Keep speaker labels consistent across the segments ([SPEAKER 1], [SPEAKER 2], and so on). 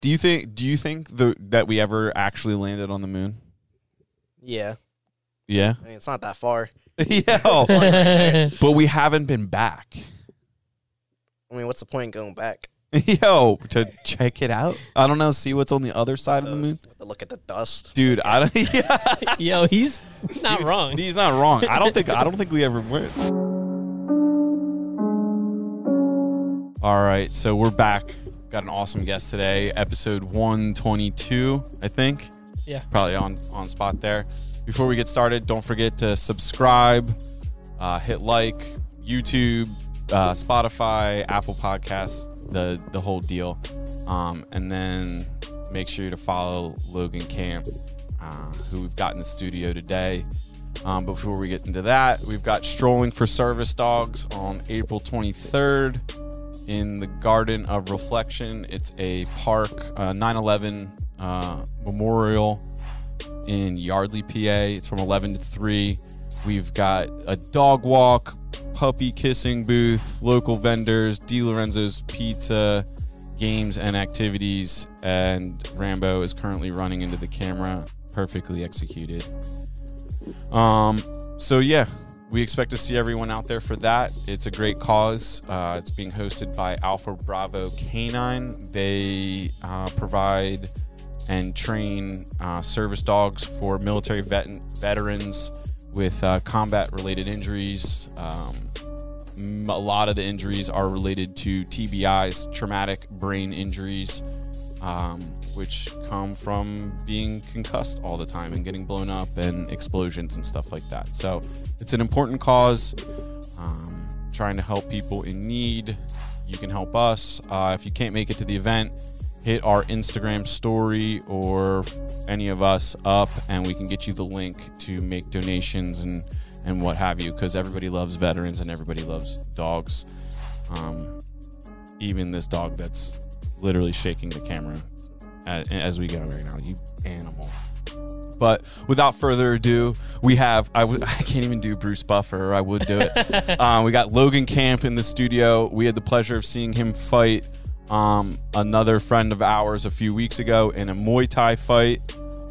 [SPEAKER 1] Do you think? Do you think the that we ever actually landed on the moon?
[SPEAKER 2] Yeah,
[SPEAKER 1] Yeah.
[SPEAKER 2] I mean it's not that far.
[SPEAKER 1] yeah. but we haven't been back.
[SPEAKER 2] I mean, what's the point in going back?
[SPEAKER 1] Yo, to check it out. I don't know. See what's on the other side of the uh, moon,
[SPEAKER 2] To look at the dust.
[SPEAKER 1] dude. I don't. Yeah.
[SPEAKER 3] Yo, he's not wrong.
[SPEAKER 1] He's not wrong. I don't think. I don't think we ever went. All right, so we're back. Got an awesome guest today. Episode 122, I think.
[SPEAKER 3] Yeah.
[SPEAKER 1] Probably on on spot there. Before we get started, don't forget to subscribe, uh, hit like, YouTube, uh, Spotify, Apple Podcasts, the the whole deal, um, and then make sure to follow Logan Camp, uh, who we've got in the studio today. Um, before we get into that, we've got Strolling for Service Dogs on April 23rd in the Garden of Reflection. It's a park, 9 11 uh, memorial in Yardley, PA. It's from 11 to 3. We've got a dog walk, puppy kissing booth, local vendors, DeLorenzo's Pizza, games and activities. And Rambo is currently running into the camera, perfectly executed. Um, so yeah, we expect to see everyone out there for that. It's a great cause. Uh, it's being hosted by Alpha Bravo Canine. They uh, provide and train uh, service dogs for military vet- veterans with uh, combat related injuries. Um, a lot of the injuries are related to TBIs, traumatic brain injuries, um, which come from being concussed all the time and getting blown up and explosions and stuff like that. So it's an important cause. Um, trying to help people in need. You can help us. Uh, if you can't make it to the event, hit our Instagram story or any of us up, and we can get you the link to make donations and and what have you. Because everybody loves veterans and everybody loves dogs. Um, even this dog that's literally shaking the camera as, as we go right now. You animal. But without further ado, we have I w- I can't even do Bruce Buffer. I would do it. um, we got Logan Camp in the studio. We had the pleasure of seeing him fight um, another friend of ours a few weeks ago in a Muay Thai fight.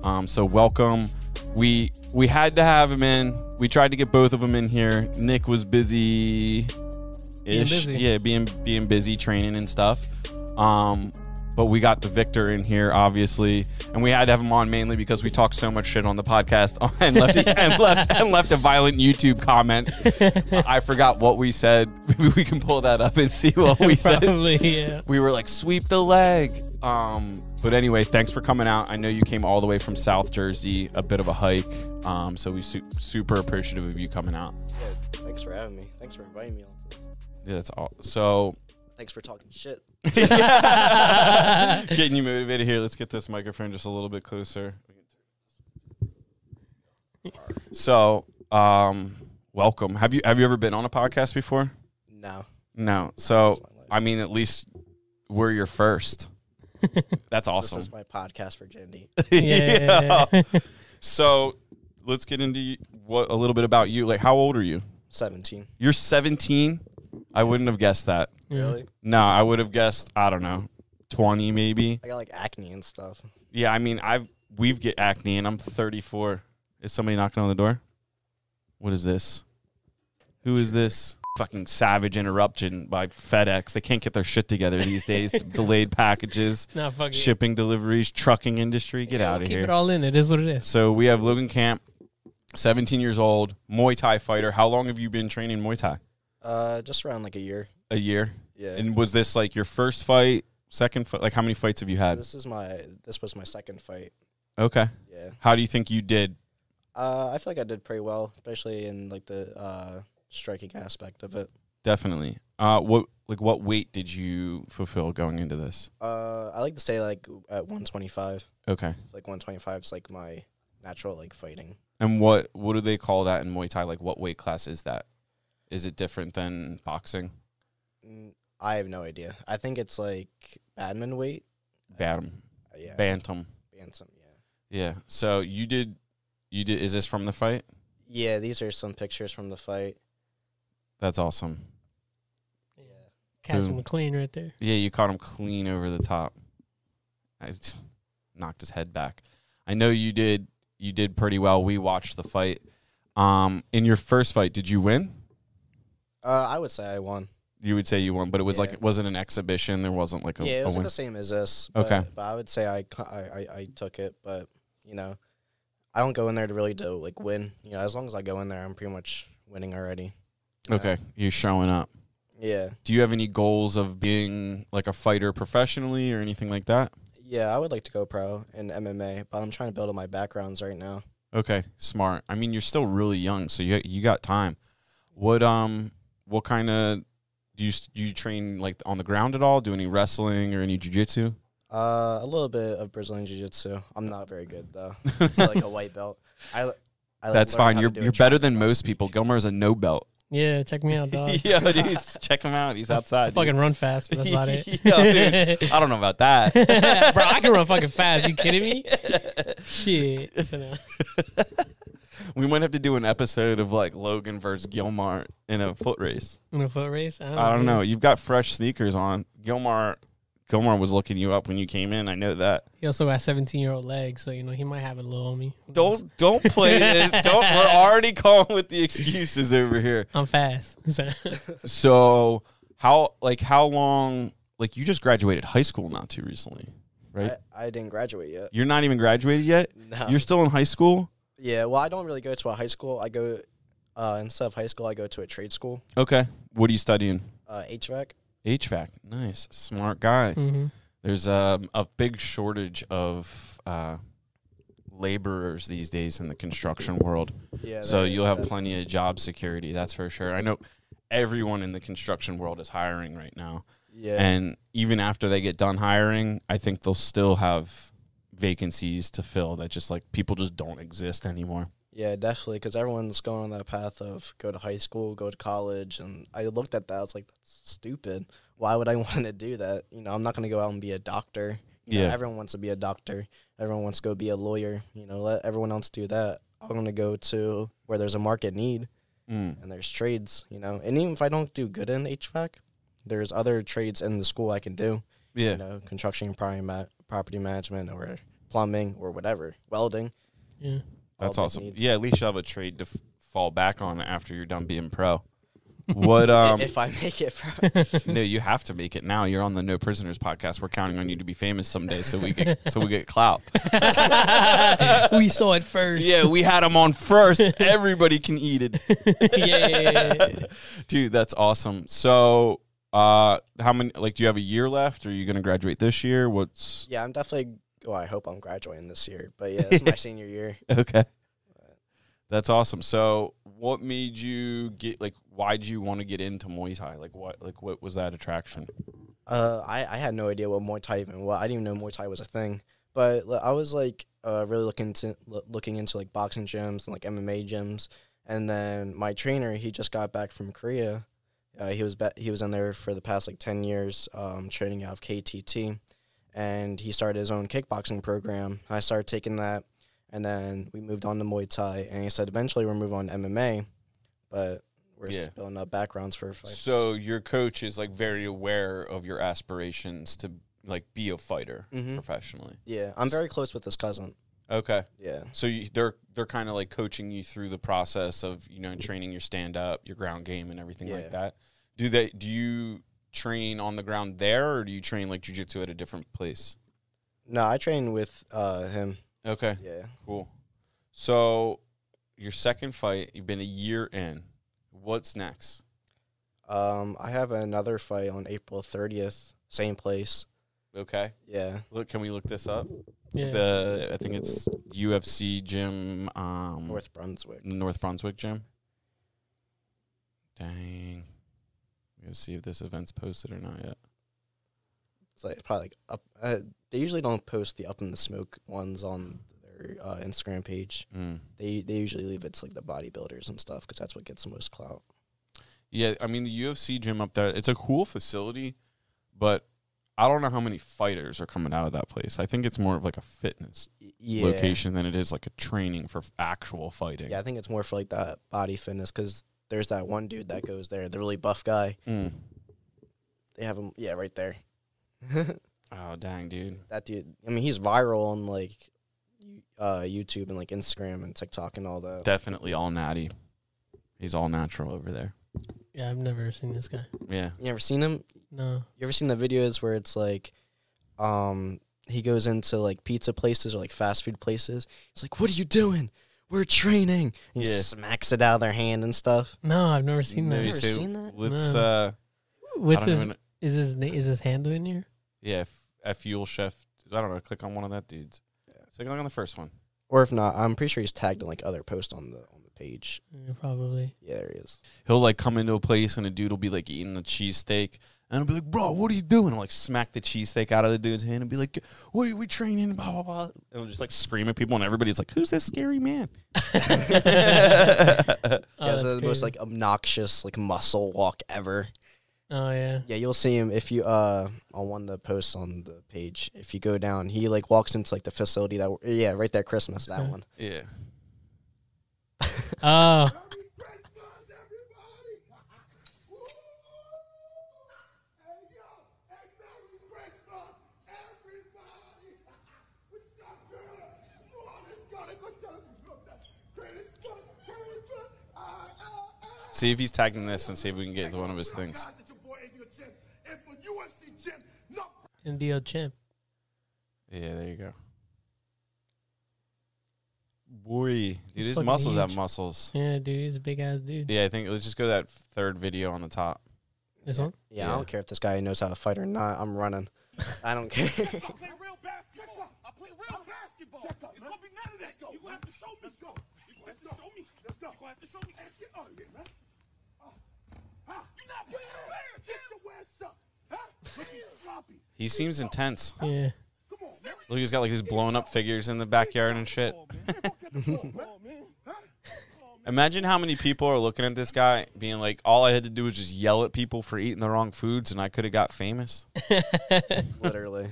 [SPEAKER 1] Um, so welcome. We we had to have him in. We tried to get both of them in here. Nick was busy. Ish.
[SPEAKER 3] busy.
[SPEAKER 1] Yeah, being being busy training and stuff. Um, but we got the Victor in here, obviously, and we had to have him on mainly because we talked so much shit on the podcast and left and left and left a violent YouTube comment. I forgot what we said. Maybe we can pull that up and see what we said.
[SPEAKER 3] Probably, yeah.
[SPEAKER 1] We were like, sweep the leg. Um, but anyway, thanks for coming out. I know you came all the way from South Jersey, a bit of a hike. Um, so we su- super appreciative of you coming out.
[SPEAKER 2] Yeah, thanks for having me. Thanks for inviting me on.
[SPEAKER 1] Yeah, that's all. So
[SPEAKER 2] Thanks for talking shit.
[SPEAKER 1] getting you motivated here. Let's get this microphone just a little bit closer. So, um, welcome. Have you have you ever been on a podcast before?
[SPEAKER 2] No.
[SPEAKER 1] No. So,
[SPEAKER 2] That's my life.
[SPEAKER 1] I mean, at least we're your first. That's awesome.
[SPEAKER 2] This is my podcast virginity.
[SPEAKER 3] Yeah.
[SPEAKER 1] So, let's get into what a little bit about you. Like, how old are you?
[SPEAKER 2] 17.
[SPEAKER 1] You're 17. I wouldn't have guessed that.
[SPEAKER 2] Really?
[SPEAKER 1] No, I would have guessed. I don't know, 20 maybe.
[SPEAKER 2] I got like acne and stuff.
[SPEAKER 1] Yeah, I mean, I've we've get acne, and I'm 34. Is somebody knocking on the door? What is this? Who is this? Fucking savage interruption by FedEx. They can't get their shit together these days. Delayed packages,
[SPEAKER 3] Nah, fuck it.
[SPEAKER 1] shipping deliveries, trucking industry. Get
[SPEAKER 3] Yeah,
[SPEAKER 1] out
[SPEAKER 3] we'll
[SPEAKER 1] of
[SPEAKER 3] keep
[SPEAKER 1] here.
[SPEAKER 3] it all in. It is what it is.
[SPEAKER 1] So we have Logan Camp, 17 years old, Muay Thai fighter. How long have you been training Muay Thai?
[SPEAKER 2] Uh, just around like a year.
[SPEAKER 1] A year.
[SPEAKER 2] Yeah.
[SPEAKER 1] And was this like your first fight, second fight? Like how many fights have you had?
[SPEAKER 2] this is my. This was my second fight.
[SPEAKER 1] Okay.
[SPEAKER 2] Yeah.
[SPEAKER 1] How do you think you did?
[SPEAKER 2] Uh, I feel like I did pretty well, especially in like the uh striking aspect of it.
[SPEAKER 1] Definitely. Uh, what like what weight did you fulfill going into this?
[SPEAKER 2] Uh, I like to stay like at 125.
[SPEAKER 1] Okay.
[SPEAKER 2] Like 125 is like my natural like fighting.
[SPEAKER 1] And what what do they call that in Muay Thai? Like what weight class is that? Is it different than boxing?
[SPEAKER 2] Mm, I have no idea. I think it's like badminton weight.
[SPEAKER 1] Bantam.
[SPEAKER 2] Uh, yeah.
[SPEAKER 1] Bantam.
[SPEAKER 2] Bantam. Yeah.
[SPEAKER 1] Yeah. So you did you did is this from the fight?
[SPEAKER 2] Yeah. These are some pictures from the fight.
[SPEAKER 1] That's awesome.
[SPEAKER 2] Yeah.
[SPEAKER 3] Castle
[SPEAKER 1] Boom.
[SPEAKER 3] McLean right there.
[SPEAKER 1] Yeah, you caught him clean over the top. I t- knocked his head back. I know you did. You did pretty well. We watched the fight. Um, in your first fight, did you win?
[SPEAKER 2] Uh, I would say I won.
[SPEAKER 1] You would say you won, but it was like it wasn't an exhibition. There wasn't like a,
[SPEAKER 2] yeah, it was like the same as this. But,
[SPEAKER 1] Okay.
[SPEAKER 2] But I would say I, I, I, I took it, but you know, I don't go in there to really do like win. You know, as long as I go in there, I'm pretty much winning already. you know?
[SPEAKER 1] Okay, you're showing up.
[SPEAKER 2] Yeah.
[SPEAKER 1] Do you have any goals of being like a fighter professionally or anything like that?
[SPEAKER 2] Yeah, I would like to go pro in MMA, but I'm trying to build up my backgrounds right now.
[SPEAKER 1] Okay, smart. I mean, you're still really young, so you you got time. What um, what kind of do you do you train like on the ground at all? Do any wrestling or any jujitsu?
[SPEAKER 2] Uh, a little bit of Brazilian jiu-jitsu. I'm not very good though. It's like a white belt. I, I
[SPEAKER 1] That's
[SPEAKER 2] learned
[SPEAKER 1] fine. You're you're better than most people.
[SPEAKER 2] week.
[SPEAKER 1] Gilmar's a no belt.
[SPEAKER 3] Yeah, check me out, dog.
[SPEAKER 1] yeah, dude, check him out. He's
[SPEAKER 3] I
[SPEAKER 1] outside. dude.
[SPEAKER 3] fucking run fast, but that's about it.
[SPEAKER 1] Yeah, dude. I don't know about that.
[SPEAKER 3] Bro, I can run fucking fast. You kidding me? Shit. Listen now.
[SPEAKER 1] we might have to do an episode of like Logan versus Gilmar in a foot race.
[SPEAKER 3] In a foot race? I don't,
[SPEAKER 1] I don't know.
[SPEAKER 3] man.
[SPEAKER 1] You've got fresh sneakers on. Gilmar Gilmar was looking you up when you came in. I know that.
[SPEAKER 3] He also got 17 year old legs, so you know he might have a little on me.
[SPEAKER 1] Don't don't play this. Don't we're already calling with the excuses over here.
[SPEAKER 3] I'm fast. So-
[SPEAKER 1] So how like how long like you just graduated high school not too recently, right?
[SPEAKER 2] I, I didn't graduate yet.
[SPEAKER 1] You're not even graduated yet?
[SPEAKER 2] No.
[SPEAKER 1] You're still in high school?
[SPEAKER 2] Yeah, well, I don't really go to a high school. I go uh, instead of high school, I go to a trade school,
[SPEAKER 1] Okay. What are you studying?
[SPEAKER 2] uh, HVAC.
[SPEAKER 1] HVAC. Nice. Smart guy.
[SPEAKER 3] Mhm.
[SPEAKER 1] There's um, a big shortage of uh, laborers these days in the construction world.
[SPEAKER 2] Yeah.
[SPEAKER 1] so you'll have
[SPEAKER 2] that.
[SPEAKER 1] plenty of job security, that's for sure. I know everyone in the construction world is hiring right now.
[SPEAKER 2] Yeah.
[SPEAKER 1] And even after they get done hiring, I think they'll still have vacancies to fill that just like people just don't exist anymore.
[SPEAKER 2] Yeah, definitely, because everyone's going on that path of go to high school, go to college, and I looked at that. I was like, that's stupid. Why would I want to do that? You know, I'm not going to go out and be a doctor. You know,
[SPEAKER 1] Yeah.
[SPEAKER 2] everyone wants to be a doctor. Everyone wants to go be a lawyer. You know, let everyone else do that. I'm going to go to where there's a market need
[SPEAKER 1] Mm.
[SPEAKER 2] and there's trades. You know, and even if I don't do good in HVAC, there's other trades in the school I can do.
[SPEAKER 1] Yeah.
[SPEAKER 2] You know, construction, property, ma- property management, or plumbing, or whatever, welding.
[SPEAKER 3] Yeah.
[SPEAKER 1] That's awesome.
[SPEAKER 2] needs.
[SPEAKER 1] Yeah, at least you have a trade to f- fall back on after you're done being pro. What um
[SPEAKER 2] if I make it, bro.
[SPEAKER 1] no, you have to make it now. You're on the No Prisoners podcast. We're counting on you to be famous someday so we get so we get clout.
[SPEAKER 3] we saw it first.
[SPEAKER 1] Yeah, we had them on first. Everybody can eat it.
[SPEAKER 3] yeah, yeah, yeah.
[SPEAKER 1] Dude, that's awesome. So, uh how many like do you have a year left? Are you going to graduate this year? What's
[SPEAKER 2] Yeah, I'm definitely. Well, I hope I'm graduating this year. But yeah, it's my senior year.
[SPEAKER 1] Okay. That's awesome. So, what made you get like why'd you want to get into Muay Thai? Like what like what was that attraction?
[SPEAKER 2] Uh, I I had no idea what Muay Thai even was. I didn't even know Muay Thai was a thing. But I was like uh, really looking to looking into like boxing gyms and like MMA gyms. And then my trainer, he just got back from Korea. Uh, he was be- he was in there for the past like ten years, um, training out of KTT, and he started his own kickboxing program. I started taking that, and then we moved on to Muay Thai. And he said eventually we'll move on to MMA, but we're
[SPEAKER 1] Yeah.
[SPEAKER 2] building up backgrounds for.
[SPEAKER 1] So, your coach is like very aware of your aspirations to like be a fighter
[SPEAKER 2] Mhm.
[SPEAKER 1] professionally.
[SPEAKER 2] yeah, I'm very close with his cousin.
[SPEAKER 1] Okay.
[SPEAKER 2] Yeah.
[SPEAKER 1] So you, they're they're kind of like coaching you through the process of you know training your stand up, your ground game, and everything like that. Do they? Do you train on the ground there, or do you train like jujitsu at a different place?
[SPEAKER 2] No, I train with uh, him.
[SPEAKER 1] Okay,
[SPEAKER 2] Yeah.
[SPEAKER 1] cool. So your second fight, you've been a year in. What's next?
[SPEAKER 2] Um, I have another fight on April 30th, same place.
[SPEAKER 1] Okay,
[SPEAKER 2] Yeah.
[SPEAKER 1] look, can we look this up?
[SPEAKER 3] yeah.
[SPEAKER 1] The I think it's UFC gym, um,
[SPEAKER 2] North Brunswick.
[SPEAKER 1] North Brunswick gym. Dang. We gotta see if this event's posted or not yet.
[SPEAKER 2] It's like probably like up. Uh, they usually don't post the up in the smoke ones on their uh, Instagram page.
[SPEAKER 1] Mm.
[SPEAKER 2] They they usually leave it's like the bodybuilders and stuff because that's what gets the most clout.
[SPEAKER 1] Yeah, I mean the UFC gym up there, it's a cool facility, but I don't know how many fighters are coming out of that place. I think it's more of like a fitness
[SPEAKER 2] Yeah.
[SPEAKER 1] location than it is like a training for f- actual fighting.
[SPEAKER 2] Yeah, I think it's more for like that body fitness because there's that one dude that goes there, the really buff guy.
[SPEAKER 1] Mm.
[SPEAKER 2] They have him, yeah, right there.
[SPEAKER 1] Oh dang, dude.
[SPEAKER 2] That dude. I mean, he's viral on like uh, YouTube and like Instagram and TikTok and all that.
[SPEAKER 1] Definitely all natty. He's all natural over there.
[SPEAKER 3] Yeah, I've never seen this guy.
[SPEAKER 1] Yeah.
[SPEAKER 2] You ever seen him?
[SPEAKER 3] No.
[SPEAKER 2] You ever seen the videos where it's like, um, he goes into like pizza places or like fast food places. He's like, "What are you doing? We're training." He
[SPEAKER 1] Yeah.
[SPEAKER 2] smacks it out of their hand and stuff.
[SPEAKER 3] No, I've never seen
[SPEAKER 1] Maybe
[SPEAKER 3] that.
[SPEAKER 2] Never seen that?
[SPEAKER 1] Let's
[SPEAKER 3] No.
[SPEAKER 1] uh
[SPEAKER 3] What's
[SPEAKER 1] don't
[SPEAKER 3] his
[SPEAKER 1] even
[SPEAKER 3] is his name is his handle in here?
[SPEAKER 1] yeah, F, F Fuel Chef. I don't know, click on one of that dude's.
[SPEAKER 2] Yeah.
[SPEAKER 1] So click on the first one.
[SPEAKER 2] Or if not, I'm pretty sure he's tagged in like other posts on the on the page.
[SPEAKER 3] Yeah, probably.
[SPEAKER 2] Yeah, there he is.
[SPEAKER 1] He'll like come into a place and a dude will be like eating a cheesesteak and I'll be like, bro, what are you doing? I'll like smack the cheesesteak out of the dude's hand and be like, what are we training? Blah blah blah. And I'll just like scream at people and everybody's like, Who's this scary man?
[SPEAKER 3] Oh,
[SPEAKER 2] yeah,
[SPEAKER 3] that's
[SPEAKER 2] so the most like obnoxious like muscle walk ever.
[SPEAKER 3] Oh yeah.
[SPEAKER 2] Yeah, you'll see him if you uh on one of the posts on the page. If you go down, he like walks into like the facility that yeah right there Christmas that one.
[SPEAKER 1] yeah.
[SPEAKER 3] Oh.
[SPEAKER 1] See if he's tagging this and see if we can get to one of his things.
[SPEAKER 3] Indio champ.
[SPEAKER 1] Yeah, there you go. Boy, dude,
[SPEAKER 3] He's
[SPEAKER 1] his
[SPEAKER 3] fucking
[SPEAKER 1] muscles have muscles.
[SPEAKER 3] Yeah, dude, he's a big ass dude.
[SPEAKER 1] Yeah, I think let's just go to that third video on the top.
[SPEAKER 3] This one?
[SPEAKER 2] Yeah,
[SPEAKER 1] Yeah.
[SPEAKER 2] I don't care if this guy knows how to fight or not. I'm running. I don't care.
[SPEAKER 4] play real basketball. I play real basketball. It's gonna be none of that. You gonna have to show me. Let's go. Huh? You not playing fair, Get your ass up. Huh? Look, he's sloppy.
[SPEAKER 1] He seems intense.
[SPEAKER 3] Yeah.
[SPEAKER 4] Come on, man.
[SPEAKER 1] Look, he's got like these blown up figures in the backyard and shit.
[SPEAKER 4] Come on, man. Huh?
[SPEAKER 1] Imagine how many people are looking at this guy being like, all I had to do was just yell at people for eating the wrong foods and I could have got famous.
[SPEAKER 2] Literally.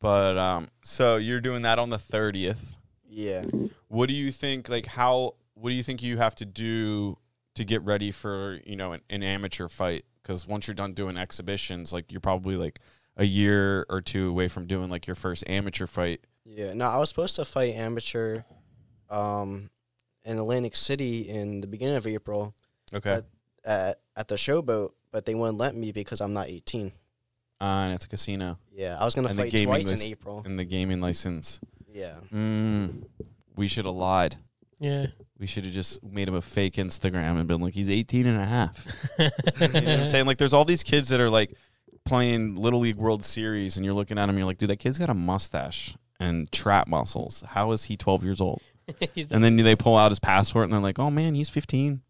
[SPEAKER 1] But um so you're doing that on the 30th.
[SPEAKER 2] Yeah.
[SPEAKER 1] What do you think like how what do you think you have to do to get ready for, you know, an, an amateur fight cuz once you're done doing exhibitions, like you're probably like a year or two away from doing like your first amateur fight.
[SPEAKER 2] Yeah. No, I was supposed to fight amateur um in Atlantic City in the beginning of April
[SPEAKER 1] Okay.
[SPEAKER 2] But- at at the showboat, but they wouldn't let me because I'm not 18.
[SPEAKER 1] Uh, and it's a casino
[SPEAKER 2] Yeah, I was gonna
[SPEAKER 1] And
[SPEAKER 2] fight twice
[SPEAKER 1] was-
[SPEAKER 2] in April.
[SPEAKER 1] and the gaming license.
[SPEAKER 2] Yeah.
[SPEAKER 1] Mm, we should have lied.
[SPEAKER 3] Yeah.
[SPEAKER 1] We should have just made him a fake Instagram and been like, he's 18 and a half. You know what I'm saying? Like, there's all these kids that are like playing Little League World Series, and you're looking at him, you're like, dude, that kid's got a mustache and trap muscles. How is he 12 years old? And then they pull out his passport and they're like, oh man, he's 15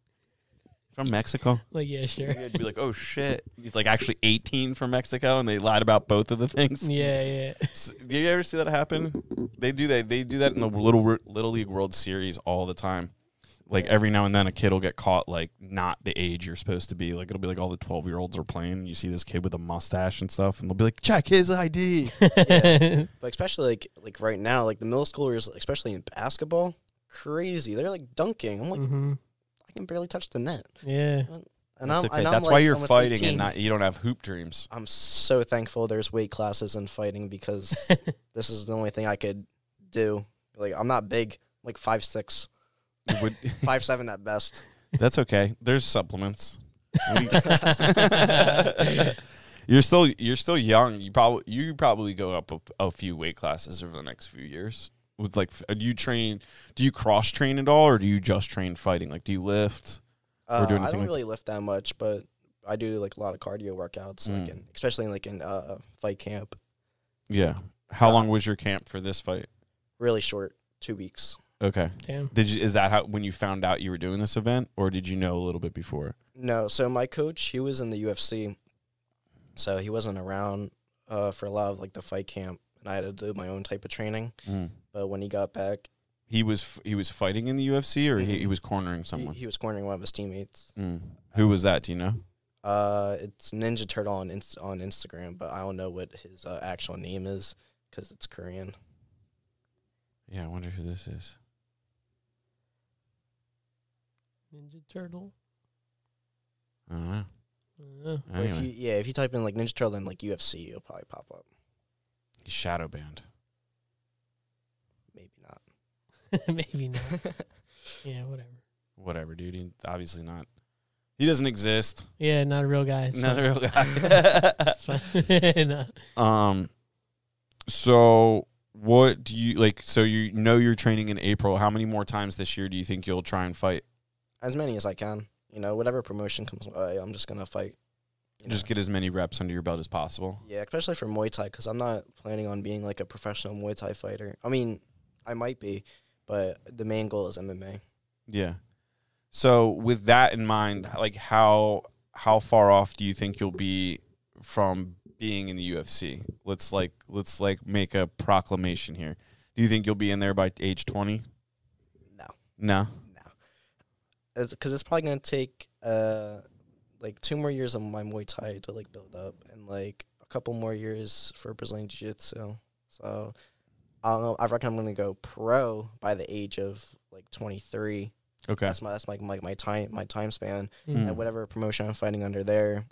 [SPEAKER 1] from Mexico.
[SPEAKER 3] like, yeah, sure.
[SPEAKER 1] You'd be like, oh shit. He's like actually 18 from Mexico, and they lied about both of the things.
[SPEAKER 3] Yeah, yeah.
[SPEAKER 1] S- Do you ever see that happen? They do that. They do that in the little Little League World Series all the time. Like
[SPEAKER 2] Yeah.
[SPEAKER 1] every now and then, a kid will get caught like not the age you're supposed to be. Like it'll be like all the twelve year olds are playing. And you see this kid with a mustache and stuff, and they'll be like, "Check his ID."
[SPEAKER 2] But especially like like right now, like the middle schoolers, especially in basketball, crazy. They're like dunking. I'm like,
[SPEAKER 3] hmm
[SPEAKER 2] I can barely touch the net.
[SPEAKER 3] Yeah.
[SPEAKER 2] And
[SPEAKER 1] That's
[SPEAKER 2] I'm,
[SPEAKER 1] okay.
[SPEAKER 2] and I'm,
[SPEAKER 1] That's
[SPEAKER 2] like,
[SPEAKER 1] why you're
[SPEAKER 2] almost
[SPEAKER 1] fighting
[SPEAKER 2] 18.
[SPEAKER 1] and not you don't have hoop dreams.
[SPEAKER 2] I'm so thankful there's weight classes in fighting because this is the only thing I could do. Like I'm not big, like five six,
[SPEAKER 1] would-
[SPEAKER 2] five seven at best.
[SPEAKER 1] That's okay. There's supplements. We- you're still you're still young. You probably you probably go up a, a few weight classes over the next few years. With like, do you train? Do you cross train at all, or do you just train fighting? Like, do you lift?
[SPEAKER 2] Uh,
[SPEAKER 1] do
[SPEAKER 2] I don't
[SPEAKER 1] like-
[SPEAKER 2] really lift that much, but I do like a lot of cardio workouts, like
[SPEAKER 1] Mm.
[SPEAKER 2] in, especially like in uh, fight camp.
[SPEAKER 1] Yeah. How
[SPEAKER 2] Uh,
[SPEAKER 1] long was your camp for this fight?
[SPEAKER 2] Really short, two weeks.
[SPEAKER 1] Okay.
[SPEAKER 3] Damn.
[SPEAKER 1] Did you? Is that how when you found out you were doing this event, or did you know a little bit before?
[SPEAKER 2] No, so my coach, he was in the UFC, so he wasn't around uh, for a lot of like the fight camp, and I had to do my own type of training.
[SPEAKER 1] Mm.
[SPEAKER 2] But when he got back,
[SPEAKER 1] He was he was fighting in the UFC, or he, he was cornering someone.
[SPEAKER 2] he was cornering one of his teammates.
[SPEAKER 1] Mm. Who was that? Do you know?
[SPEAKER 2] Uh, it's Ninja Turtle on Inst- on Instagram, but I don't know what his uh, actual name is because it's Korean.
[SPEAKER 1] Yeah, I wonder who this is.
[SPEAKER 3] Ninja Turtle.
[SPEAKER 1] I don't know.
[SPEAKER 3] Uh,
[SPEAKER 2] But if you, yeah, if you type in like Ninja Turtle and like UFC, it'll probably pop up.
[SPEAKER 1] He's shadow banned.
[SPEAKER 2] Maybe not.
[SPEAKER 3] Maybe not. Yeah, whatever.
[SPEAKER 1] Whatever, dude. He's obviously not. He doesn't exist.
[SPEAKER 3] Yeah, not a real guy. So
[SPEAKER 1] Not a real guy.
[SPEAKER 3] it's fine. No.
[SPEAKER 1] um. So what do you like? So you know you're training in April. How many more times this year do you think you'll try and fight?
[SPEAKER 2] As many as I can. You know, whatever promotion comes my way, I'm just gonna fight. You
[SPEAKER 1] Just
[SPEAKER 2] know.
[SPEAKER 1] get as many reps under your belt as possible.
[SPEAKER 2] Yeah, especially for Muay Thai, because I'm not planning on being like a professional Muay Thai fighter. I mean, I might be, but the main goal is MMA.
[SPEAKER 1] Yeah. So with that in mind, like how how far off do you think you'll be from being in the UFC? Let's like let's like make a proclamation here. Do you think you'll be in there by age 20?
[SPEAKER 2] No,
[SPEAKER 1] No.
[SPEAKER 2] no, because it's, probably gonna take uh like two more years of my Muay Thai to like build up, and like a couple more years for Brazilian Jiu Jitsu. So I don't. I reckon I'm gonna go pro by the age of like 23.
[SPEAKER 1] Okay.
[SPEAKER 2] That's my that's like my, my time my time span.
[SPEAKER 3] Mm.
[SPEAKER 2] And whatever promotion I'm fighting under there.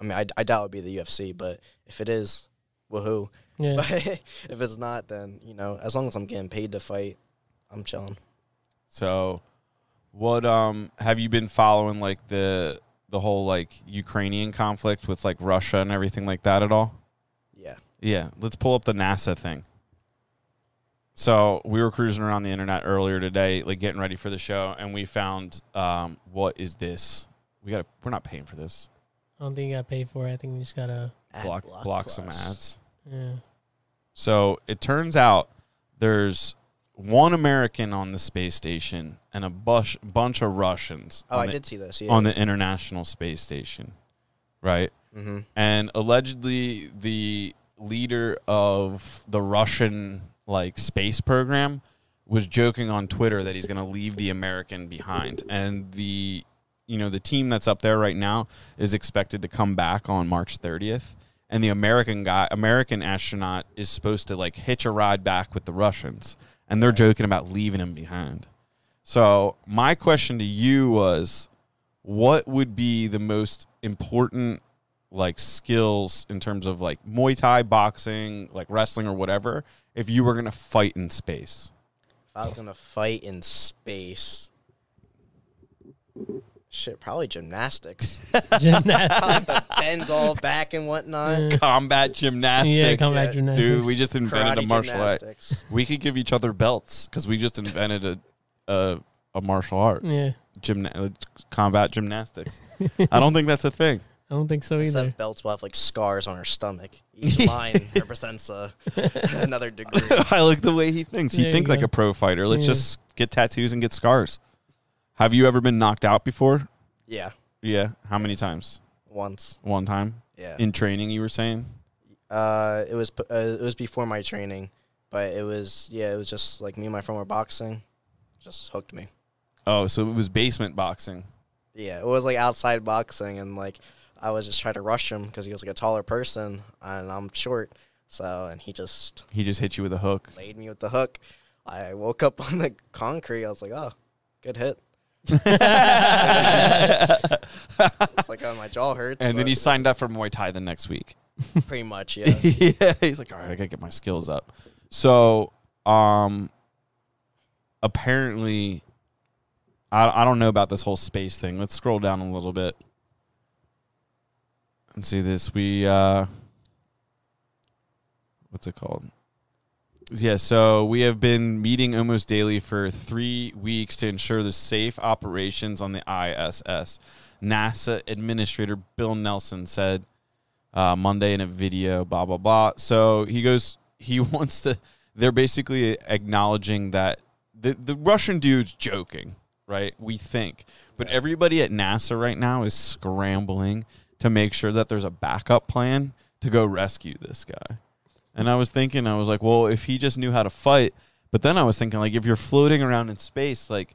[SPEAKER 2] I mean, I, I doubt it would be the UFC, but if it is, woohoo.
[SPEAKER 3] Yeah.
[SPEAKER 2] But if it's not, then you know, as long as I'm getting paid to fight, I'm chilling.
[SPEAKER 1] So what um have you been following like the the whole like Ukrainian conflict with like Russia and everything like that at all?
[SPEAKER 2] Yeah.
[SPEAKER 1] Yeah, let's pull up the NASA thing. So we were cruising around the internet earlier today, like getting ready for the show, and we found um, what is this? We got to we're not paying for this.
[SPEAKER 3] I don't think you got to pay for it. I think you just got to.
[SPEAKER 2] Ad
[SPEAKER 1] Block block, some ads.
[SPEAKER 3] Yeah.
[SPEAKER 1] So it turns out there's one American on the space station and a bush, bunch of Russians
[SPEAKER 2] Oh, I
[SPEAKER 1] the,
[SPEAKER 2] did see this. Yeah.
[SPEAKER 1] on the International Space Station, right?
[SPEAKER 2] mm-hmm.
[SPEAKER 1] and allegedly the leader of the Russian like space program was joking on Twitter that he's going to leave the American behind. And the you know the team that's up there right now is expected to come back on March 30th and the American guy American astronaut is supposed to like hitch a ride back with the Russians. And they're joking about leaving him behind. So, my question to you was what would be the most important like skills in terms of like Muay Thai, boxing, like wrestling or whatever, if you were gonna fight in space?
[SPEAKER 2] If I was gonna fight in space, shit, probably gymnastics.
[SPEAKER 3] Gymnastics.
[SPEAKER 2] Bends all back and whatnot.
[SPEAKER 3] Yeah.
[SPEAKER 1] Combat gymnastics.
[SPEAKER 3] yeah, combat
[SPEAKER 2] yeah.
[SPEAKER 3] gymnastics.
[SPEAKER 1] Dude, we just invented
[SPEAKER 2] Karate
[SPEAKER 1] a martial art.
[SPEAKER 2] gymnastics.
[SPEAKER 1] We could give each other belts because we just invented a a, a martial art,
[SPEAKER 3] Yeah.
[SPEAKER 1] gymna- uh, combat gymnastics. I don't think that's a thing.
[SPEAKER 3] I don't think so
[SPEAKER 2] Instead
[SPEAKER 3] either.
[SPEAKER 2] of belts, we'll have like scars on her stomach. Each line represents a, another degree.
[SPEAKER 1] I like the way he thinks.
[SPEAKER 3] There
[SPEAKER 1] You
[SPEAKER 3] you
[SPEAKER 1] think like
[SPEAKER 3] go.
[SPEAKER 1] a pro fighter. Let's
[SPEAKER 3] Yeah.
[SPEAKER 1] just get tattoos and get scars. Have you ever been knocked out before?
[SPEAKER 2] Yeah,
[SPEAKER 1] Yeah. How many times?
[SPEAKER 2] once.
[SPEAKER 1] One time
[SPEAKER 2] Yeah.
[SPEAKER 1] in training. You were saying.
[SPEAKER 2] Uh, it was p- uh, it was before my training, but it was yeah, it was just like me and my friend were boxing, just hooked me.
[SPEAKER 1] Oh, so it was basement boxing.
[SPEAKER 2] Yeah, it was like outside boxing, and like I was just trying to rush him because he was like a taller person and I'm short, so and he just
[SPEAKER 1] He just hit you with a hook.
[SPEAKER 2] laid me with the hook. I woke up on the concrete. I was like, oh, good hit. It's like oh, my jaw hurts.
[SPEAKER 1] and then he signed up for Muay Thai the next week.
[SPEAKER 2] pretty much yeah.
[SPEAKER 1] yeah, he's like, all right, I gotta get my skills up. So, um, apparently, I I don't know about this whole space thing. Let's scroll down a little bit and see this. We uh, what's it called? Yeah, so we have been meeting almost daily for three weeks to ensure the safe operations on the ISS. NASA Administrator Bill Nelson said uh, Monday in a video, blah blah blah. So he goes, he wants to. They're basically acknowledging that the the Russian dude's joking, right? We think, but everybody at NASA right now is scrambling to make sure that there's a backup plan to go rescue this guy. And I was thinking, I was like, well, if he just knew how to fight, but then I was thinking, like, if you're floating around in space, like,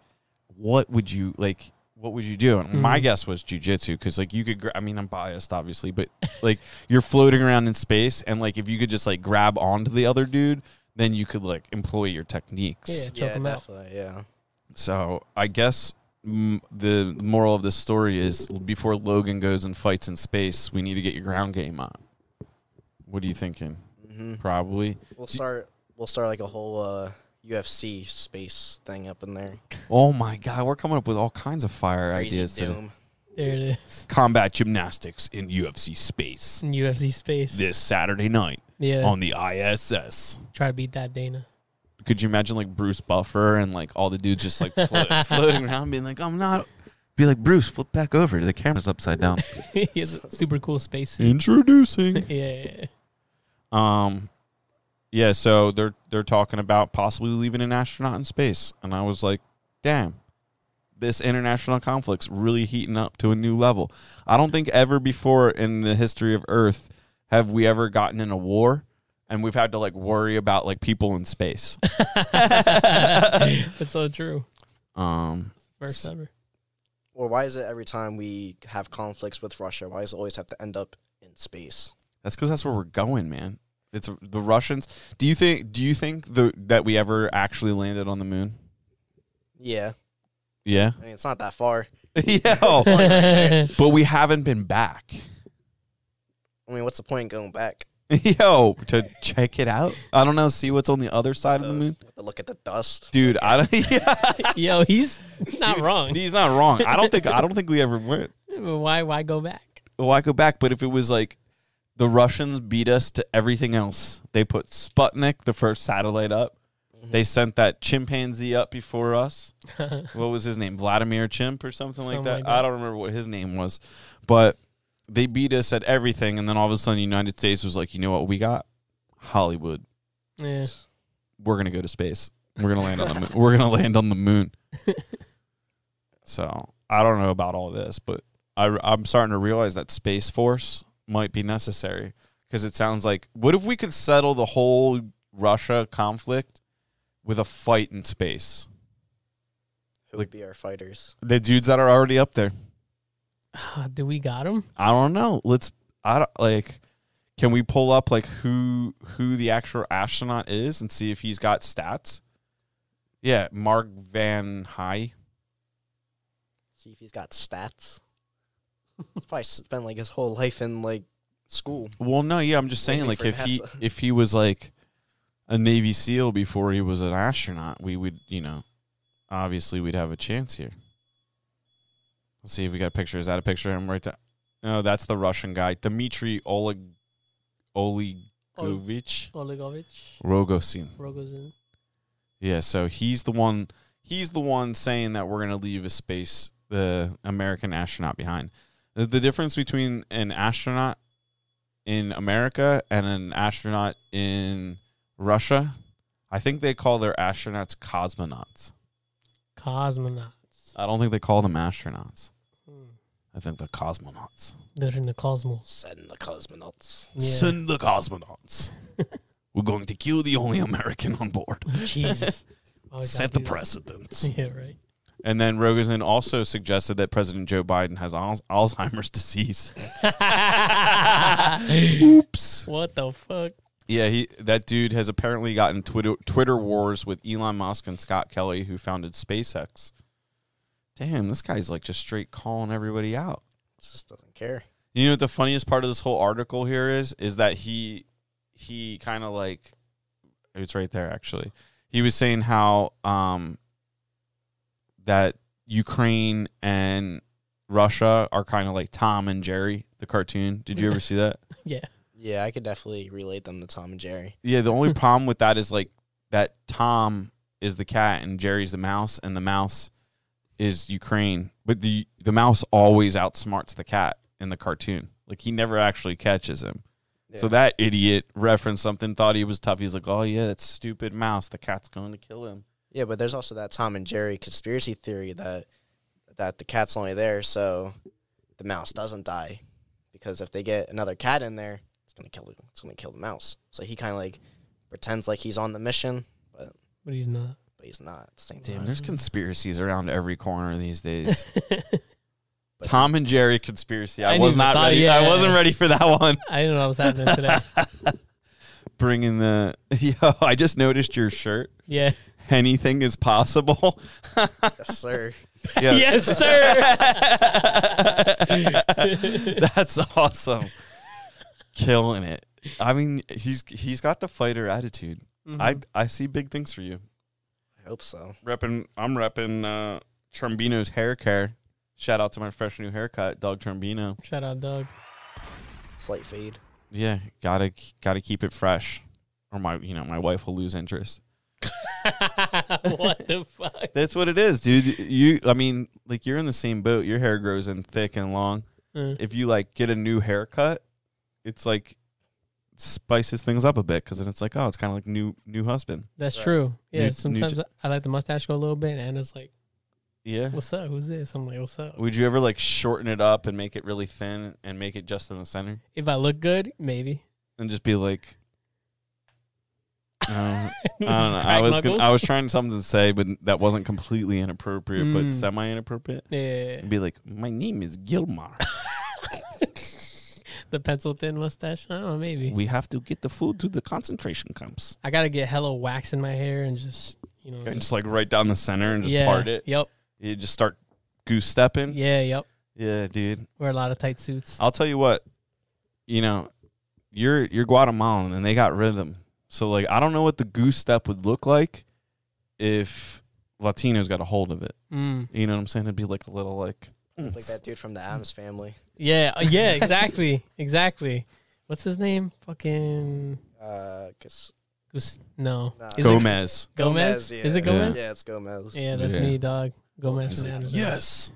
[SPEAKER 1] what would you like? What would you do? And my
[SPEAKER 3] Mhm.
[SPEAKER 1] guess was jujitsu because, like, you could. Gra- I mean, I'm biased, obviously, but like, you're floating around in space, and like, if you could just like grab onto the other dude, then you could like employ your techniques.
[SPEAKER 3] Yeah,
[SPEAKER 2] yeah,
[SPEAKER 3] him out.
[SPEAKER 2] definitely. Yeah.
[SPEAKER 1] So I guess mm, the moral of this story is before Logan goes and fights in space, we need to get your ground game on. What are you thinking?
[SPEAKER 2] hmm
[SPEAKER 1] probably.
[SPEAKER 2] We'll start. We'll start like a whole uh, UFC space thing up in there.
[SPEAKER 1] Oh my god, we're coming up with all kinds of fire
[SPEAKER 2] Crazy
[SPEAKER 1] ideas. today.
[SPEAKER 2] Doom.
[SPEAKER 3] There it is.
[SPEAKER 1] Combat gymnastics in UFC space
[SPEAKER 3] In UFC space.
[SPEAKER 1] this Saturday night
[SPEAKER 3] yeah.
[SPEAKER 1] on the ISS.
[SPEAKER 3] Try to beat that Dana.
[SPEAKER 1] Could you imagine like Bruce Buffer and like all the dudes just like float, floating around, being like, "I'm not." Be like Bruce, flip back over. The camera's upside down.
[SPEAKER 3] he has a super cool spacesuit.
[SPEAKER 1] Introducing.
[SPEAKER 3] yeah, yeah, yeah.
[SPEAKER 1] Um, yeah. So they're they're talking about possibly leaving an astronaut in space, and I was like, "Damn, this international conflict's really heating up to a new level." I don't think ever before in the history of Earth have we ever gotten in a war, and we've had to like worry about like people in space.
[SPEAKER 3] That's so true.
[SPEAKER 1] Um,
[SPEAKER 3] First ever.
[SPEAKER 2] Or why is it every time we have conflicts with Russia, why does it always have to end up in space?
[SPEAKER 1] That's because that's where we're going, man. It's the Russians. Do you think? Do you think the that we ever actually landed on the moon?
[SPEAKER 2] Yeah,
[SPEAKER 1] Yeah.
[SPEAKER 2] I mean it's not that far.
[SPEAKER 1] yeah. but we haven't been back.
[SPEAKER 2] I mean, what's the point in going back?
[SPEAKER 1] Yo, to check it out. I don't know. See what's on the other side of the moon,
[SPEAKER 2] to look at the dust.
[SPEAKER 1] dude. I don't. Yeah,
[SPEAKER 3] Yo, he's not wrong.
[SPEAKER 1] he's not wrong. I don't think. I don't think we ever went.
[SPEAKER 3] Why? Why go back?
[SPEAKER 1] Why go back? But if it was like the Russians beat us to everything else, they put Sputnik, the first satellite, up. Mm-hmm. They sent that chimpanzee up before us. what was his name? Vladimir Chimp or something, like,
[SPEAKER 3] Something
[SPEAKER 1] that.
[SPEAKER 3] like
[SPEAKER 1] I don't remember what his name was, but they beat us at everything, and then all of a sudden, the United States was like, you know what, we got Hollywood.
[SPEAKER 3] Yeah.
[SPEAKER 1] We're gonna go to space. We're gonna land on the moon. We're gonna land on the moon. so I don't know about all this, but I, I'm starting to realize that Space Force might be necessary because it sounds like what if we could settle the whole Russia conflict with a fight in space?
[SPEAKER 2] Who
[SPEAKER 1] Like-
[SPEAKER 2] would be our fighters?
[SPEAKER 1] The dudes that are already up there.
[SPEAKER 3] Do we got him?
[SPEAKER 1] I don't know. Let's. I don't like. Can we pull up like who who the actual astronaut is and see if he's got stats? Yeah, Mark Vande Hei.
[SPEAKER 2] See if he's got stats. he's probably spent like his whole life in like school.
[SPEAKER 1] Well, no, yeah, I'm just saying
[SPEAKER 2] Waiting
[SPEAKER 1] like
[SPEAKER 2] for
[SPEAKER 1] if he if he was like a Navy SEAL before he was an astronaut, we would you know obviously we'd have a chance here. Let's see if we got a picture. Is that a picture of him right there? No, that's the Russian guy, Dmitry Oleg Olegovich
[SPEAKER 3] Olegovich.
[SPEAKER 1] Rogozin.
[SPEAKER 3] Rogozin.
[SPEAKER 1] Yeah, so he's the one he's the one saying that we're going to leave a space the American astronaut behind. The, the difference between an astronaut in America and an astronaut in Russia, I think they call their astronauts cosmonauts.
[SPEAKER 3] Cosmonauts.
[SPEAKER 1] I don't think they call them astronauts.
[SPEAKER 3] Hmm.
[SPEAKER 1] I think they're cosmonauts.
[SPEAKER 3] They're in the cosmos.
[SPEAKER 2] Send the cosmonauts.
[SPEAKER 3] Yeah.
[SPEAKER 1] Send the cosmonauts. we're going to kill the only American on board.
[SPEAKER 3] Jesus. Why
[SPEAKER 1] Set the
[SPEAKER 3] do
[SPEAKER 1] precedent.
[SPEAKER 3] Yeah, right.
[SPEAKER 1] And then Rogozin also suggested that President Joe Biden has Al- Alzheimer's disease. Oops.
[SPEAKER 3] what the fuck?
[SPEAKER 1] Yeah, he that dude has apparently gotten Twitter Twitter wars with Elon Musk and Scott Kelly, who founded SpaceX. Damn, this guy's like just straight calling everybody out.
[SPEAKER 2] Just doesn't care.
[SPEAKER 1] You know what the funniest part of this whole article here is? Is that he he kind of like it's right there actually. He was saying how um that Ukraine and Russia are kind of like Tom and Jerry, the cartoon. Did you ever see that?
[SPEAKER 3] Yeah.
[SPEAKER 2] Yeah, I could definitely relate them to Tom and Jerry.
[SPEAKER 1] Yeah, the only problem with that is like that Tom is the cat and Jerry's the mouse and the mouse is Ukraine. But the the mouse always outsmarts the cat in the cartoon. Like he never actually catches him. So that idiot referenced something, thought he was tough. He's like, "Oh yeah, that stupid mouse. The cat's going to kill him."
[SPEAKER 2] Yeah, but there's also that Tom and Jerry conspiracy theory that that the cat's only there so the mouse doesn't die because if they get another cat in there, it's gonna kill the, it's gonna kill the mouse. So he kind of like pretends like he's on the mission, but
[SPEAKER 3] But he's not.
[SPEAKER 2] But he's not at the same
[SPEAKER 1] Damn,
[SPEAKER 2] time.
[SPEAKER 1] there's conspiracies around every corner these days. Tom and Jerry conspiracy. I,
[SPEAKER 3] I
[SPEAKER 1] was not
[SPEAKER 3] thought-
[SPEAKER 1] ready.
[SPEAKER 3] yeah.
[SPEAKER 1] I wasn't ready for that one.
[SPEAKER 3] I didn't know what was happening today.
[SPEAKER 1] Bringing the yo, I just noticed your shirt.
[SPEAKER 3] Yeah.
[SPEAKER 1] Anything is possible.
[SPEAKER 2] yes, sir.
[SPEAKER 1] Yeah.
[SPEAKER 3] Yes, sir.
[SPEAKER 1] That's awesome. Killing it. I mean, he's he's got the fighter attitude.
[SPEAKER 3] Mhm.
[SPEAKER 1] I I see big things for you.
[SPEAKER 2] I hope so.
[SPEAKER 1] Repping, I'm repping uh, Trombino's hair care. Shout out to my fresh new haircut, Doug Trombino.
[SPEAKER 3] Shout out, Doug.
[SPEAKER 2] Slight fade.
[SPEAKER 1] Yeah, gotta gotta keep it fresh, or my you know my wife will lose interest.
[SPEAKER 3] what the fuck?
[SPEAKER 1] That's what it is, dude. You, I mean, like you're in the same boat. Your hair grows in thick and long.
[SPEAKER 3] Uh,
[SPEAKER 1] If you like get a new haircut, it's like spices things up a bit because then it's like, oh, it's kind of like new new husband.
[SPEAKER 3] that's
[SPEAKER 2] Right.
[SPEAKER 3] true. Yeah,
[SPEAKER 1] New- new
[SPEAKER 3] sometimes I like the mustache go a little bit, and it's like,
[SPEAKER 1] Yeah.
[SPEAKER 3] "What's up? Who's this?" I'm like, "What's up?"
[SPEAKER 1] Would you ever like shorten it up and make it really thin and make it just in the center
[SPEAKER 3] If I look good, maybe.
[SPEAKER 1] and just be like, uh, I don't know. I was gonna. I was trying something to say, but that wasn't completely inappropriate, but
[SPEAKER 3] Mm.
[SPEAKER 1] semi inappropriate.
[SPEAKER 3] Yeah,
[SPEAKER 1] Be like, my name is Gilmar.
[SPEAKER 3] the pencil thin mustache. I don't know, maybe.
[SPEAKER 1] we have to get the food to the concentration camps.
[SPEAKER 3] I gotta get hella wax in my hair and just you know.
[SPEAKER 1] And just like right down the center and just
[SPEAKER 3] yeah.
[SPEAKER 1] part it.
[SPEAKER 3] Yep.
[SPEAKER 1] You just start goose stepping.
[SPEAKER 3] Yeah. Yep.
[SPEAKER 1] Yeah, dude.
[SPEAKER 3] Wear a lot of tight suits.
[SPEAKER 1] I'll tell you what, you know, you're you're Guatemalan and they got rid of them. So like I don't know what the goose step would look like if Latinos got a hold of it.
[SPEAKER 3] Mm.
[SPEAKER 1] You know what I'm saying? It'd be like a little like
[SPEAKER 2] Like that dude from the Addams family.
[SPEAKER 3] Yeah. uh, Yeah. Exactly. exactly. What's his name? Fucking.
[SPEAKER 2] Uh, cause
[SPEAKER 3] Gus- no.
[SPEAKER 2] Nah.
[SPEAKER 3] Is it
[SPEAKER 1] Gomez.
[SPEAKER 3] Gomez?
[SPEAKER 2] yeah.
[SPEAKER 3] Is it Gomez?
[SPEAKER 2] Yeah, it's Gomez.
[SPEAKER 3] Yeah, that's
[SPEAKER 1] Yeah.
[SPEAKER 3] me, dog. Gomez.
[SPEAKER 1] He's
[SPEAKER 3] from
[SPEAKER 1] like,
[SPEAKER 3] Addams.
[SPEAKER 1] yes,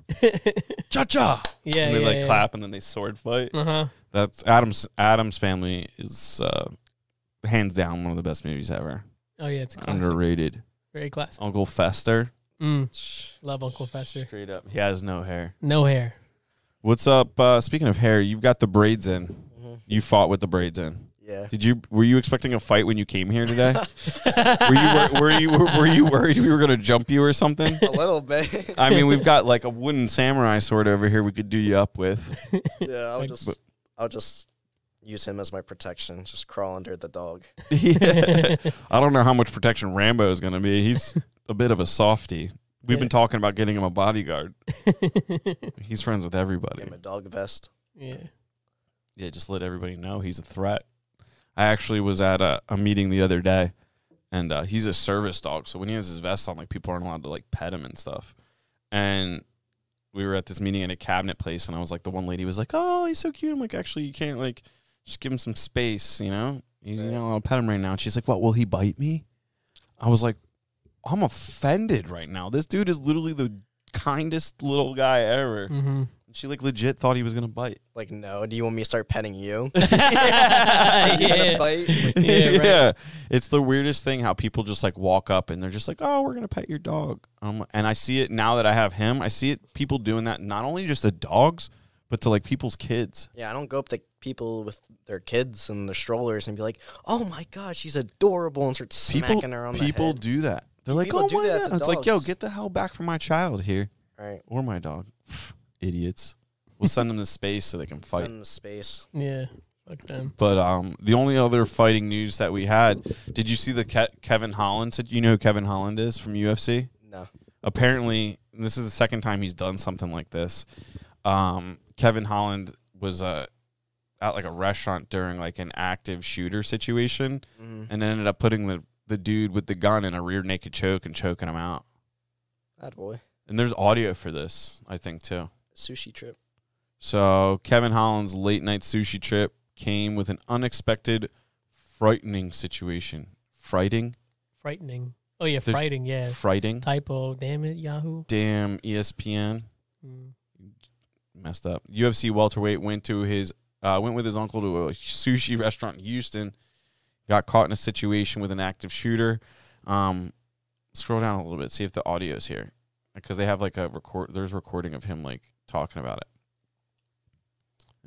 [SPEAKER 1] cha cha.
[SPEAKER 3] Yeah.
[SPEAKER 1] and they
[SPEAKER 3] yeah,
[SPEAKER 1] like
[SPEAKER 3] yeah.
[SPEAKER 1] clap and then they sword fight.
[SPEAKER 3] Uh huh.
[SPEAKER 1] That's Addams. Addams Family is uh, hands down one of the best movies ever.
[SPEAKER 3] Oh yeah, it's a classic.
[SPEAKER 1] Underrated.
[SPEAKER 3] Very classic.
[SPEAKER 1] Uncle Fester.
[SPEAKER 3] Mm. Love Uncle Fester.
[SPEAKER 1] Straight up, he has no hair.
[SPEAKER 3] No hair.
[SPEAKER 1] What's up? Uh, speaking of hair, you've got the braids in.
[SPEAKER 2] Mhm.
[SPEAKER 1] You fought with the braids in.
[SPEAKER 2] Yeah.
[SPEAKER 1] Did you? Were you expecting a fight when you came here today? were you? Were, were you? Were, were you worried we were gonna jump you or something?
[SPEAKER 2] A little bit.
[SPEAKER 1] I mean, we've got like a wooden samurai sword over here. We could do you up with.
[SPEAKER 2] yeah, I'll
[SPEAKER 3] Like-
[SPEAKER 2] just
[SPEAKER 1] But-
[SPEAKER 2] I'll just use him as my protection. Just crawl under the dog.
[SPEAKER 1] Yeah. I don't know how much protection Rambo is gonna be. He's a bit of a softy. We've been talking about getting him a bodyguard. He's friends with everybody.
[SPEAKER 2] Get him a dog vest.
[SPEAKER 3] yeah.
[SPEAKER 1] Yeah, just let everybody know he's a threat. I actually was at a, a meeting the other day, and uh, he's a service dog. So when he has his vest on, like people aren't allowed to like pet him and stuff. And we were at this meeting in a cabinet place, and I was like, the one lady was like, "Oh, he's so cute." I'm like, "Actually, you can't like just give him some space, you know? You, you
[SPEAKER 2] Right.
[SPEAKER 1] know, I'll pet him right now." And she's like, "What? Will he bite me?" I was like, "I'm offended right now. This dude is literally the kindest little guy ever."
[SPEAKER 3] Mm-hmm.
[SPEAKER 1] She like legit thought he was gonna bite.
[SPEAKER 2] Like, no. Do you want me to start petting you?
[SPEAKER 3] yeah.
[SPEAKER 2] You gonna bite?
[SPEAKER 3] Yeah, right.
[SPEAKER 1] It's the weirdest thing how people just like walk up and they're just like, "Oh, we're gonna pet your dog." Um, and I see it now that I have him. I see it people doing that not only just to dogs, but to like people's kids.
[SPEAKER 2] Yeah, I don't go up to people with their kids and their strollers and be like, "Oh my gosh, she's adorable," and start
[SPEAKER 1] People,
[SPEAKER 2] smacking her on
[SPEAKER 1] people
[SPEAKER 2] the head.
[SPEAKER 1] People do that. They're like,
[SPEAKER 2] People
[SPEAKER 1] "Oh
[SPEAKER 2] do
[SPEAKER 1] my
[SPEAKER 2] that
[SPEAKER 1] god!"
[SPEAKER 2] to
[SPEAKER 1] It's like, "Yo,
[SPEAKER 2] dogs.
[SPEAKER 1] get the hell back from my child here
[SPEAKER 2] Right.
[SPEAKER 1] or my dog." Idiots. We'll send them to space so they can fight.
[SPEAKER 2] Send them to space.
[SPEAKER 3] Yeah. Fuck them.
[SPEAKER 1] But um, the only other fighting news that we had, did you see the Ke- Kevin Holland? Said you know who Kevin Holland is from UFC?
[SPEAKER 2] No.
[SPEAKER 1] apparently this is the second time he's done something like this. Um, Kevin Holland was uh, at like a restaurant during like an active shooter situation,
[SPEAKER 2] Mm-hmm.
[SPEAKER 1] and ended up putting the the dude with the gun in a rear naked choke and choking him out.
[SPEAKER 2] That boy.
[SPEAKER 1] And there's audio for this, I think too.
[SPEAKER 2] Sushi trip.
[SPEAKER 1] So Kevin Holland's late night sushi trip came with an unexpected, frightening situation. Frightening,
[SPEAKER 3] Frightening. Oh yeah,
[SPEAKER 1] There's-
[SPEAKER 3] frightening. Yeah.
[SPEAKER 1] frightening.
[SPEAKER 3] Typo. Damn it, Yahoo.
[SPEAKER 1] Damn ESPN.
[SPEAKER 3] Mm.
[SPEAKER 1] messed up. UFC welterweight went to his uh, went with his uncle to a sushi restaurant in Houston. Got caught in a situation with an active shooter. Um, scroll down a little bit, see if the audio's here, because they have like a record. There's recording of him like talking about it.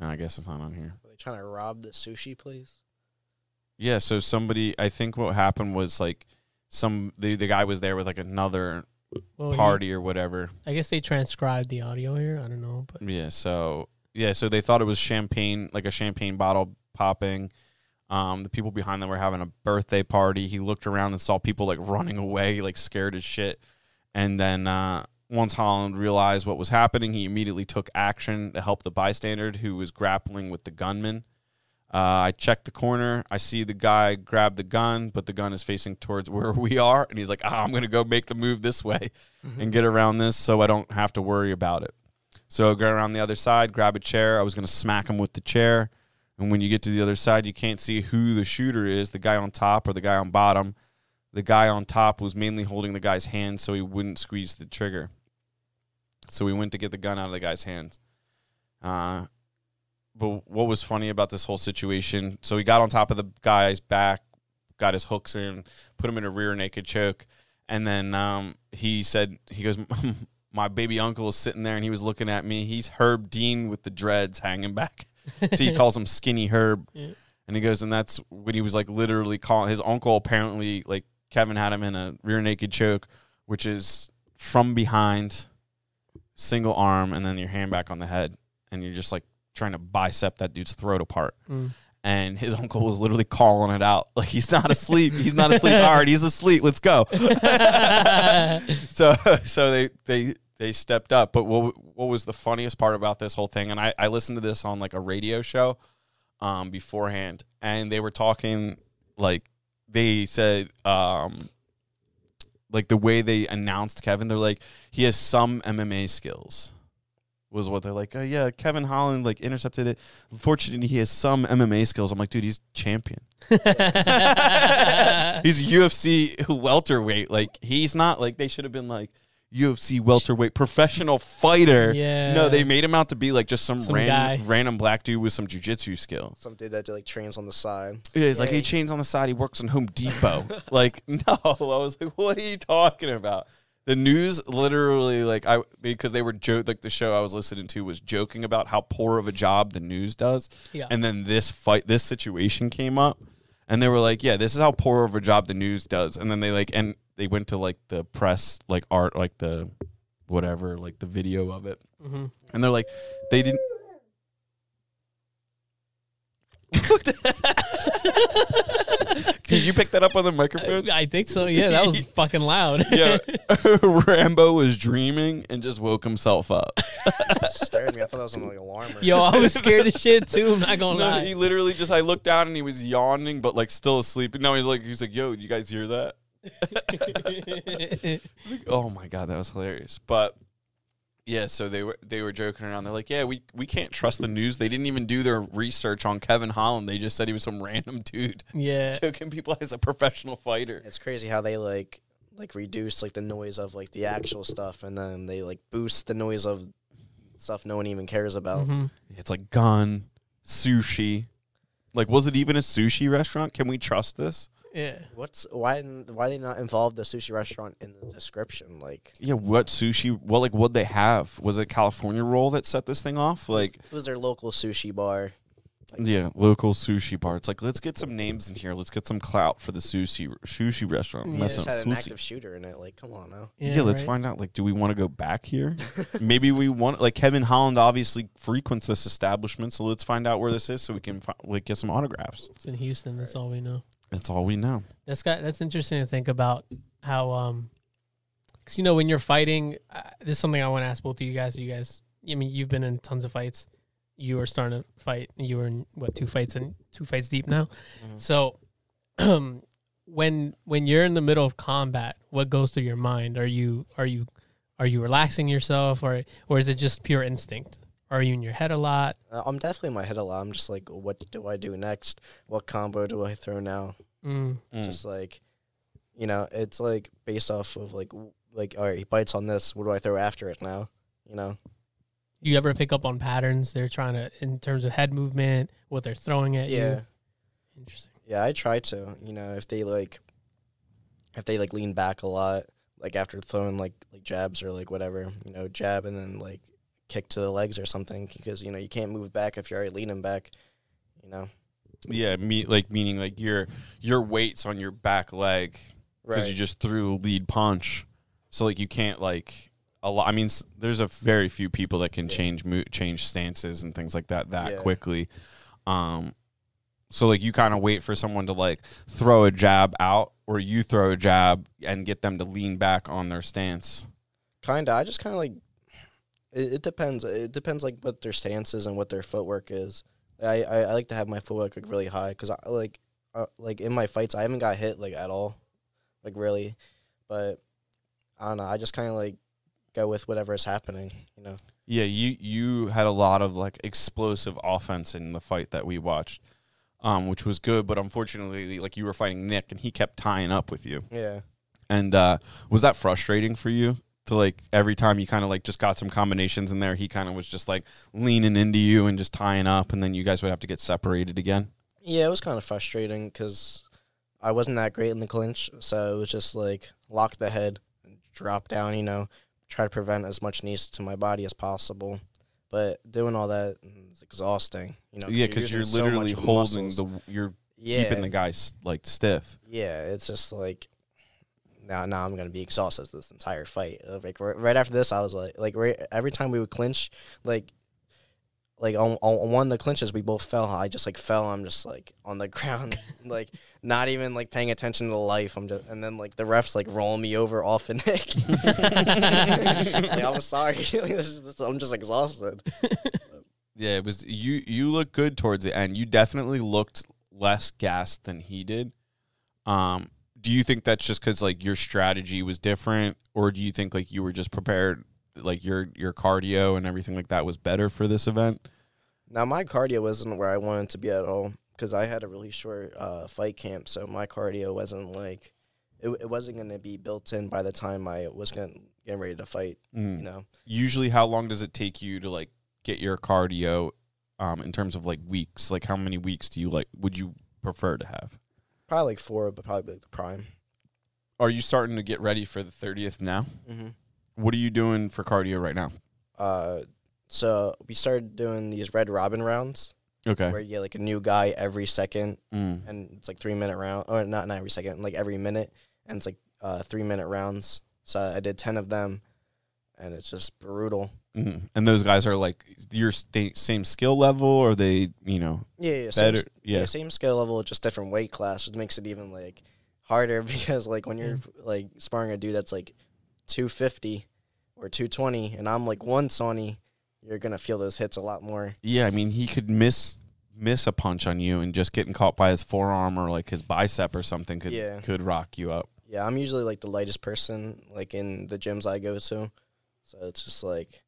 [SPEAKER 1] And I guess it's not on here.
[SPEAKER 2] Were they trying to rob the sushi place?
[SPEAKER 1] Yeah, so somebody, I think what happened was like some the the guy was there with like another
[SPEAKER 3] Well, yeah.
[SPEAKER 1] party or whatever.
[SPEAKER 3] I guess they transcribed the audio here. I don't know, but
[SPEAKER 1] Yeah, so yeah, so they thought it was champagne, like a champagne bottle popping. Um, the people behind them were having a birthday party. He looked around and saw people like running away, like scared as shit. And then uh, once Holland realized what was happening, he immediately took action to help the bystander who was grappling with the gunman. Uh, I check the corner. I see the guy grab the gun, but the gun is facing towards where we are, and he's like, ah, "I'm gonna go make the move this way and get around this, so I don't have to worry about it." So I go around the other side, grab a chair. I was gonna smack him with the chair, and when you get to the other side, you can't see who the shooter is, the guy on top or the guy on bottom. The guy on top was mainly holding the guy's hand so he wouldn't squeeze the trigger. So we went to get the gun out of the guy's hands. Uh, but what was funny about this whole situation? So he got on top of the guy's back, got his hooks in, put him in a rear naked choke, and then um, he said, "He goes, my baby uncle is sitting there, and he was looking at me. He's Herb Dean with the dreads hanging back. So he calls him Skinny Herb,
[SPEAKER 3] Yeah.
[SPEAKER 1] and he goes, and that's when he was like literally calling his uncle. Apparently, like Kevin had him in a rear naked choke, which is from behind, single arm, and then your hand back on the head, and you're just like trying to bicep that dude's throat apart.
[SPEAKER 3] Mm.
[SPEAKER 1] And his uncle was literally calling it out, like he's not asleep. He's not asleep. All right, he's asleep. Let's go. so so they they they stepped up. But what what was the funniest part about this whole thing? And I I listened to this on like a radio show, um beforehand, and they were talking like they said um like the way they announced Kevin, they're like he has some MMA skills. Was what they're like. Oh yeah, Kevin Holland like intercepted it. Unfortunately, he has some MMA skills. I'm like, dude, he's champion. he's UFC welterweight. Like he's not like they should have been like UFC welterweight professional fighter.
[SPEAKER 3] Yeah.
[SPEAKER 1] No, they made him out to be like just some,
[SPEAKER 3] Some
[SPEAKER 1] random
[SPEAKER 3] guy.
[SPEAKER 1] random black dude with some jujitsu skill.
[SPEAKER 2] Some dude that like trains on the side.
[SPEAKER 1] Yeah, he's like he trains on the side. He works in Home Depot. like no, I was like, what are you talking about? The news literally like I because they were joke like the show I was listening to was joking about how poor of a job the news does.
[SPEAKER 3] Yeah.
[SPEAKER 1] And then this fight, this situation came up, and they were like, "Yeah, this is how poor of a job the news does." And then they like, and they went to like the press, like art, like the whatever, like the video of it,
[SPEAKER 3] Mhm.
[SPEAKER 1] and they're like, they didn't. Did you pick that up on the microphone?
[SPEAKER 3] I think so. Yeah, that was fucking loud.
[SPEAKER 1] yeah, Rambo was dreaming and just woke himself up.
[SPEAKER 2] Scared me. I thought that was an like, alarm. Or
[SPEAKER 3] Yo, I was scared as shit too. I'm not gonna
[SPEAKER 1] No,
[SPEAKER 3] lie.
[SPEAKER 1] he literally just I looked down and he was yawning, but like still asleep. No, he's like he's like, "Yo, did you guys hear that?" Like, oh my god, that was hilarious. But yeah, so they were they were joking around. They're like, "Yeah, we we can't trust the news. They didn't even do their research on Kevin Holland. They just said he was some random dude
[SPEAKER 3] yeah.
[SPEAKER 1] joking people as a professional fighter."
[SPEAKER 2] It's crazy how they like like reduce like the noise of like the actual stuff, and then they like boost the noise of stuff no one even cares about.
[SPEAKER 3] Mhm.
[SPEAKER 1] It's like gun, sushi. Like, was it even a sushi restaurant? Can we trust this?
[SPEAKER 3] Yeah.
[SPEAKER 2] What's why why they not involve the sushi restaurant in the description? Like,
[SPEAKER 1] Yeah, what sushi? Well, like, what they have? Was it California roll that set this thing off? Like,
[SPEAKER 2] it was their local sushi bar.
[SPEAKER 1] yeah, local sushi bar. It's like, let's get some names in here. Let's get some clout for the sushi sushi restaurant.
[SPEAKER 3] Yeah.
[SPEAKER 1] Mess
[SPEAKER 2] Just
[SPEAKER 1] up
[SPEAKER 2] had an
[SPEAKER 1] sushi.
[SPEAKER 2] active shooter in it. Like, come on now.
[SPEAKER 1] Yeah, let's
[SPEAKER 3] right?
[SPEAKER 1] find out. Like, do we want to go back here? Maybe we want. Like, Kevin Holland obviously frequents this establishment, so let's find out where this is so we can fi- like get some autographs.
[SPEAKER 3] It's in Houston. That's all we know.
[SPEAKER 1] That's all we know.
[SPEAKER 3] That's got that's interesting to think about how um because you know when you're fighting uh, this is something I want to ask both of you guys. You guys I mean you've been in tons of fights. You were starting to fight. You were in what two fights and two fights deep now?
[SPEAKER 2] Mhm.
[SPEAKER 3] so when when you're in the middle of combat what goes through your mind? Are you are you are you relaxing yourself? Or or is it just pure instinct are you in your head a lot
[SPEAKER 2] Uh, I'm definitely in my head a lot. I'm just like, what do I do next? What combo do I throw now?
[SPEAKER 3] mm.
[SPEAKER 1] Mm.
[SPEAKER 2] Just like, you know, it's like based off of like, like, all right, he bites on this. What do I throw after it now? You know,
[SPEAKER 3] you ever pick up on patterns they're trying to in terms of head movement what they're throwing at
[SPEAKER 2] yeah,
[SPEAKER 3] you interesting
[SPEAKER 2] yeah. I try to. You know, if they like, if they like lean back a lot, like after throwing like like jabs or like whatever, you know, jab and then like kick to the legs or something because you know you can't move back if you're already leaning back. You know,
[SPEAKER 1] Yeah, me like meaning like your your weight's on your back leg because
[SPEAKER 2] right?
[SPEAKER 1] you just threw lead punch. So like you can't like a lot. I mean, there's a very few people that can
[SPEAKER 2] Yeah.
[SPEAKER 1] change mo- change stances and things like that that
[SPEAKER 2] Yeah.
[SPEAKER 1] quickly. Um, so like you kind of wait for someone to like throw a jab out, or you throw a jab and get them to lean back on their stance.
[SPEAKER 2] Kinda. I just kind of like. It, it depends. It depends like what their stance is and what their footwork is. I, I, I like to have my footwork like really high because I like uh, like in my fights I haven't got hit like at all, like really, but I don't know. I just kind of like go with whatever is happening. You know.
[SPEAKER 1] Yeah, you you had a lot of like explosive offense in the fight that we watched, um, which was good. But unfortunately, like you were fighting Nick, and he kept tying up with you.
[SPEAKER 2] Yeah.
[SPEAKER 1] And uh, was that frustrating for you to like every time you kind of like just got some combinations in there, he kind of was just like leaning into you and just tying up, and then you guys would have to get separated again.
[SPEAKER 2] Yeah, it was kind of frustrating because I wasn't that great in the clinch, so it was just like lock the head, and drop down. You know, try to prevent as much knees to my body as possible. But doing all that is exhausting. You know,
[SPEAKER 1] yeah, because you're,
[SPEAKER 2] so
[SPEAKER 1] literally
[SPEAKER 2] much
[SPEAKER 1] holding
[SPEAKER 2] muscles.
[SPEAKER 1] the you're
[SPEAKER 2] yeah,
[SPEAKER 1] keeping the guy like stiff.
[SPEAKER 2] yeah. It's just like now, now I'm gonna be exhausted this entire fight. Uh, Like right, right after this, I was like, like right, every time we would clinch, like. Like on, on one of the clinches, we both fell. I just like fell. I'm just like on the ground, like not even like paying attention to life. I'm just, and then like the refs like rolling me over off of Nick. like, I'm sorry. This is just- I'm just exhausted.
[SPEAKER 1] Yeah, it was you. You looked good towards the end. You definitely looked less gassed than he did. Um, do you think that's just because like your strategy was different, or do you think like you were just prepared, like your your cardio and everything like that was better for this event?
[SPEAKER 2] Now my cardio wasn't where I wanted to be at all because I had a really short uh, fight camp, so my cardio wasn't like it, it wasn't going to be built in by the time I was getting getting ready to fight.
[SPEAKER 1] Mm.
[SPEAKER 2] You know,
[SPEAKER 1] Usually, how long does it take you to like get your cardio? Um, in terms of like weeks, like how many weeks do you like? Would you prefer to have?
[SPEAKER 2] Probably like four, but probably like the prime.
[SPEAKER 1] Are you starting to get ready for the thirtieth now?
[SPEAKER 2] hmm
[SPEAKER 1] What are you doing for cardio right now?
[SPEAKER 2] Uh, so we started doing these red robin rounds
[SPEAKER 1] Okay.
[SPEAKER 2] where you get like a new guy every second,
[SPEAKER 1] Mm.
[SPEAKER 2] and it's like three minute round, or not not every second, like every minute, and it's like uh, three minute rounds. So I did ten of them, and it's just brutal.
[SPEAKER 1] Mhm. And those guys are like your sta- same skill level, or they, you know,
[SPEAKER 2] Yeah, yeah, same,
[SPEAKER 1] better?
[SPEAKER 2] s-
[SPEAKER 1] Yeah.
[SPEAKER 2] yeah, same skill level, just different weight class, which makes it even like harder because like when you're like sparring a dude that's like two fifty or two twenty, and I'm like one twenty, you're gonna feel those hits a lot more.
[SPEAKER 1] Yeah, I mean, he could miss miss a punch on you, and just getting caught by his forearm or like his bicep or something could
[SPEAKER 2] Yeah.
[SPEAKER 1] could rock you up.
[SPEAKER 2] Yeah, I'm usually like the lightest person like in the gyms I go to, so it's just like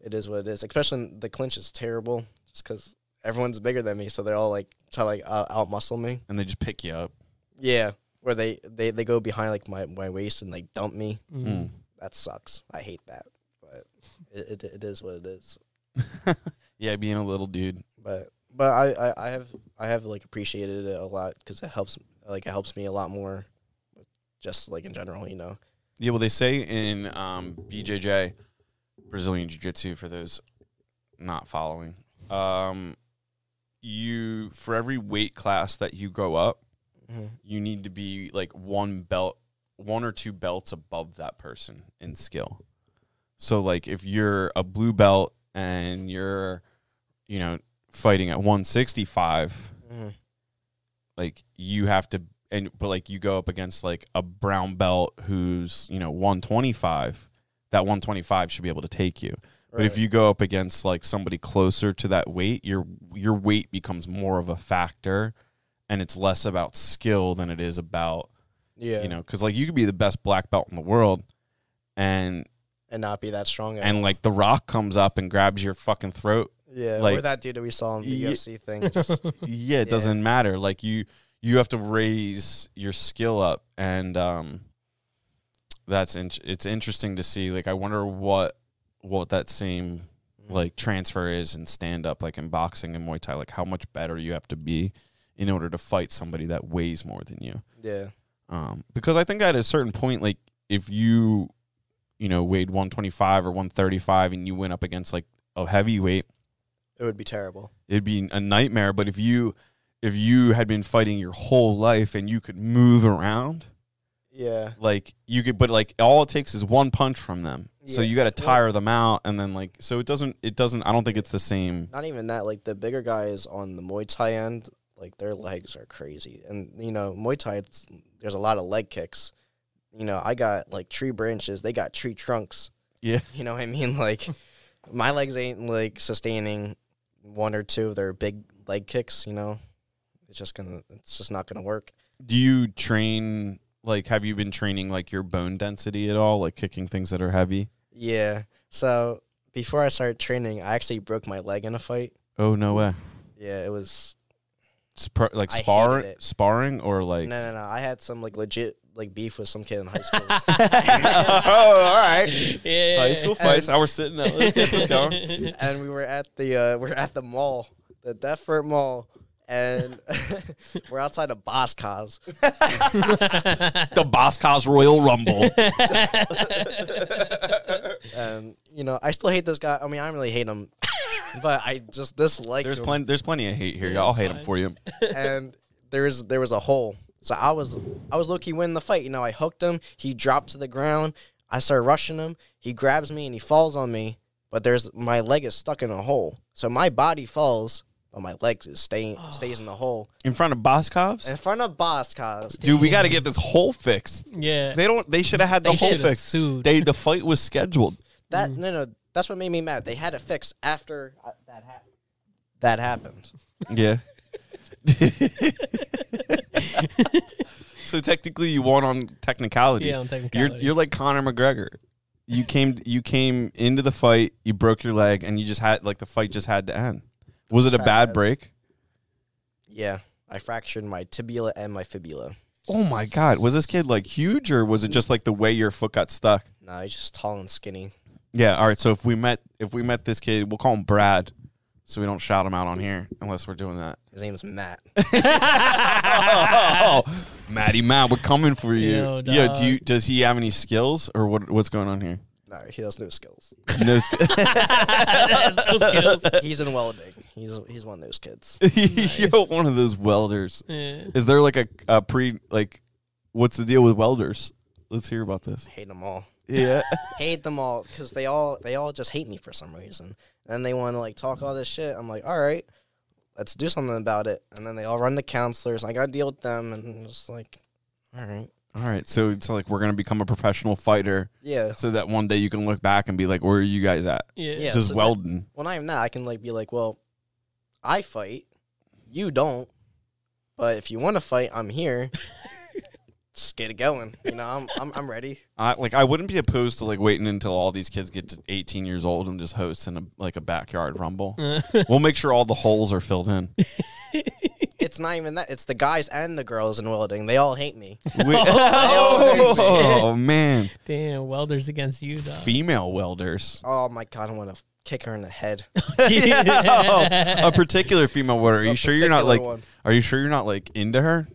[SPEAKER 2] it is what it is. Especially the clinch is terrible, just because everyone's bigger than me, so they're all like try to, like out, out muscle me.
[SPEAKER 1] And they just pick you up.
[SPEAKER 2] Yeah, where they, they they go behind like my, my waist and like dump me.
[SPEAKER 1] Mm.
[SPEAKER 2] That sucks. I hate that, but it, it, it is what it is.
[SPEAKER 1] Yeah, being a little dude.
[SPEAKER 2] But but I, I, I have I have like appreciated it a lot because it helps like it helps me a lot more, just like in general, you know.
[SPEAKER 1] Yeah, well, they say in um, BJJ, Brazilian Jiu Jitsu, for those not following, um, you for every weight class that you go up,
[SPEAKER 2] Mhm.
[SPEAKER 1] you need to be like one belt, one or two belts above that person in skill. So, like, if you're a blue belt and you're, you know, fighting at 165,
[SPEAKER 2] Mhm.
[SPEAKER 1] like you have to and but like you go up against like a brown belt who's you know 125 that 125 should be able to take you but if you go up against like somebody closer to that weight your your weight becomes more of a factor and it's less about skill than it is about
[SPEAKER 2] yeah,
[SPEAKER 1] you know because like you could be the best black belt in the world and
[SPEAKER 2] and not be that strong.
[SPEAKER 1] and
[SPEAKER 2] all.
[SPEAKER 1] like the rock comes up and grabs your fucking throat
[SPEAKER 2] yeah,
[SPEAKER 1] like-
[SPEAKER 2] or that dude that we saw in the UFC thing. Just
[SPEAKER 1] yeah, it
[SPEAKER 2] Yeah.
[SPEAKER 1] doesn't matter. Like you you have to raise your skill up and um that's in, it's interesting to see like I wonder what what that same like transfer is in stand up like in boxing and Muay Thai like how much better you have to be in order to fight somebody that weighs more than you.
[SPEAKER 2] yeah,
[SPEAKER 1] Um because I think at a certain point like if you you know weighed 125 or 135 and you went up against like a heavyweight
[SPEAKER 2] it would be terrible.
[SPEAKER 1] it'd be a nightmare. But if you if you had been fighting your whole life and you could move around,
[SPEAKER 2] Yeah,
[SPEAKER 1] like you could, but like all it takes is one punch from them. So you got to tire them out, and then like so it doesn't it doesn't. I don't think it's the same.
[SPEAKER 2] not even that. Like the bigger guys on the Muay Thai end, like their legs are crazy, and you know Muay Thai, there's a lot of leg kicks. You know, I got like tree branches. They got tree trunks.
[SPEAKER 1] Yeah.
[SPEAKER 2] You know what I mean? Like my legs ain't like sustaining one or two of their big leg kicks, you know, it's just gonna it's just not gonna work.
[SPEAKER 1] Do you train like have you been training like your bone density at all, like kicking things that are heavy?
[SPEAKER 2] Yeah. So before I started training, I actually broke my leg in a fight.
[SPEAKER 1] Oh no way.
[SPEAKER 2] Yeah, it was
[SPEAKER 1] Spar- like
[SPEAKER 2] I hated
[SPEAKER 1] sparring, sparring, or like.
[SPEAKER 2] no, no, no. I had some like legit like beef with some kid in high school.
[SPEAKER 1] oh, all right.
[SPEAKER 3] Yeah.
[SPEAKER 1] High school fights. Now we're sitting. Now. Let's get this going.
[SPEAKER 2] and we were at the uh, we're at the mall, the Deptford Mall, and we're outside of Boscov's.
[SPEAKER 1] the Boscov's Royal Rumble.
[SPEAKER 2] And you know, I still hate this guy. I mean, I don't really hate him, but I just dislike
[SPEAKER 1] There's
[SPEAKER 2] him.
[SPEAKER 1] plenty. There's plenty of hate here.
[SPEAKER 3] Yeah,
[SPEAKER 1] I'll
[SPEAKER 3] it's
[SPEAKER 1] hate him for you.
[SPEAKER 2] and there was there was a hole. So I was I was low key winning the fight. You know, I hooked him. He dropped to the ground. I started rushing him. He grabs me and he falls on me. But there's my leg is stuck in a hole. So my body falls, but my leg is staying stays in the hole
[SPEAKER 1] In front of Boscov's.
[SPEAKER 2] in front of Boscov's.
[SPEAKER 1] Dude, we got to get this hole fixed.
[SPEAKER 3] yeah.
[SPEAKER 1] They don't. They should have had the
[SPEAKER 3] They
[SPEAKER 1] hole
[SPEAKER 3] should've
[SPEAKER 1] fixed.
[SPEAKER 3] sued.
[SPEAKER 1] They the fight was scheduled.
[SPEAKER 2] That no no. That's what made me mad. They had it fixed after uh, that happened. That happened.
[SPEAKER 1] Yeah. so technically, you won on technicality.
[SPEAKER 3] Yeah, on
[SPEAKER 1] You're
[SPEAKER 3] technicality.
[SPEAKER 1] you're like Conor McGregor. You came you came into the fight, you broke your leg, and you just had like the fight just had to end. Was it a bad
[SPEAKER 2] Sad.
[SPEAKER 1] break?
[SPEAKER 2] Yeah, I fractured my tibia and my fibula.
[SPEAKER 1] Oh my god, was this kid like huge or was it just like the way your foot got stuck?
[SPEAKER 2] No, he's just tall and skinny.
[SPEAKER 1] Yeah, all right. So if we met if we met this kid, we'll call him Brad, so we don't shout him out on here unless we're doing that.
[SPEAKER 2] His name is Matt.
[SPEAKER 1] oh, Matty Matt, we're coming for you.
[SPEAKER 3] Yo,
[SPEAKER 1] yeah.
[SPEAKER 3] dog.
[SPEAKER 1] Do you does he have any skills or what? What's going on here?
[SPEAKER 2] no, he has no skills.
[SPEAKER 1] No. sk-
[SPEAKER 3] That's no skills.
[SPEAKER 2] He's in welding. He's he's one of those kids.
[SPEAKER 1] Yo, one of those welders.
[SPEAKER 3] Yeah.
[SPEAKER 1] Is there like a, a pre like? What's the deal with welders? Let's hear about this.
[SPEAKER 2] Hate them all.
[SPEAKER 1] Yeah.
[SPEAKER 2] Hate them all because they all they all just hate me for some reason. And they want to like talk all this shit. I'm like, all right, let's do something about it. And then they all run to counselors. And I got to deal with them. And I'm just like, all right,
[SPEAKER 1] All right. So it's like we're gonna become a professional fighter,
[SPEAKER 2] yeah.
[SPEAKER 1] so that one day you can look back and be like, "Where are you guys at?"
[SPEAKER 3] Yeah.
[SPEAKER 2] Yeah.
[SPEAKER 1] Just
[SPEAKER 2] so that-
[SPEAKER 1] welding.
[SPEAKER 2] Well, not even that. I can like be like, well, I fight, you don't. But if you want to fight, I'm here. Just get it going. You know, I'm I'm, I'm ready.
[SPEAKER 1] I like I wouldn't be opposed to like waiting until all these kids get to 18 years old and just hosting a like a backyard rumble. we'll make sure all the holes are filled in.
[SPEAKER 2] It's not even that. It's the guys and the girls in welding. They all hate me.
[SPEAKER 1] We-
[SPEAKER 3] Oh,
[SPEAKER 1] oh man,
[SPEAKER 3] Damn, welders against you, dog.
[SPEAKER 1] female welders.
[SPEAKER 2] Oh my god, I want to kick her in the head.
[SPEAKER 1] a particular female welder. Are you
[SPEAKER 2] A
[SPEAKER 1] sure you're not
[SPEAKER 2] particular
[SPEAKER 1] like?
[SPEAKER 2] one.
[SPEAKER 1] Are you sure you're not like into her?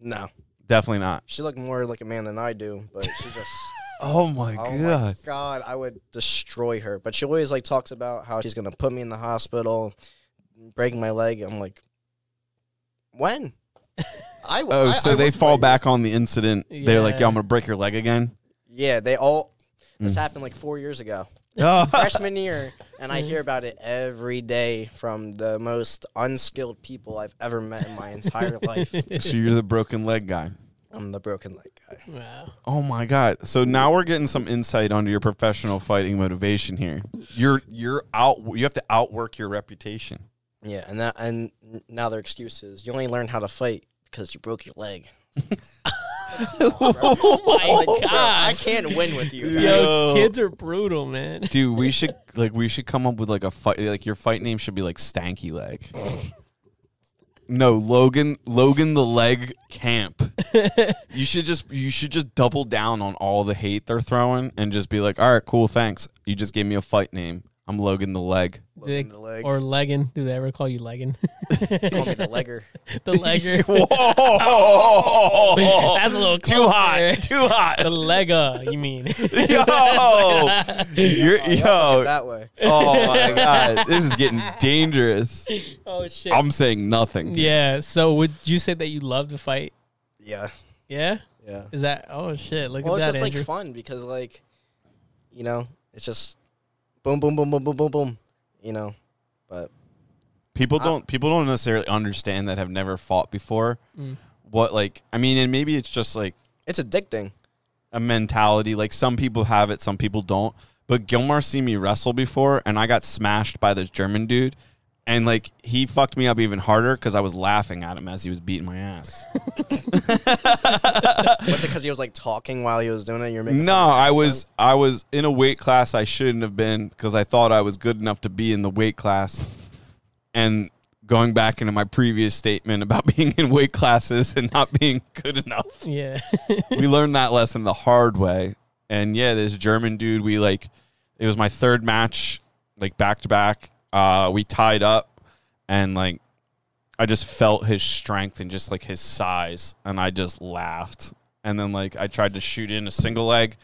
[SPEAKER 2] No,
[SPEAKER 1] Definitely not.
[SPEAKER 2] she looked more like a man than I do, but she just.
[SPEAKER 1] Oh my
[SPEAKER 2] Oh my god, I would destroy her. But she always like talks about how she's gonna put me in the hospital, break my leg. I'm like, when? I w-
[SPEAKER 1] Oh,
[SPEAKER 2] I-
[SPEAKER 1] so
[SPEAKER 2] I
[SPEAKER 1] they
[SPEAKER 2] would
[SPEAKER 1] fall
[SPEAKER 2] fight.
[SPEAKER 1] back on the incident. They're like,
[SPEAKER 3] Yeah.
[SPEAKER 1] "Yo, I'm gonna break your leg again."
[SPEAKER 2] Yeah, they all. This
[SPEAKER 1] Mm.
[SPEAKER 2] happened like four years ago,
[SPEAKER 1] Oh.
[SPEAKER 2] freshman year, and I hear about it every day from the most unskilled people I've ever met in my entire life.
[SPEAKER 1] so you're the broken leg guy.
[SPEAKER 2] I'm the broken leg guy.
[SPEAKER 3] Wow.
[SPEAKER 1] Oh my god! So now we're getting some insight onto your professional fighting motivation here. You're you're out. You have to outwork your reputation.
[SPEAKER 2] Yeah, and that and now their excuse is you only learned how to fight because you broke your leg.
[SPEAKER 3] Oh my
[SPEAKER 2] Like, bro, I can't win with you.
[SPEAKER 3] Yo,
[SPEAKER 2] guys.
[SPEAKER 1] Yo.
[SPEAKER 3] kids are brutal, man.
[SPEAKER 1] Dude, we should like we should come up with like a fight. Like your fight name should be like Stanky Leg. No, Logan. Logan the Leg Camp. You should just you should just double down on all the hate they're throwing and just be like, all right, cool, thanks. You just gave me a fight name. I'm Logan the Leg.
[SPEAKER 3] Do they-
[SPEAKER 2] the leg.
[SPEAKER 3] Or legging. Do they ever call you legging?
[SPEAKER 2] Call me the legger.
[SPEAKER 3] the legger.
[SPEAKER 1] Whoa!
[SPEAKER 3] That's a little
[SPEAKER 1] too
[SPEAKER 3] closer.
[SPEAKER 1] hot. Too hot.
[SPEAKER 3] the legger, you mean?
[SPEAKER 1] Yo, you're,
[SPEAKER 2] Oh,
[SPEAKER 1] yo.
[SPEAKER 2] that way.
[SPEAKER 1] Oh my god, this is getting dangerous.
[SPEAKER 3] oh shit.
[SPEAKER 1] I'm saying nothing.
[SPEAKER 3] yeah. So would you say that you love to fight?
[SPEAKER 2] Yeah,
[SPEAKER 3] Yeah.
[SPEAKER 2] yeah.
[SPEAKER 3] Is that? Oh shit! Look
[SPEAKER 2] Well,
[SPEAKER 3] at
[SPEAKER 2] it's just
[SPEAKER 3] Andrew.
[SPEAKER 2] like fun because like, you know, it's just boom, boom, boom, boom, boom, boom, boom. You know, but
[SPEAKER 1] People
[SPEAKER 2] I-
[SPEAKER 1] don't people don't necessarily understand that have never fought before.
[SPEAKER 3] Mm.
[SPEAKER 1] What like I mean, and maybe it's just like
[SPEAKER 2] it's addicting.
[SPEAKER 1] a mentality. Like some people have it, some people don't. But Gilmar seen me wrestle before, and I got smashed by this German dude, And like he fucked me up even harder because I was laughing at him as he was beating my ass.
[SPEAKER 2] Was it because he was like talking while he was doing it? You're making
[SPEAKER 1] No,
[SPEAKER 2] fun of his
[SPEAKER 1] I was
[SPEAKER 2] accent?
[SPEAKER 1] I was in a weight class I shouldn't have been because I thought I was good enough to be in the weight class. And going back into my previous statement about being in weight classes and not being good enough.
[SPEAKER 3] Yeah.
[SPEAKER 1] we learned that lesson the hard way. And yeah, this German dude, we like it was my third match, like back to back. Uh we tied up and like I just felt his strength and just like his size and I just laughed. And then like I tried to shoot in a single leg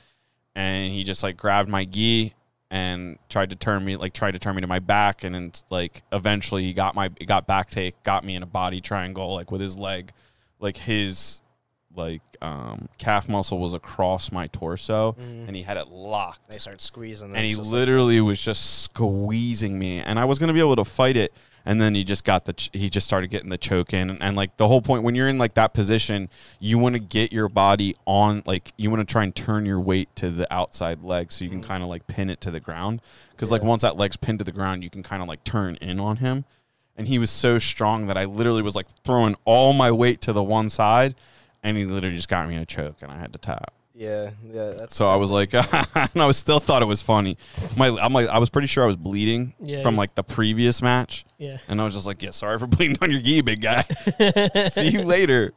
[SPEAKER 1] and he just like grabbed my gi and tried to turn me like tried to turn me to my back and then like eventually he got my he got back take, got me in a body triangle like with his leg like his like um calf muscle was across my torso and he had it locked.
[SPEAKER 2] They start squeezing.
[SPEAKER 1] and he
[SPEAKER 2] just like-
[SPEAKER 1] literally was just squeezing me. And i was going to be able to fight it. And then he just got the ch- he just started getting the choke in. And, and like the whole point when you're in like that position you want to get your body on like you want to try and turn your weight to the outside leg so you can kind of like pin it to the ground. Because like once that leg's pinned to the ground you can kind of like turn in on him. And he was so strong that i literally was like throwing all my weight to the one side and he literally just got me in a choke and i had to tap
[SPEAKER 2] yeah, yeah. That's
[SPEAKER 1] so I was like, and I was still thought it was funny. My, I'm like, I was pretty sure I was bleeding
[SPEAKER 3] Yeah,
[SPEAKER 1] from
[SPEAKER 3] you-
[SPEAKER 1] like the previous match,
[SPEAKER 3] yeah.
[SPEAKER 1] and I was just like, yeah, sorry for bleeding on your gi, big guy. See you later.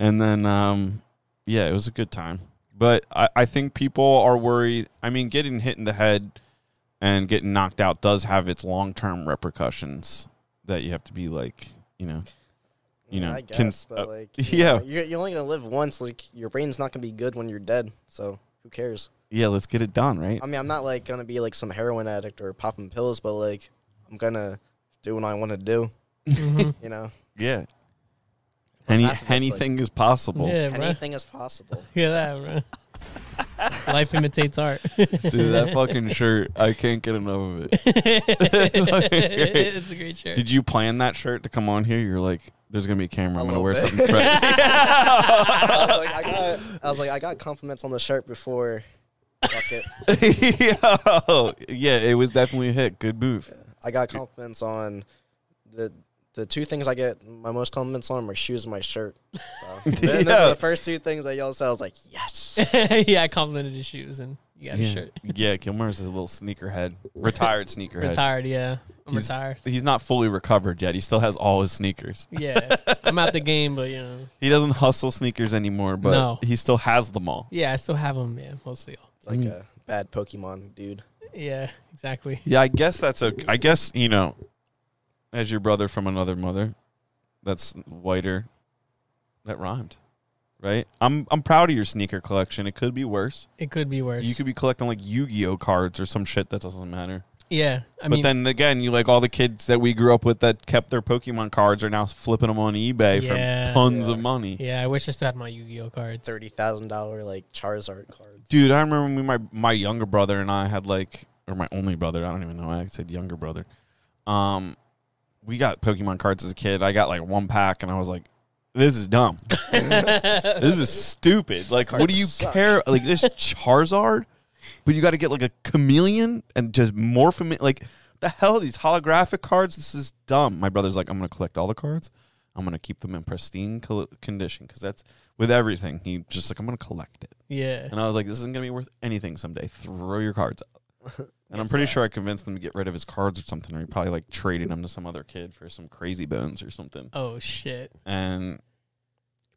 [SPEAKER 1] And then, um, yeah, it was a good time. But I, I think people are worried. I mean, getting hit in the head and getting knocked out does have its long term repercussions that you have to be like, you know, you
[SPEAKER 2] Yeah,
[SPEAKER 1] know,
[SPEAKER 2] I
[SPEAKER 1] can-
[SPEAKER 2] guess, but
[SPEAKER 1] uh,
[SPEAKER 2] like, you
[SPEAKER 1] yeah.
[SPEAKER 2] know, you're, you're only gonna live once. Like, your brain's not gonna be good when you're dead. So who cares?
[SPEAKER 1] yeah, let's get it done, right?
[SPEAKER 2] I mean, I'm not like gonna be like some heroin addict or popping pills, but like, I'm gonna do what I want to do.
[SPEAKER 3] Mhm.
[SPEAKER 2] You know,
[SPEAKER 1] Yeah. Any,
[SPEAKER 2] half of it's, like-
[SPEAKER 1] anything is possible.
[SPEAKER 3] Yeah, bro.
[SPEAKER 2] anything is possible.
[SPEAKER 3] yeah, at that, bro. Life imitates art.
[SPEAKER 1] Dude, that fucking shirt, I can't get enough of it.
[SPEAKER 3] it's a great shirt.
[SPEAKER 1] Did you plan that shirt to come on here? You're like, there's gonna be a camera.
[SPEAKER 2] A
[SPEAKER 1] I'm gonna wear
[SPEAKER 2] bit.
[SPEAKER 1] something. Fresh.
[SPEAKER 2] I was like, I got, I was like, I got compliments on the shirt before. Fuck it.
[SPEAKER 1] Yo, yeah, it was definitely a hit. Good move.
[SPEAKER 2] I got compliments on the the two things I get my most compliments on are my shoes and my shirt. So th- those are the first two things that y'all said. I was like, yes.
[SPEAKER 3] yeah, I complimented his shoes and you got a
[SPEAKER 1] Yeah,
[SPEAKER 3] shirt.
[SPEAKER 1] yeah. Gilmar's a little sneakerhead, retired sneakerhead.
[SPEAKER 3] Retired, yeah. I'm
[SPEAKER 1] He's-
[SPEAKER 3] retired.
[SPEAKER 1] He's not fully recovered yet. He still has all his sneakers.
[SPEAKER 3] Yeah. I'm out the game, but you know.
[SPEAKER 1] He doesn't hustle sneakers anymore, but
[SPEAKER 3] No.
[SPEAKER 1] he still has them all.
[SPEAKER 3] Yeah, I still have them, yeah, mostly all.
[SPEAKER 2] It's like
[SPEAKER 1] Mm.
[SPEAKER 2] a bad Pokemon dude.
[SPEAKER 3] Yeah, exactly.
[SPEAKER 1] Yeah, I guess that's a. I guess you know, as your brother from another mother, that's whiter. That rhymed, right? I'm I'm proud of your sneaker collection. It could be worse.
[SPEAKER 3] It could be worse.
[SPEAKER 1] You could be collecting like Yu-Gi-Oh cards or some shit that doesn't matter.
[SPEAKER 3] yeah, I
[SPEAKER 1] but
[SPEAKER 3] mean,
[SPEAKER 1] then again, you like all the kids that we grew up with that kept their Pokemon cards are now flipping them on eBay
[SPEAKER 3] Yeah.
[SPEAKER 1] for tons
[SPEAKER 2] Yeah.
[SPEAKER 1] of money.
[SPEAKER 3] yeah, I wish I still had my Yu-Gi-Oh cards.
[SPEAKER 2] Thirty thousand dollar like Charizard cards.
[SPEAKER 1] Dude, I remember when my my younger brother and I had like, or my only brother. I don't even know. why I said younger brother. Um, we got Pokemon cards as a kid. I got like one pack, and I was like, "This is dumb. this is stupid. Like, what do you
[SPEAKER 2] suck.
[SPEAKER 1] care? Like this Charizard, but you got to get like a Charmeleon and just morph him. in- Like, the hell these holographic cards? This is dumb." My brother's like, "I'm gonna collect all the cards. I'm gonna keep them in pristine col- condition because that's." With everything, he just like I'm gonna collect it.
[SPEAKER 3] Yeah.
[SPEAKER 1] And I was like, this isn't going to be worth anything someday. Throw your cards out. And I'm pretty
[SPEAKER 2] what?
[SPEAKER 1] sure I convinced them to get rid of his cards or something, or he probably like traded them to some other kid for some crazy bones or something.
[SPEAKER 3] Oh shit.
[SPEAKER 1] And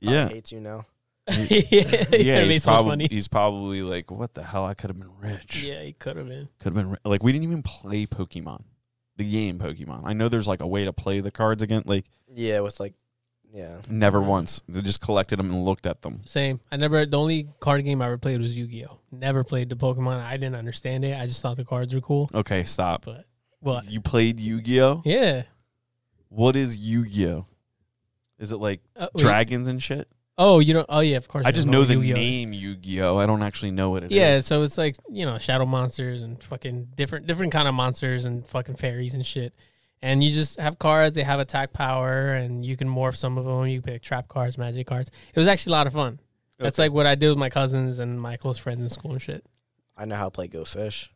[SPEAKER 2] Probably
[SPEAKER 1] yeah,
[SPEAKER 2] hates you now.
[SPEAKER 3] yeah,
[SPEAKER 1] yeah, he's
[SPEAKER 3] makes
[SPEAKER 1] probably he's probably like, what the hell? I could have been rich.
[SPEAKER 3] Yeah, he could have been.
[SPEAKER 1] Could have been ri-" like we didn't even play Pokemon, the game Pokemon. I know there's like a way to play the cards again. Like
[SPEAKER 2] Yeah, with like, yeah.
[SPEAKER 1] never once. They just collected them and looked at them.
[SPEAKER 3] Same. I never. The only card game I ever played was Yu-Gi-Oh. Never played the Pokemon. I didn't understand it. I just thought the cards were cool.
[SPEAKER 1] Okay, stop.
[SPEAKER 3] But what?
[SPEAKER 1] You played Yu-Gi-Oh.
[SPEAKER 3] Yeah.
[SPEAKER 1] What is Yu-Gi-Oh? Is it like
[SPEAKER 3] Uh,
[SPEAKER 1] dragons and shit?
[SPEAKER 3] Oh, you don't. Oh yeah, of course.
[SPEAKER 1] I just
[SPEAKER 3] don't
[SPEAKER 1] know the
[SPEAKER 3] Yu-Gi-Oh
[SPEAKER 1] name Yu-Gi-Oh. I don't actually know what it is.
[SPEAKER 3] Yeah, so it's like you know shadow monsters and fucking different different kind of monsters and fucking fairies and shit. And you just have cards. They have attack power, and you can morph some of them. You pick trap cards, magic cards. It was actually a lot of fun. That's
[SPEAKER 1] Okay.
[SPEAKER 3] like what I did with my cousins and my close friends in school and shit.
[SPEAKER 2] I know how to play Go Fish.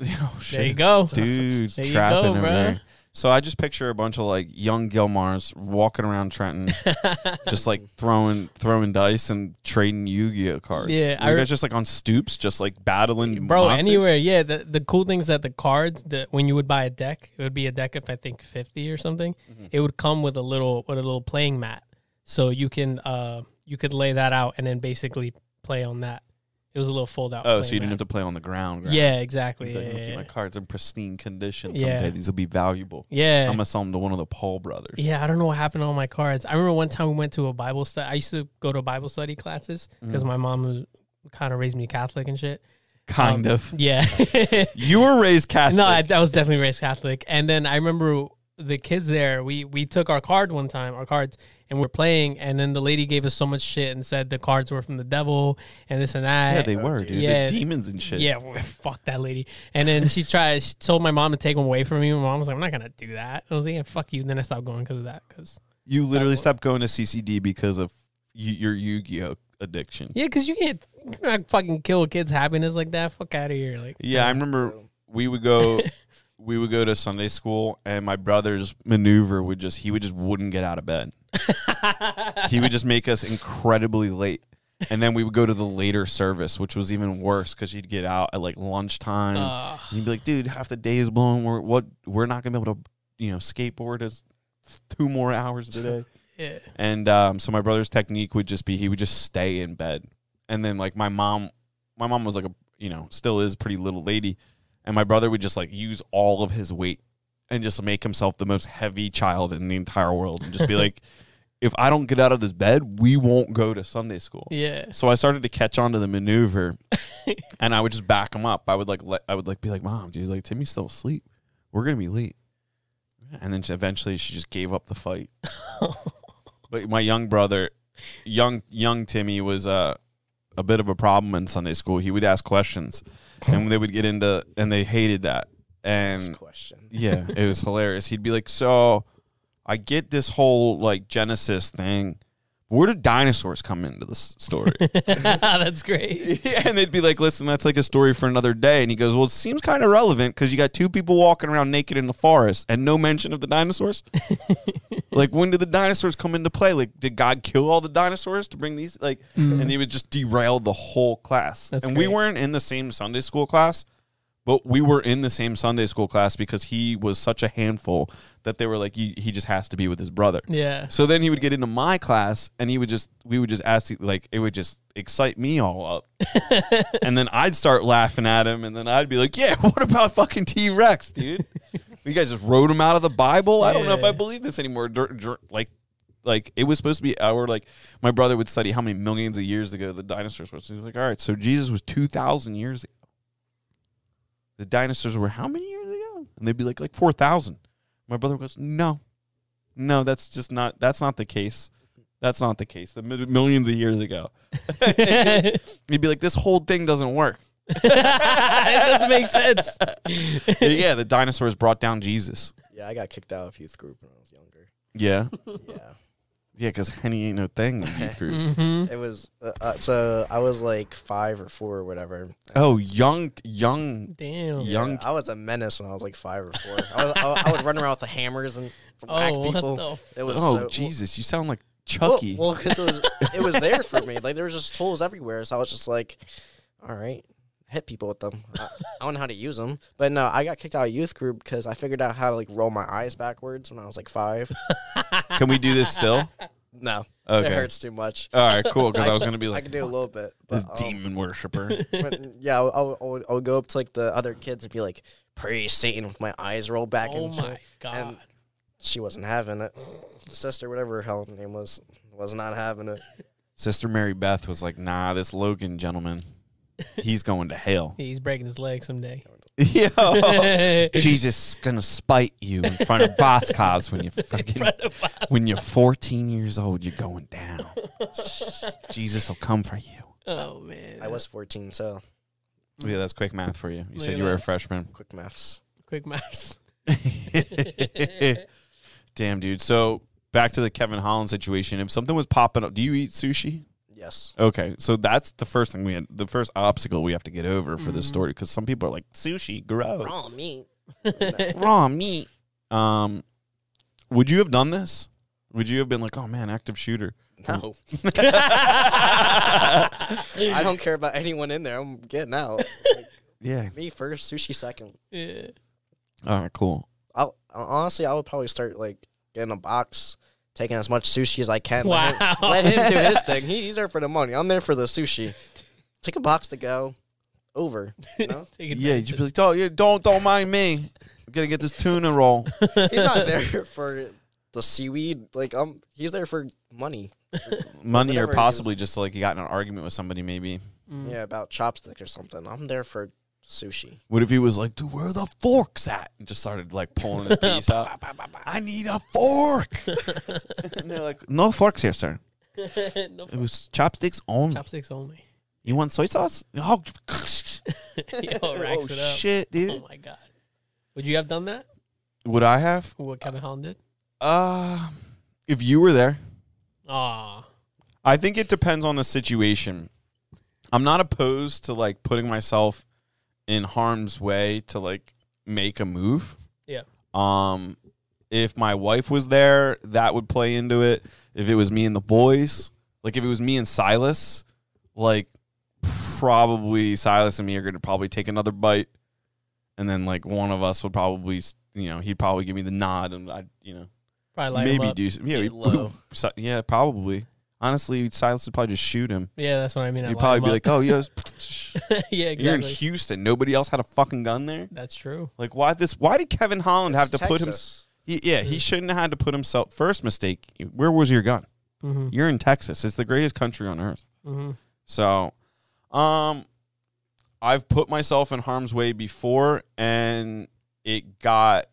[SPEAKER 1] Oh shit.
[SPEAKER 3] There you go.
[SPEAKER 1] dude
[SPEAKER 3] There
[SPEAKER 1] trapping
[SPEAKER 3] go,
[SPEAKER 1] over
[SPEAKER 3] bro.
[SPEAKER 1] there. So I just picture a bunch of like young Gilmars walking around Trenton, just like throwing throwing dice and trading Yu-Gi-Oh cards.
[SPEAKER 3] Yeah,
[SPEAKER 1] you
[SPEAKER 3] I re-
[SPEAKER 1] guys just like on stoops, just like battling.
[SPEAKER 3] Bro,
[SPEAKER 1] monsters?
[SPEAKER 3] anywhere, yeah. The the cool thing is that the cards that when you would buy a deck, it would be a deck of I think fifty or something.
[SPEAKER 1] Mm-hmm.
[SPEAKER 3] It would come with a little with a little playing mat, so you can uh you could lay that out and then basically play on that. It was a little fold out.
[SPEAKER 1] Oh, so you didn't have to play on the ground. ground.
[SPEAKER 3] Yeah, exactly.
[SPEAKER 1] Like,
[SPEAKER 3] Yeah, yeah,
[SPEAKER 1] keep my cards in pristine condition.
[SPEAKER 3] Yeah.
[SPEAKER 1] Someday these will be valuable.
[SPEAKER 3] Yeah.
[SPEAKER 1] I'm gonna sell them to one of the Paul brothers.
[SPEAKER 3] Yeah, I don't know what happened to all my cards. I remember one time we went to a Bible study. I used to go to Bible study classes because my mom kind of raised me Catholic and shit.
[SPEAKER 1] Kind
[SPEAKER 3] Um,
[SPEAKER 1] of.
[SPEAKER 3] Yeah.
[SPEAKER 1] You were raised Catholic.
[SPEAKER 3] no, I, I was definitely raised Catholic. And then I remember the kids there. We we took our card one time, our cards, and we are playing. And then the lady gave us so much shit and said the cards were from the devil and this and that.
[SPEAKER 1] yeah, they were, dude.
[SPEAKER 3] Yeah.
[SPEAKER 1] They're demons and shit.
[SPEAKER 3] Yeah, well, fuck that lady. And then she tried. She told my mom to take them away from me. My mom was like, "I'm not gonna do that." I was like, "Yeah, fuck you." And then I stopped going because of that. Because
[SPEAKER 1] You literally stopped going to CCD because of y- your Yu-Gi-Oh addiction.
[SPEAKER 3] yeah, because you can't you cannot fucking kill a kid's happiness like that. Fuck out of here. Like
[SPEAKER 1] Yeah, I remember we would go we would go to Sunday school and my brother's maneuver would just he would just wouldn't get out of bed. he would just make us incredibly late. And then we would go to the later service, which was even worse because he'd get out at like lunchtime.
[SPEAKER 3] Ugh.
[SPEAKER 1] and he'd be like, "Dude, half the day is blown. We're what? We're not gonna be able to, you know, skateboard as two more hours today."
[SPEAKER 3] yeah.
[SPEAKER 1] And um, so my brother's technique would just be he would just stay in bed, and then like my mom, my mom was like a you know still is pretty little lady, and my brother would just like use all of his weight and just make himself the most heavy child in the entire world, and just be like, if I don't get out of this bed, we won't go to Sunday school.
[SPEAKER 3] Yeah.
[SPEAKER 1] So I started to catch on to the maneuver, and I would just back him up. I would like let I would like be like, "Mom, dude, like Timmy's still asleep. We're gonna be late." And then she, eventually, she just gave up the fight. but my young brother, young young Timmy, was uh, a bit of a problem in Sunday school. He would ask questions, and they would get into, and they hated that.
[SPEAKER 2] This
[SPEAKER 1] And
[SPEAKER 2] question.
[SPEAKER 1] yeah, it was hilarious. He'd be like, "So, I get this whole like Genesis thing. Where did dinosaurs come into this story?"
[SPEAKER 3] That's great.
[SPEAKER 1] Yeah, and they'd be like, "Listen, that's like a story for another day." And he goes, "Well, it seems kind of relevant because you got two people walking around naked in the forest and no mention of the dinosaurs. like, when did the dinosaurs come into play? Like, did God kill all the dinosaurs to bring these? Like, and mm. he would just derail the whole class.
[SPEAKER 3] That's
[SPEAKER 1] and we weren't in the same Sunday school class, but we were in the same Sunday school class because he was such a handful that they were like, he, he just has to be with his brother.
[SPEAKER 3] Yeah.
[SPEAKER 1] So then he would get into my class and he would just we would just ask like it would just excite me all up. and then I'd start laughing at him and then I'd be like, "Yeah, what about fucking T-Rex, dude? you guys just wrote him out of the Bible? I don't know if I believe this anymore." Dur- dur- like like it was supposed to be our like my brother would study how many millions of years ago the dinosaurs was. He was like, "All right, so Jesus was 2000 years ago. The dinosaurs were how many years ago?" And they'd be like like 4000. My brother goes, "No. No, that's just not that's not the case. That's not the case. The mi- millions of years ago." He'd be like, "This whole thing doesn't work."
[SPEAKER 3] it doesn't make sense.
[SPEAKER 1] yeah, the dinosaurs brought down Jesus.
[SPEAKER 2] Yeah, I got kicked out of youth group when I was younger.
[SPEAKER 1] Yeah,
[SPEAKER 2] Yeah.
[SPEAKER 1] Yeah, because Henny ain't no thing in youth group.
[SPEAKER 3] hmm
[SPEAKER 2] It was uh, uh, so I was like five or four or whatever.
[SPEAKER 1] Oh, young, young,
[SPEAKER 3] Damn.
[SPEAKER 1] young.
[SPEAKER 2] I was a menace when I was like five or four. I, was, I, I would run around with the hammers and whack
[SPEAKER 3] Oh, what
[SPEAKER 2] people.
[SPEAKER 3] the?
[SPEAKER 2] It was
[SPEAKER 1] Oh,
[SPEAKER 2] so,
[SPEAKER 1] Jesus, you sound like
[SPEAKER 2] Well,
[SPEAKER 1] Chucky.
[SPEAKER 2] well, because it was it was there for me. Like there was just tools everywhere, so I was just like, all right, hit people with them. I, I don't know how to use them, but no, I got kicked out of youth group because I figured out how to like roll my eyes backwards when I was like five.
[SPEAKER 1] Can we do this still?
[SPEAKER 2] No,
[SPEAKER 1] Okay.
[SPEAKER 2] it hurts too much.
[SPEAKER 1] All right, cool. Because I was gonna be like, I
[SPEAKER 2] can do a little bit.
[SPEAKER 1] this
[SPEAKER 2] But, um,
[SPEAKER 1] demon worshiper.
[SPEAKER 2] but, yeah, I'll, I'll, I'll, I'll go up to like the other kids and be like, praise Satan with my eyes rolled back
[SPEAKER 3] Oh
[SPEAKER 2] and
[SPEAKER 3] my
[SPEAKER 2] shit.
[SPEAKER 3] god.
[SPEAKER 2] And she wasn't having it. Sister, whatever her hell name was, was not having it.
[SPEAKER 1] Sister Mary Beth was like, "Nah, this Logan gentleman, he's going to hell."
[SPEAKER 3] He's breaking his leg someday.
[SPEAKER 1] Yo, Jesus is gonna spite you in front of Boscov's when you fucking when you're 14 years old. You're going down. Jesus will come for you.
[SPEAKER 3] oh man.
[SPEAKER 2] I was 14 too.
[SPEAKER 1] Yeah, that's quick math for you. You
[SPEAKER 3] Look
[SPEAKER 1] said you were a freshman.
[SPEAKER 2] Quick maths.
[SPEAKER 3] quick maps.
[SPEAKER 1] Damn, dude. So back to the Kevin Holland situation. If something was popping up, do you eat sushi?
[SPEAKER 2] Yes.
[SPEAKER 1] Okay, so that's the first thing we had, the first obstacle we have to get over for
[SPEAKER 3] Mm-hmm.
[SPEAKER 1] this story because some people are like sushi, gross,
[SPEAKER 2] Raw meat.
[SPEAKER 1] raw meat. Um, would you have done this? Would you have been like, oh man, active shooter?
[SPEAKER 2] No. I don't care about anyone in there. I'm getting out. Like,
[SPEAKER 1] Yeah.
[SPEAKER 2] me first, sushi second.
[SPEAKER 3] Yeah.
[SPEAKER 1] All right, cool.
[SPEAKER 2] I'll, honestly, I would probably start like getting a box, taking as much sushi as I can. Let, him, let him do his thing. He, he's there for the money. I'm there for the sushi. Take a box to go. Over. You know?
[SPEAKER 3] Take
[SPEAKER 1] Yeah, you'd be like, don't, yeah, don't, don't mind me. I'm gonna get this tuna roll.
[SPEAKER 2] he's not there for the seaweed. Like um, he's there for money.
[SPEAKER 1] Money, or possibly just like he got in an argument with somebody. Maybe.
[SPEAKER 3] Mm.
[SPEAKER 2] Yeah, about chopstick or something. I'm there for sushi.
[SPEAKER 1] What if he was like, dude, where are the forks at? And just started like pulling his piece out. I need a fork. and they're like, no forks here, sir.
[SPEAKER 3] no
[SPEAKER 1] It was chopsticks only.
[SPEAKER 3] chopsticks only.
[SPEAKER 1] You want soy sauce? Oh,
[SPEAKER 3] Yo, racks
[SPEAKER 1] oh
[SPEAKER 3] it up.
[SPEAKER 1] shit, dude.
[SPEAKER 3] Oh my god. Would you have done that?
[SPEAKER 1] Would I have?
[SPEAKER 3] What Kevin Holland did?
[SPEAKER 1] Uh, if you were there,
[SPEAKER 3] Aw.
[SPEAKER 1] I think it depends on the situation. I'm not opposed to like putting myself in harm's way to like make a move.
[SPEAKER 3] Yeah.
[SPEAKER 1] Um, if my wife was there, that would play into it. If it was me and the boys, like if it was me and Silas, like probably Silas and me are going to probably take another bite, and then like one of us would probably, you know, he'd probably give me the nod, and I, you know,
[SPEAKER 3] Probably
[SPEAKER 1] maybe
[SPEAKER 3] up.
[SPEAKER 1] do some, yeah, we'd-
[SPEAKER 2] low.
[SPEAKER 1] Si- yeah, probably. Honestly, Silas would probably just shoot him.
[SPEAKER 3] Yeah, that's what I mean.
[SPEAKER 1] He'd
[SPEAKER 3] I'd
[SPEAKER 1] probably be
[SPEAKER 3] light
[SPEAKER 1] like,
[SPEAKER 3] "Oh,
[SPEAKER 1] "Oh, yeah,
[SPEAKER 3] up. yeah,
[SPEAKER 1] you're in. Houston. Nobody else had a fucking gun there.
[SPEAKER 3] That's true.
[SPEAKER 1] Like, why this? Why did Kevin Holland have to
[SPEAKER 2] It's
[SPEAKER 1] put him? He, yeah, he shouldn't have had to put himself. First mistake. Where was your gun?
[SPEAKER 3] Mm-hmm.
[SPEAKER 1] You're in Texas. It's the greatest country on earth.
[SPEAKER 3] Mm-hmm.
[SPEAKER 1] So, um, I've put myself in harm's way before, and it got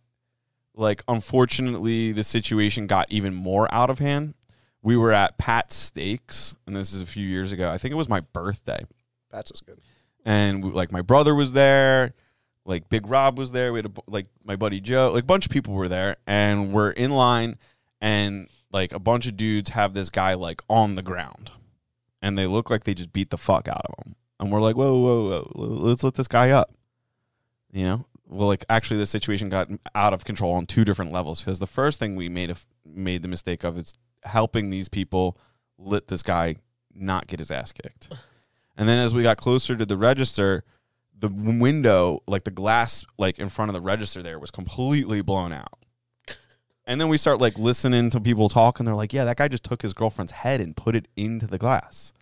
[SPEAKER 1] like unfortunately the situation got even more out of hand. We were at Pat's Steaks, and this is a few years ago. I think it was my birthday,
[SPEAKER 2] That's as good.
[SPEAKER 1] and we, like my brother was there, like Big Rob was there. We had a, like my buddy Joe, like a bunch of people were there, and we're in line, and like a bunch of dudes have this guy like on the ground, and they look like they just beat the fuck out of him, and we're like, whoa, whoa, whoa, let's let this guy up, you know. Well, like actually, the situation got out of control on two different levels because the first thing we made a, made the mistake of is helping these people let this guy not get his ass kicked. And then as we got closer to the register, the window, like the glass, like in front of the register, there was completely blown out. And then we start like listening to people talk, and they're like, "Yeah, that guy just took his girlfriend's head and put it into the glass."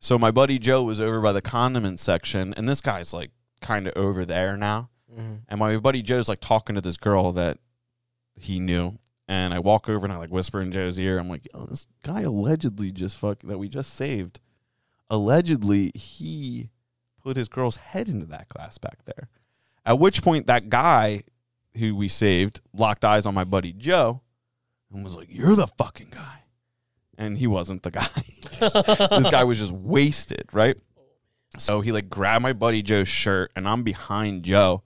[SPEAKER 1] So my buddy Joe was over by the condiment section, and this guy's like kind of over there now.
[SPEAKER 2] Mhm.
[SPEAKER 1] And my buddy Joe's like talking to this girl that he knew. And I walk over and I like whisper in Joe's ear. I'm like, Yo, this guy allegedly just fuck that we just saved. Allegedly, he put his girl's head into that glass back there. At which point, that guy who we saved locked eyes on my buddy Joe and was like, You're the fucking guy. And he wasn't the guy. this guy was just wasted, right? So he like grabbed my buddy Joe's shirt and I'm behind Joe.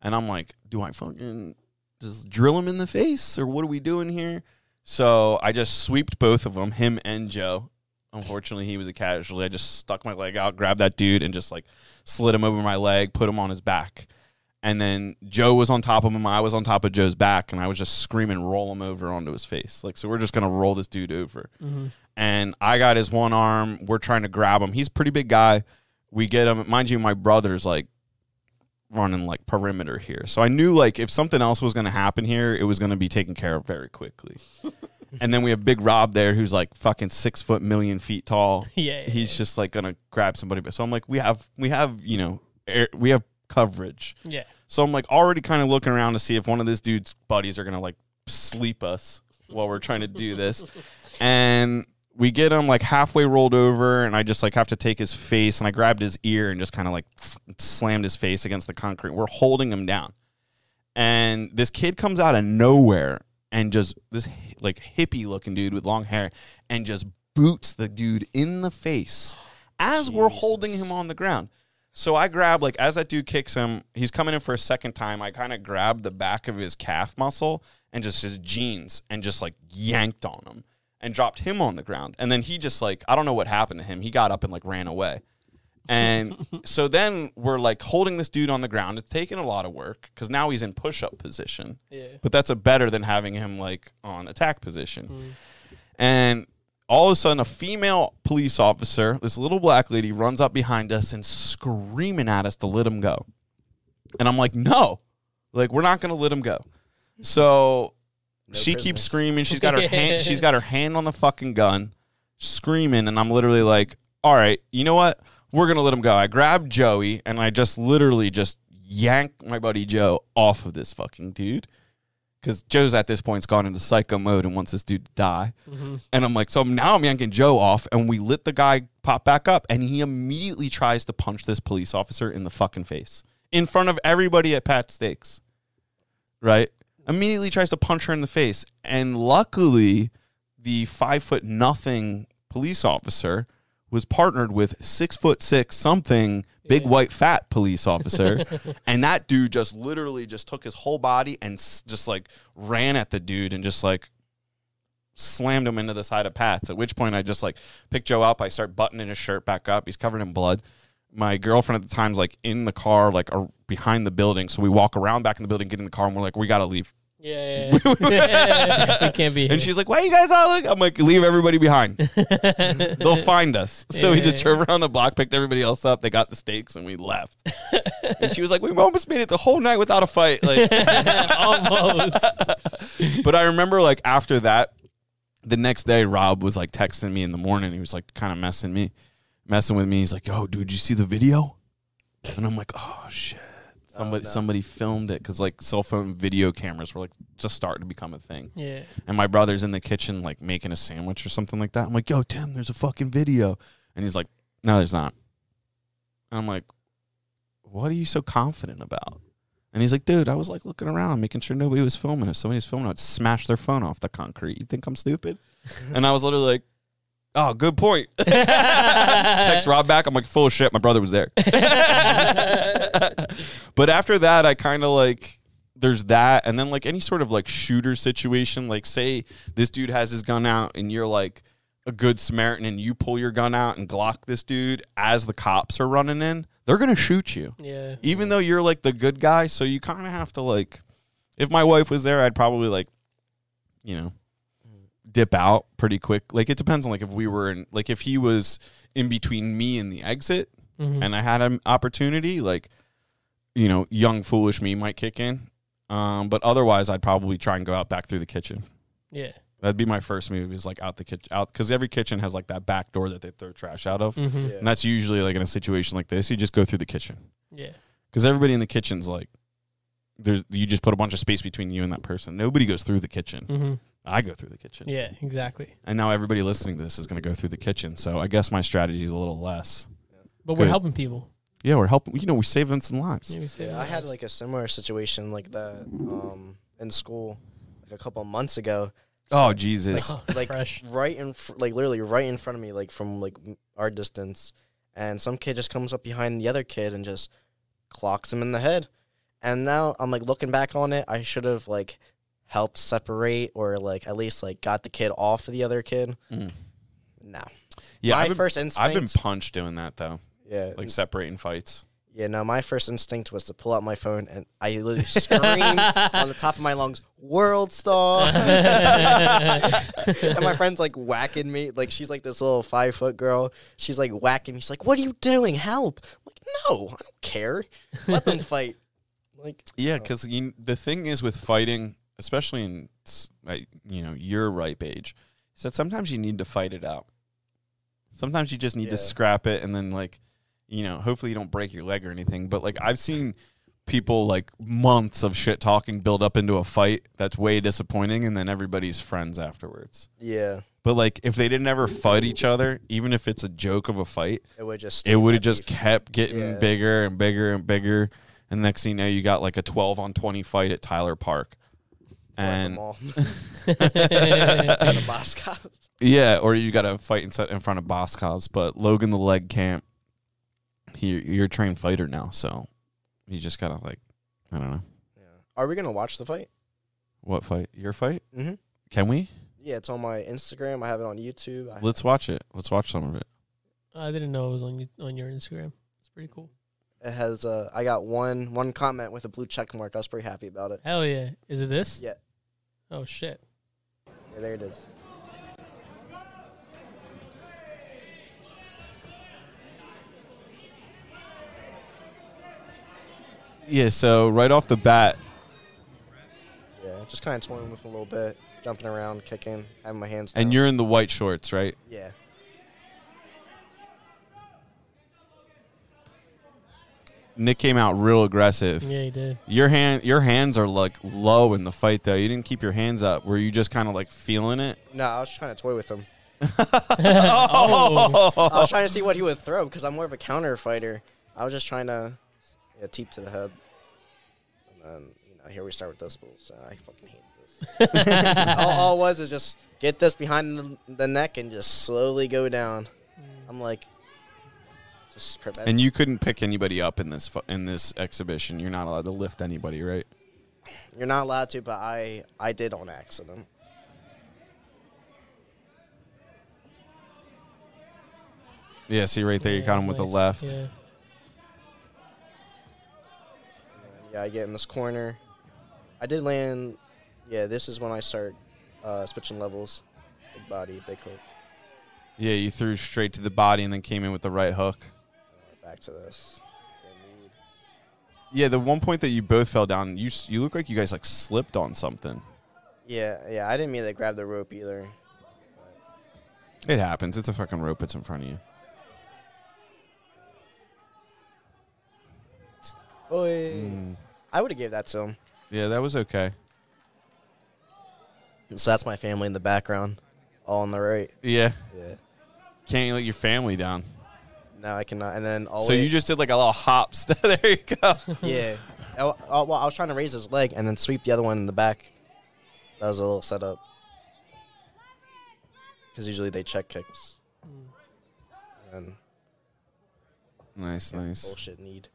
[SPEAKER 1] And I'm like, do I fucking just drill him in the face or what are we doing here? So I just sweeped both of them, him and Joe. Unfortunately, he was a casualty. I just stuck my leg out, grabbed that dude, and just like slid him over my leg, put him on his back. And then Joe was on top of him. I was on top of Joe's back, and I was just screaming, roll him over onto his face. Like, so we're just going to roll this dude over.
[SPEAKER 3] Mm-hmm.
[SPEAKER 1] And I got his one arm. We're trying to grab him. He's a pretty big guy. We get him. Mind you, my brother's like running like perimeter here. So I knew like if something else was going to happen here, it was going to be taken care of very quickly. and then we have Big Rob there, who's like fucking six foot million feet tall.
[SPEAKER 3] Yeah, yeah,
[SPEAKER 1] He's just like gonna grab somebody. But So I'm like, we have we have you know air, we have coverage.
[SPEAKER 3] Yeah.
[SPEAKER 1] So I'm like already kind of looking around to see if one of this dude's buddies are gonna like sleep us while we're trying to do this. and we get him like halfway rolled over, and I just like have to take his face, and I grabbed his ear and just kind of like slammed his face against the concrete. We're holding him down, and this kid comes out of nowhere and just this like hippie looking dude with long hair, and just boots the dude in the face as we're holding him on the ground. So I grab like as that dude kicks him, he's coming in for a second time. I kind of grabbed the back of his calf muscle and just his jeans and just like yanked on him. and dropped him on the ground. And then he just like I don't know what happened to him. He got up and like ran away. And so then we're like holding this dude on the ground. It's taking a lot of work because now he's in push up position.
[SPEAKER 3] Yeah.
[SPEAKER 1] But that's a better than having him like on attack position. Hmm. And all of a sudden, a female police officer, this little black lady, runs up behind us and screaming at us to let him go. And I'm like, no, like we're not gonna let him go. So
[SPEAKER 2] No
[SPEAKER 1] she keeps screaming. She's got her hand. She's got her hand on the fucking gun, screaming, and I'm literally like, all right, you know what? We're gonna let him go. I grabbed Joey and I just literally just yanked my buddy Joe off of this fucking dude. Because Joe's at this point's gone into psycho mode and wants this dude to die. Mm-hmm. And I'm like, so now I'm yanking Joe off, and we let the guy pop back up, and he immediately tries to punch this police officer in the fucking face in front of everybody at Pat Steaks. Right? Immediately tries to punch her in the face. And luckily, the five foot nothing police officer was partnered with six foot six something big
[SPEAKER 3] Yeah.
[SPEAKER 1] white fat police officer and that dude just literally just took his whole body and s- just like ran at the dude and just like slammed him into the side of Pat's. At which point I just like pick Joe up. I start buttoning his shirt back up. He's covered in blood. My girlfriend at the time's like in the car, like behind the building. So we walk around back in the building, get in the car, and we're like, we gotta leave.
[SPEAKER 3] Yeah, yeah, yeah. we can't be.
[SPEAKER 1] And she's like, "Why are you guys all?" Like? I'm like, "Leave everybody behind. They'll find us." So we just drove around the block, picked everybody else up. They got the steaks, and we left. and she was like, "We almost made it the whole night without a fight." Like,
[SPEAKER 3] almost.
[SPEAKER 1] but I remember like after that, the next day, Rob was like texting me in the morning. He was like kind of messing me, messing with me. He's like, "Yo, dude, you see the video?" And I'm like, "Oh shit." Somebody, oh,
[SPEAKER 2] no.
[SPEAKER 1] somebody filmed it because like cell phone video cameras were like just starting to become a thing
[SPEAKER 3] Yeah.
[SPEAKER 1] and my brother's in the kitchen like making a sandwich or something like that. I'm like, "Yo, Tim, there's a fucking video," and he's like, "No, there's not." And I'm like, "What are you so confident about?" And he's like, "Dude, I was like looking around, making sure nobody was filming. If somebody was filming, I'd smash their phone off the concrete. You think I'm stupid?" and I was literally like, "Oh, good point." Text Rob back. I'm like, "Full of shit. My brother was there." but after that, I kind of like there's that, and then like any sort of like shooter situation, like say this dude has his gun out, and you're like a good Samaritan, and you pull your gun out and Glock this dude as the cops are running in, they're gonna shoot you,
[SPEAKER 3] Yeah.
[SPEAKER 1] even though you're like the good guy. So you kind of have to like, if my wife was there, I'd probably like, you know. Dip out pretty quick. Like it depends on like if we were in like if he was in between me and the exit,
[SPEAKER 3] Mhm.
[SPEAKER 1] and I had an opportunity, like, you know, young foolish me might kick in. Um, but otherwise, I'd probably try and go out back through the kitchen.
[SPEAKER 3] Yeah.
[SPEAKER 1] That'd be my first move is like out the kitchen, out because every kitchen has like that back door that they throw trash out of,
[SPEAKER 3] hmm
[SPEAKER 2] Yeah.
[SPEAKER 1] and that's usually like in a situation like this, you just go through the kitchen
[SPEAKER 3] Yeah.
[SPEAKER 1] because everybody in the kitchen's like, there's you just put a bunch of space between you and that person. Nobody goes through the kitchen.
[SPEAKER 3] hmm
[SPEAKER 1] I go through the kitchen,
[SPEAKER 3] Yeah. Exactly.
[SPEAKER 1] and now everybody listening to this is going to go through the kitchen. So I guess my strategy is a little less.
[SPEAKER 3] But we're
[SPEAKER 1] Good.
[SPEAKER 3] helping people.
[SPEAKER 1] Yeah, we're helping. You know, we save innocent lives.
[SPEAKER 3] Yeah, we save
[SPEAKER 2] Yeah, I had like a similar situation like that um, in school like a couple of months ago.
[SPEAKER 1] Oh Jesus!
[SPEAKER 2] Like
[SPEAKER 3] fresh.
[SPEAKER 2] right in fr- like literally right in front of me like from like m- our distance and some kid just comes up behind the other kid and just clocks him in the head and now i'm like looking back on it i should have like helped separate or like at least like got the kid off of the other kid
[SPEAKER 1] Mm.
[SPEAKER 2] no
[SPEAKER 1] Yeah,
[SPEAKER 2] my
[SPEAKER 1] I've been,
[SPEAKER 2] first instinct
[SPEAKER 1] I've been punched doing that though,
[SPEAKER 2] yeah
[SPEAKER 1] like separating fights.
[SPEAKER 2] yeah no my first instinct was to pull out my phone and i literally screamed on the top of my lungs world star and my friend's like whacking me. Like she's like this little five foot girl. She's like whacking me. She's like, "What are you doing? Help!" I'm like, "No, I don't care. Let them fight." Like,
[SPEAKER 1] Yeah, because the thing is with fighting, especially in you know your ripe age, is that sometimes you need to fight it out. Sometimes you just need
[SPEAKER 2] Yeah.
[SPEAKER 1] to scrap it, and then like, you know, hopefully you don't break your leg or anything. But like I've seen people like months of shit talking build up into a fight that's way disappointing, and then everybody's friends afterwards.
[SPEAKER 2] yeah,
[SPEAKER 1] But like if they didn't ever fight each other, even if it's a joke of a fight,
[SPEAKER 2] it would just.
[SPEAKER 1] it would have just
[SPEAKER 2] beef.
[SPEAKER 1] kept getting
[SPEAKER 2] Yeah.
[SPEAKER 1] bigger and bigger and bigger. And next thing you know, you got like a 12 on 20 fight at Tyler Park.
[SPEAKER 2] Or at the
[SPEAKER 1] And
[SPEAKER 2] mall. At the
[SPEAKER 1] yeah, or you got to fight in, set in front of Boscov's. But Logan the leg can't. He, you're a trained fighter now, so you just gotta like, I don't know,
[SPEAKER 2] Yeah. Are we gonna watch the fight?
[SPEAKER 1] what fight? Your fight?
[SPEAKER 2] Mm-hmm.
[SPEAKER 1] Can we?
[SPEAKER 2] Yeah, it's on my Instagram. I have it on YouTube. I,
[SPEAKER 1] Let's watch it. Let's watch some of it.
[SPEAKER 3] I didn't know it was on you, on your Instagram. It's pretty cool.
[SPEAKER 2] It has. Uh, I got one one comment with a blue check mark. I was pretty happy about it.
[SPEAKER 3] Hell yeah! Is it this?
[SPEAKER 2] Yeah,
[SPEAKER 3] Oh shit!
[SPEAKER 2] yeah there it is.
[SPEAKER 1] Yeah. So right off the bat,
[SPEAKER 2] Yeah, just kind of toying with a little bit, jumping around, kicking, having my hands.
[SPEAKER 1] and you're in the white shorts, right?
[SPEAKER 2] yeah.
[SPEAKER 1] Nick came out real aggressive.
[SPEAKER 3] Yeah, he did.
[SPEAKER 1] Your hand, your hands are like low in the fight though. You didn't keep your hands up. Were you just kind of like feeling it?
[SPEAKER 2] No, I was trying to toy with him.
[SPEAKER 3] oh,
[SPEAKER 2] I was trying to see what he would throw because I'm more of a counter fighter. I was just trying to yeah, teep to the head. And then, you know, here we start with this bullshit. I fucking hate this. all, all it was is just get this behind the, the neck and just slowly go down. Mm. I'm like, just prevent.
[SPEAKER 1] And you couldn't pick anybody up in this fu- in this exhibition. You're not allowed to lift anybody, right?
[SPEAKER 2] You're not allowed to, but I I did on accident.
[SPEAKER 1] Yeah. See right there, you
[SPEAKER 3] Yeah,
[SPEAKER 1] caught him with the left.
[SPEAKER 3] Yeah.
[SPEAKER 2] Yeah, I get in this corner. I did land. Yeah, this is when I start uh, switching levels. Big body, big hook.
[SPEAKER 1] Yeah, you threw straight to the body and then came in with the right hook.
[SPEAKER 2] Back to this.
[SPEAKER 1] Yeah, the one point that you both fell down, you you look like you guys like slipped on something.
[SPEAKER 2] Yeah, yeah. I didn't mean to grab the rope either.
[SPEAKER 1] It happens. It's a fucking rope It's in front of you.
[SPEAKER 2] Boy,
[SPEAKER 1] Mm.
[SPEAKER 2] I would have gave that to him.
[SPEAKER 1] Yeah, that was okay.
[SPEAKER 2] And so that's my family in the background, all on the right.
[SPEAKER 1] Yeah,
[SPEAKER 2] Yeah.
[SPEAKER 1] can't let your family down.
[SPEAKER 2] No, I cannot. And then all
[SPEAKER 1] So you just did like a little hop. there you go.
[SPEAKER 2] yeah. Oh, oh, well, I was trying to raise his leg and then sweep the other one in the back. That was a little setup. Because usually they check kicks. And
[SPEAKER 1] Nice, nice.
[SPEAKER 2] bullshit need.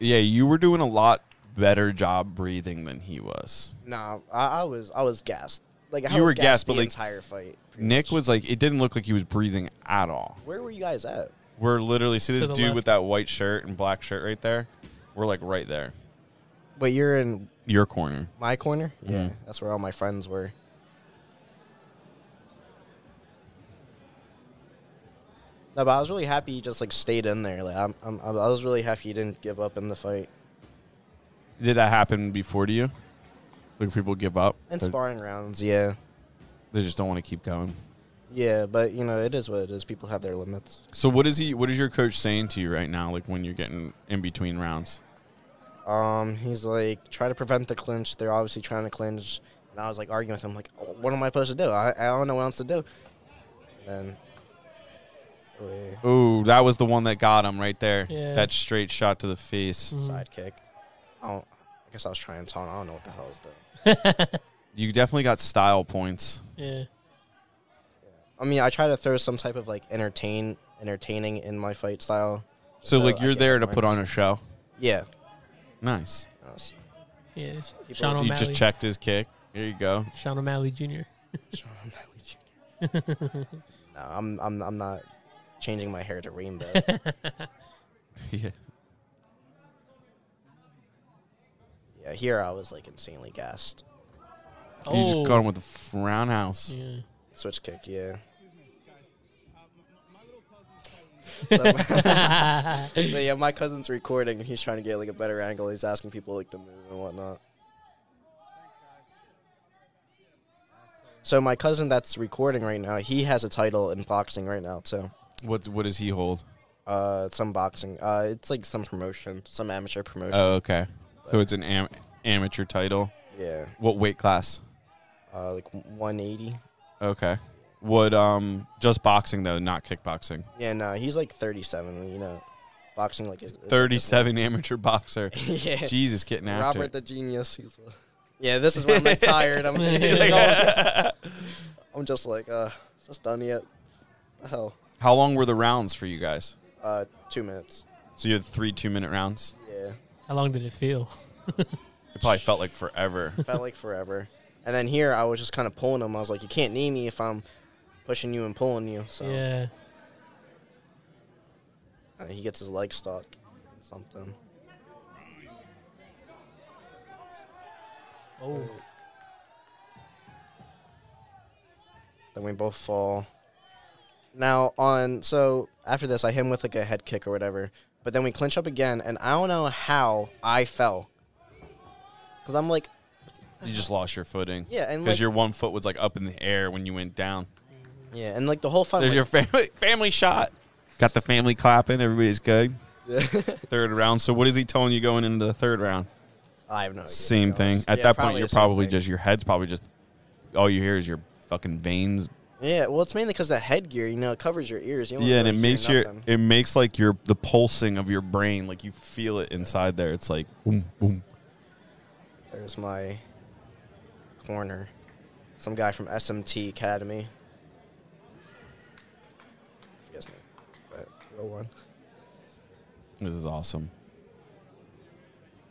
[SPEAKER 1] Yeah, you were doing a lot better job breathing than he was.
[SPEAKER 2] Nah, I, I was I was gassed. Like I
[SPEAKER 1] You
[SPEAKER 2] was
[SPEAKER 1] were gassed, but,
[SPEAKER 2] the
[SPEAKER 1] like,
[SPEAKER 2] entire fight. Pretty
[SPEAKER 1] Nick
[SPEAKER 2] much.
[SPEAKER 1] was like, it didn't look like he was breathing at all.
[SPEAKER 2] Where were you guys at?
[SPEAKER 1] We're literally see
[SPEAKER 3] To
[SPEAKER 1] this
[SPEAKER 3] the
[SPEAKER 1] dude
[SPEAKER 3] left.
[SPEAKER 1] with that white shirt and black shirt right there. We're like right there,
[SPEAKER 2] But you're in
[SPEAKER 1] your corner.
[SPEAKER 2] my corner. Yeah,
[SPEAKER 1] Mhm.
[SPEAKER 2] that's where all my friends were. No, but I was really happy he just like stayed in there. Like I'm, I'm I was really happy he didn't give up in the fight.
[SPEAKER 1] Did that happen before to you? Like people give up?
[SPEAKER 2] In
[SPEAKER 1] They-
[SPEAKER 2] sparring rounds, yeah,
[SPEAKER 1] They just don't want to keep going.
[SPEAKER 2] yeah, but you know it is what it is. People have their limits.
[SPEAKER 1] So what is he? What is your coach saying to you right now? Like when you're getting in between rounds?
[SPEAKER 2] Um, he's like try to prevent the clinch. They're obviously trying to clinch, and I was like arguing with him, like, "Oh, what am I supposed to do? I, I don't know what else to do. And then, wait,
[SPEAKER 1] Ooh, that was the one that got him right there.
[SPEAKER 3] Yeah.
[SPEAKER 1] That straight shot to the face.
[SPEAKER 3] Mhm.
[SPEAKER 2] side kick. I don't. I guess I was trying to taunt. I don't know what the hell I was doing.
[SPEAKER 1] You definitely got style points.
[SPEAKER 3] yeah.
[SPEAKER 2] I mean, I try to throw some type of like entertain, entertaining in my fight style.
[SPEAKER 1] So,
[SPEAKER 2] So
[SPEAKER 1] like
[SPEAKER 2] I
[SPEAKER 1] you're
[SPEAKER 2] get
[SPEAKER 1] there to put on a show.
[SPEAKER 2] Yeah.
[SPEAKER 1] Nice.
[SPEAKER 2] I
[SPEAKER 3] Yeah.
[SPEAKER 2] People-
[SPEAKER 3] Sean
[SPEAKER 1] You just checked his kick. There you go.
[SPEAKER 3] Sean O'Malley Jr.
[SPEAKER 2] Sean O'Malley Jr. no, I'm I'm I'm not changing my hair to rainbow.
[SPEAKER 1] yeah.
[SPEAKER 2] yeah, here I was like insanely gassed.
[SPEAKER 1] You just
[SPEAKER 3] Oh.
[SPEAKER 1] got him with the roundhouse.
[SPEAKER 3] Yeah.
[SPEAKER 2] Switch kick, yeah. So, so yeah, my cousin's recording and he's trying to get like a better angle. He's asking people like to move and whatnot. So my cousin that's recording right now, he has a title in boxing right now too.
[SPEAKER 1] What What does he hold?
[SPEAKER 2] Uh, some boxing. Uh, it's like some promotion, some amateur promotion.
[SPEAKER 1] Oh, okay. So it's an am- amateur title.
[SPEAKER 2] yeah,
[SPEAKER 1] What weight class?
[SPEAKER 2] Uh, like 180.
[SPEAKER 1] Okay. Would um just boxing though, not kickboxing.
[SPEAKER 2] Yeah, no, he's like 37. You know, boxing like is, is like
[SPEAKER 1] 37 amateur boxer.
[SPEAKER 2] yeah,
[SPEAKER 1] Jesus, getting after
[SPEAKER 2] Robert
[SPEAKER 1] it.
[SPEAKER 2] the genius. He's, uh, yeah, this is when I'm tired. I'm, I'm just like, uh, is this done yet? The hell,
[SPEAKER 1] How long were the rounds for you guys?
[SPEAKER 2] uh, two minutes.
[SPEAKER 1] So you had three two minute rounds.
[SPEAKER 2] Yeah,
[SPEAKER 3] How long did it feel?
[SPEAKER 1] It probably felt like forever.
[SPEAKER 2] felt like forever. And then here, I was just kind of pulling him. I was like, you can't knee me if I'm pushing you and pulling you. So
[SPEAKER 3] Yeah.
[SPEAKER 2] uh, he gets his leg stuck. Something.
[SPEAKER 3] Oh.
[SPEAKER 2] Then we both fall. Now on so after this, I hit him with like a head kick or whatever. But then we clinch up again, and I don't know how I fell. Cause I'm like,
[SPEAKER 1] You just lost your footing.
[SPEAKER 2] yeah, and
[SPEAKER 1] Because
[SPEAKER 2] like,
[SPEAKER 1] your one foot was like up in the air when you went down.
[SPEAKER 2] yeah, and like the whole fight.
[SPEAKER 1] There's
[SPEAKER 2] like,
[SPEAKER 1] your family family shot. Got the family clapping. Everybody's good. Third round. So what is he telling you going into the third round?
[SPEAKER 2] I have no idea.
[SPEAKER 1] Same thing. At
[SPEAKER 2] Yeah,
[SPEAKER 1] that point, you're
[SPEAKER 2] the same
[SPEAKER 1] probably
[SPEAKER 2] thing.
[SPEAKER 1] just your head's probably just all you hear is your fucking veins.
[SPEAKER 2] Yeah, well, it's mainly because the headgear, you know, it covers your ears. You don't
[SPEAKER 1] Yeah, and it
[SPEAKER 2] really hear
[SPEAKER 1] makes your
[SPEAKER 2] nothing.
[SPEAKER 1] it makes like your the pulsing of your brain like you feel it inside there. It's like boom boom.
[SPEAKER 2] There's my corner. Some guy from SMT Academy. I forget his name, but real one.
[SPEAKER 1] This is awesome.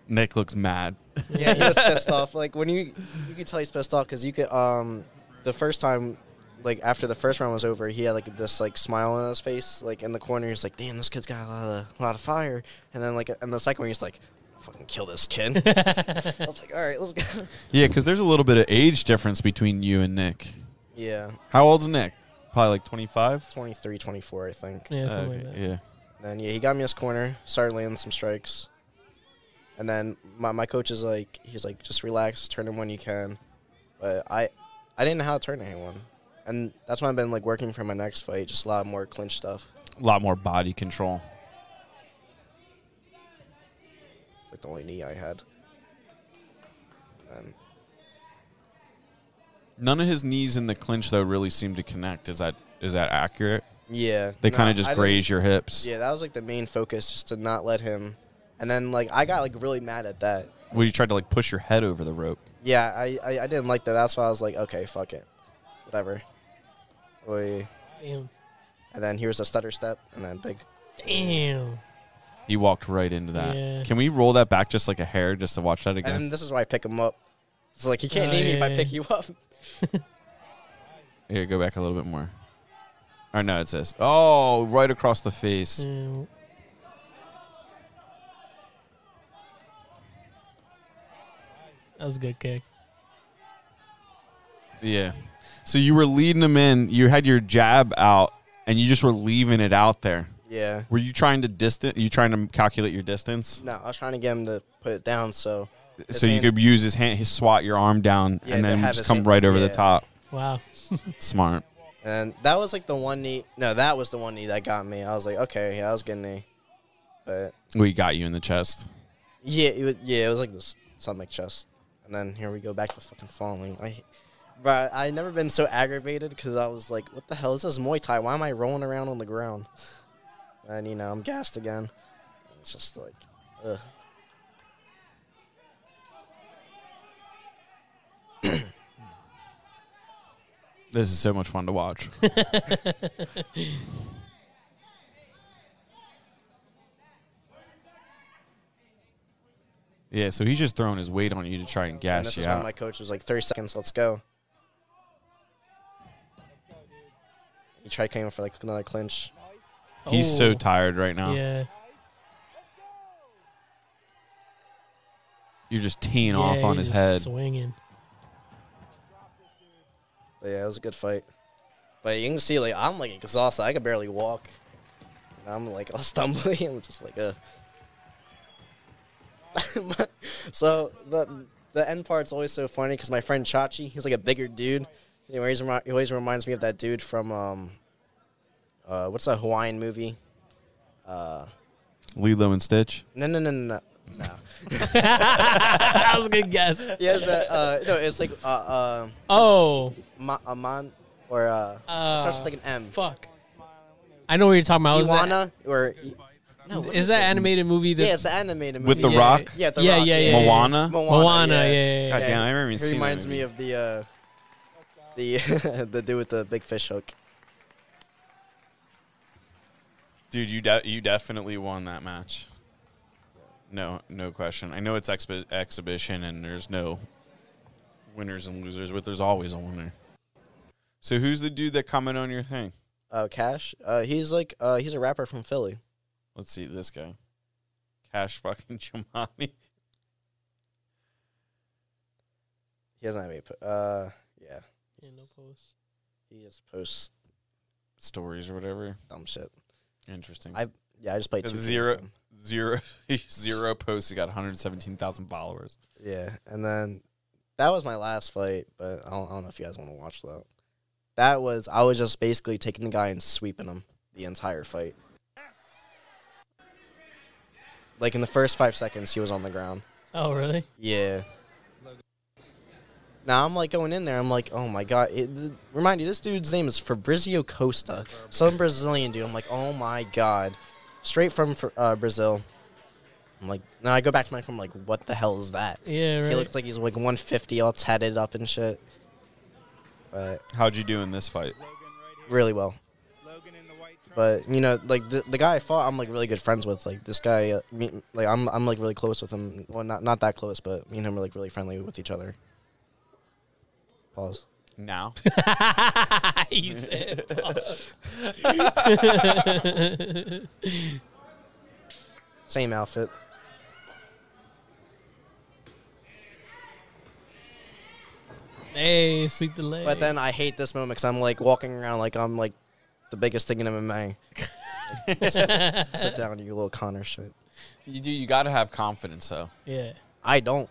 [SPEAKER 1] Nick looks mad.
[SPEAKER 2] Yeah, he was pissed off. Like when you you could tell he's pissed off because you could um the first time like after the first round was over, he had like this like smile on his face, like in the corner. He's like, "Damn, this kid's got a lot of a lot of fire." And then like in the second one, he's like, "Fucking kill this kid." I was like, "All right, let's go."
[SPEAKER 1] Yeah, because there's a little bit of age difference between you and Nick.
[SPEAKER 2] Yeah,
[SPEAKER 1] How old's Nick? Probably like 25.
[SPEAKER 2] 23, 24, I think.
[SPEAKER 3] Yeah, something like that.
[SPEAKER 1] yeah.
[SPEAKER 2] Then yeah, he got me his corner, started landing some strikes. And then my, my coach is like he's like, just relax, turn him when you can. But I I didn't know how to turn anyone. And that's why I've been like working for my next fight, just a lot more clinch stuff.
[SPEAKER 1] A lot more body control.
[SPEAKER 2] It's like the only knee I had. And
[SPEAKER 1] None of his knees in the clinch though really seem to connect. Is that is that accurate?
[SPEAKER 2] yeah.
[SPEAKER 1] They
[SPEAKER 2] no,
[SPEAKER 1] kind of just
[SPEAKER 2] didn't-
[SPEAKER 1] graze your hips.
[SPEAKER 2] Yeah, that was like the main focus, just to not let him and then like I got like really mad at that.
[SPEAKER 1] Well, you tried to like push your head over the rope.
[SPEAKER 2] Yeah, I, I, I didn't like that. That's why I was like, okay, fuck it. Whatever. Oy.
[SPEAKER 3] Damn.
[SPEAKER 2] And then here's a stutter step, and then big.
[SPEAKER 3] Damn.
[SPEAKER 1] He walked right into that.
[SPEAKER 3] Yeah.
[SPEAKER 1] Can we roll that back just like a hair just to watch that again?
[SPEAKER 2] And this is why I pick him up. It's like you can't
[SPEAKER 3] Oh,
[SPEAKER 2] name me if I pick you up.
[SPEAKER 1] Here, go back a little bit more. Or no, it says, oh, right across the face.
[SPEAKER 3] Mm, That was a good kick.
[SPEAKER 1] Yeah. So you were leading him in. You had your jab out, and you just were leaving it out there.
[SPEAKER 2] Yeah.
[SPEAKER 1] Were you trying to distance? You trying to calculate your distance,
[SPEAKER 2] No, I was trying to get him to put it down. So
[SPEAKER 1] so you
[SPEAKER 2] hand-
[SPEAKER 1] could use his hand, his swat your arm down,
[SPEAKER 2] Yeah,
[SPEAKER 1] and then
[SPEAKER 2] have
[SPEAKER 1] just come
[SPEAKER 2] hand-
[SPEAKER 1] right over the top.
[SPEAKER 3] Wow.
[SPEAKER 1] Smart.
[SPEAKER 2] and that was like the one knee. No, that was the one knee that got me. I was like, okay, yeah, that was a good knee. But
[SPEAKER 1] We got you in the chest.
[SPEAKER 2] yeah, it was, yeah, it was like this stomach chest. And then here we go back to fucking falling. I, but I never been so aggravated because I was like, what the hell is this Muay Thai? Why am I rolling around on the ground? And you know, I'm gassed again. It's just like, ugh.
[SPEAKER 1] This is so much fun to watch. yeah, so he's just throwing his weight on you to try and
[SPEAKER 2] and
[SPEAKER 1] gas
[SPEAKER 2] this
[SPEAKER 1] you
[SPEAKER 2] is when my coach was like, 30 seconds, let's go. He tried coming for like another clinch.
[SPEAKER 1] He's so
[SPEAKER 3] Oh,
[SPEAKER 1] tired right now.
[SPEAKER 3] Yeah.
[SPEAKER 1] You're just teeing
[SPEAKER 3] Yeah,
[SPEAKER 1] off on his head.
[SPEAKER 3] Swinging.
[SPEAKER 2] But yeah, it was a good fight. But you can see, like, I'm like exhausted. I could barely walk. And I'm like all stumbling. I'm just like, uh. so the the end part's always so funny because my friend Chachi, he's like a bigger dude. He always, he always reminds me of that dude from um, uh, what's a Hawaiian movie? Uh,
[SPEAKER 1] Lilo and Stitch.
[SPEAKER 2] no, no, no, no, no. no.
[SPEAKER 3] that was a good guess.
[SPEAKER 2] He has that. Uh, no, it's like uh, uh,
[SPEAKER 3] Oh,
[SPEAKER 2] Ma- Aman or uh, it starts with like an M.
[SPEAKER 3] fuck. I know what you're talking about. Is that,
[SPEAKER 2] Iwana or no? what
[SPEAKER 3] is that
[SPEAKER 2] it?
[SPEAKER 3] animated movie? That,
[SPEAKER 2] Yeah, it's the animated movie.
[SPEAKER 1] With The
[SPEAKER 3] Yeah.
[SPEAKER 1] Rock?
[SPEAKER 2] Yeah, the
[SPEAKER 3] Yeah,
[SPEAKER 2] Rock,
[SPEAKER 3] yeah, yeah, yeah.
[SPEAKER 1] Moana?
[SPEAKER 3] Moana, yeah, yeah,
[SPEAKER 1] God
[SPEAKER 3] yeah.
[SPEAKER 1] damn, I remember even
[SPEAKER 2] He
[SPEAKER 1] seen that
[SPEAKER 2] reminds me
[SPEAKER 1] movie.
[SPEAKER 2] of the uh, the the dude with the big fish hook.
[SPEAKER 1] Dude, you de- you definitely won that match. No, no question. I know it's expi- exhibition and there's no winners and losers, but there's always a winner. So who's the dude that commented on your thing?
[SPEAKER 2] Uh, Cash. Uh, he's like uh, he's a rapper from Philly.
[SPEAKER 1] Let's see this guy. Cash fucking Chamani.
[SPEAKER 2] He doesn't have any. po- Uh, yeah,
[SPEAKER 3] Yeah, no posts.
[SPEAKER 2] he just posts
[SPEAKER 1] Stories or whatever.
[SPEAKER 2] dumb shit.
[SPEAKER 1] Interesting.
[SPEAKER 2] I- Yeah, I just played
[SPEAKER 1] It's
[SPEAKER 2] two games
[SPEAKER 1] zero-
[SPEAKER 2] with him.
[SPEAKER 1] zero zero posts. He got 117,000 followers.
[SPEAKER 2] Yeah, and then that was my last fight, but I don't, I don't know if you guys want to watch that. That was I was just basically taking the guy and sweeping him the entire fight. Like in the first five seconds, he was on the ground.
[SPEAKER 3] Oh, really?
[SPEAKER 2] Yeah. Now I'm like going in there. I'm like, oh my god! It, th- remind you, this dude's name is Fabrizio Costa, some Brazilian dude. I'm like, oh my god, straight from fr- uh, Brazil. I'm like, now I go back to my phone. I'm like, what the hell is that?
[SPEAKER 3] Yeah, right.
[SPEAKER 2] He looks like he's like 150, all tatted up and shit. But
[SPEAKER 1] How'd you do in this fight?
[SPEAKER 2] really well. But you know, like the, the guy I fought, I'm like really good friends with. Like this guy, uh, me, like I'm I'm like really close with him. Well, not not that close, but me and him are like really friendly with each other. Pause.
[SPEAKER 1] Now?
[SPEAKER 3] he said.
[SPEAKER 2] Same outfit.
[SPEAKER 3] hey, sweep the leg.
[SPEAKER 2] But then I hate this moment because I'm like walking around like I'm like the biggest thing in MMA. Sit down, you little Connor shit.
[SPEAKER 1] You do. You got to have confidence, though.
[SPEAKER 3] yeah.
[SPEAKER 2] I don't.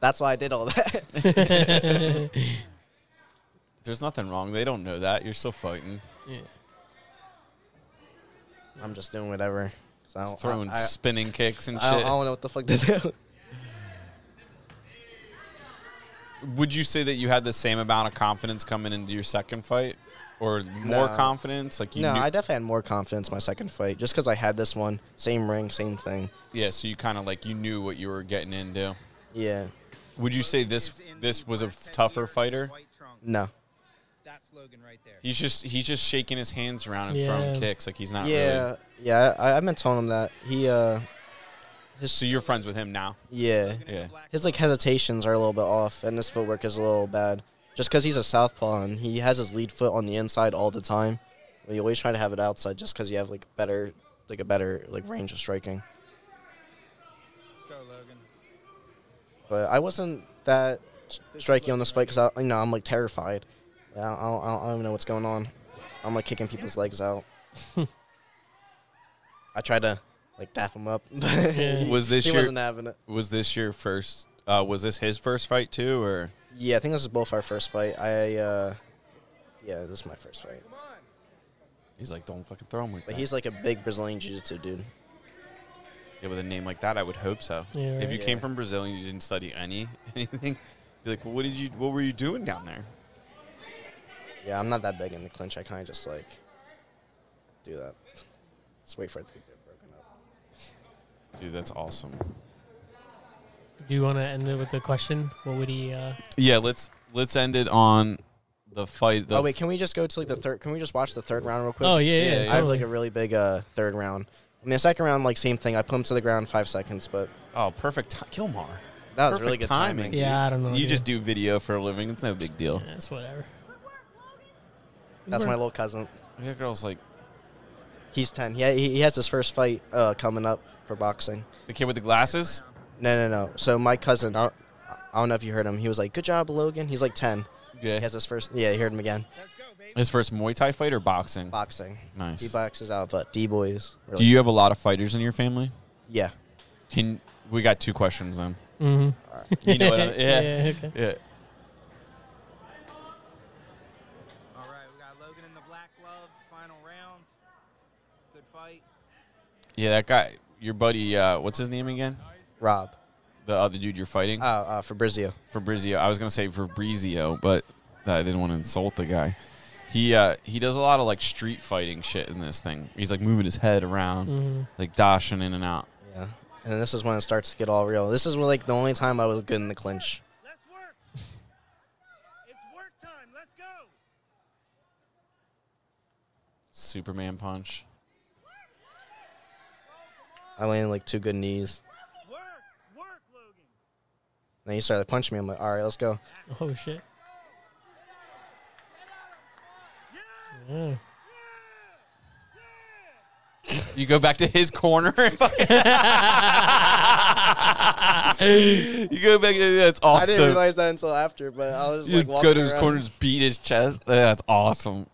[SPEAKER 2] That's why I did all that.
[SPEAKER 1] There's nothing wrong. They don't know that. You're still fighting.
[SPEAKER 3] yeah.
[SPEAKER 2] I'm just doing whatever. 'Cause I
[SPEAKER 1] Just
[SPEAKER 2] don't,
[SPEAKER 1] throwing
[SPEAKER 2] I, I,
[SPEAKER 1] spinning kicks and
[SPEAKER 2] I don't,
[SPEAKER 1] shit.
[SPEAKER 2] I don't know what the fuck to do.
[SPEAKER 1] Would you say that you had the same amount of confidence coming into your second fight, or more
[SPEAKER 2] No.
[SPEAKER 1] confidence? Like you
[SPEAKER 2] no,
[SPEAKER 1] knew,
[SPEAKER 2] I definitely had more confidence my second fight just because I had this one. Same ring, same thing.
[SPEAKER 1] yeah. So you kind of like you knew what you were getting into.
[SPEAKER 2] Yeah.
[SPEAKER 1] Would you say this this was a f- tougher fighter?
[SPEAKER 2] No.
[SPEAKER 5] That's Logan right there.
[SPEAKER 1] He's just he's just shaking his hands around and
[SPEAKER 3] Yeah.
[SPEAKER 1] throwing kicks like he's not
[SPEAKER 2] yeah.
[SPEAKER 1] really.
[SPEAKER 2] Yeah. I, I've been telling him that he uh
[SPEAKER 1] So you're friends with him now?
[SPEAKER 2] yeah
[SPEAKER 1] Yeah.
[SPEAKER 2] his like hesitations are a little bit off and his footwork is a little bad just because he's a southpaw and he has his lead foot on the inside all the time. But you always try to have it outside just because you have like better like a better like range of striking.
[SPEAKER 5] Let's go, Logan.
[SPEAKER 2] But I wasn't that striking on this fight because I you know I'm like terrified. I don't, I, don't, I don't even know what's going on. I'm like kicking people's legs out. I tried to like dap him up. but
[SPEAKER 3] Yeah.
[SPEAKER 1] Was this
[SPEAKER 2] he
[SPEAKER 1] your-
[SPEAKER 2] wasn't having it.
[SPEAKER 1] Was this your first? Uh, was this his first fight too, or
[SPEAKER 2] Yeah, I think this is both our first fight. I uh, yeah, this is my first fight.
[SPEAKER 1] he's like, don't fucking throw him like
[SPEAKER 2] But
[SPEAKER 1] that.
[SPEAKER 2] he's like a big Brazilian jiu-jitsu dude.
[SPEAKER 1] yeah, with a name like that, I would hope so.
[SPEAKER 3] Yeah,
[SPEAKER 1] If
[SPEAKER 3] right.
[SPEAKER 1] you came from Brazil and you didn't study any anything, be like, well, what did you? What were you doing down there?
[SPEAKER 2] Yeah, I'm not that big in the clinch. I kind of just like do that. Just wait for it to get broken up.
[SPEAKER 1] Dude, that's awesome.
[SPEAKER 3] Do you want to end it with a question? What would he? Uh,
[SPEAKER 1] Yeah, let's let's end it on the fight. The
[SPEAKER 2] oh wait, can we just go to like the third? Can we just watch the third round real quick?
[SPEAKER 3] oh yeah, yeah.
[SPEAKER 1] Yeah, yeah.
[SPEAKER 2] I have like a really big uh, third round. I mean, the second round, like same thing. I put him to the ground five seconds, but
[SPEAKER 1] oh, perfect ti- Kilmar.
[SPEAKER 2] that was
[SPEAKER 1] Perfect
[SPEAKER 2] really good timing.
[SPEAKER 3] Yeah, I don't know.
[SPEAKER 1] You
[SPEAKER 3] dude.
[SPEAKER 1] just do video for a living. It's no big deal.
[SPEAKER 3] Yeah, it's whatever.
[SPEAKER 2] That's my little cousin.
[SPEAKER 1] That girl's like
[SPEAKER 2] He's ten. He he has his first fight uh, coming up for boxing.
[SPEAKER 1] the kid with the glasses.
[SPEAKER 2] No, no, no. So my cousin, I, I don't know if you heard him. He was like, "Good job, Logan." He's like ten.
[SPEAKER 1] Yeah,
[SPEAKER 2] He has his first. Yeah, you heard him again.
[SPEAKER 5] Let's go, baby.
[SPEAKER 1] his first Muay Thai fight or boxing.
[SPEAKER 2] Boxing.
[SPEAKER 1] Nice.
[SPEAKER 2] He boxes out, but D boys.
[SPEAKER 1] Do you have a lot of fighters in your family?
[SPEAKER 2] Yeah.
[SPEAKER 1] Can we got two questions then?
[SPEAKER 3] Mm-hmm.
[SPEAKER 1] You know what? I, yeah.
[SPEAKER 3] yeah. Okay.
[SPEAKER 1] yeah.
[SPEAKER 5] All right, we got Logan in the black gloves. Final round. Good fight.
[SPEAKER 1] Yeah, that guy, your buddy, uh, what's his name again?
[SPEAKER 2] Rob.
[SPEAKER 1] The other dude you're fighting?
[SPEAKER 2] Uh, uh, Fabrizio.
[SPEAKER 1] Fabrizio. I was gonna say Fabrizio, but I didn't want to insult the guy. He uh, he does a lot of like street fighting shit in this thing. He's like moving his head around,
[SPEAKER 3] Mhm.
[SPEAKER 1] like dashing in and out.
[SPEAKER 2] Yeah. And this is when it starts to get all real. This is when, like the only time I was good in the clinch.
[SPEAKER 5] Let's work. it's work time. Let's go.
[SPEAKER 1] Superman punch.
[SPEAKER 2] I landed like two good knees.
[SPEAKER 5] Work.
[SPEAKER 2] then he started punching me. I'm like, all right, let's go.
[SPEAKER 3] Oh shit. Yeah.
[SPEAKER 1] You go back to his corner. you go back. That's awesome.
[SPEAKER 2] I didn't realize that until after, but I was
[SPEAKER 1] You
[SPEAKER 2] like,
[SPEAKER 1] go to his
[SPEAKER 2] around.
[SPEAKER 1] corner, just beat his chest. That's awesome.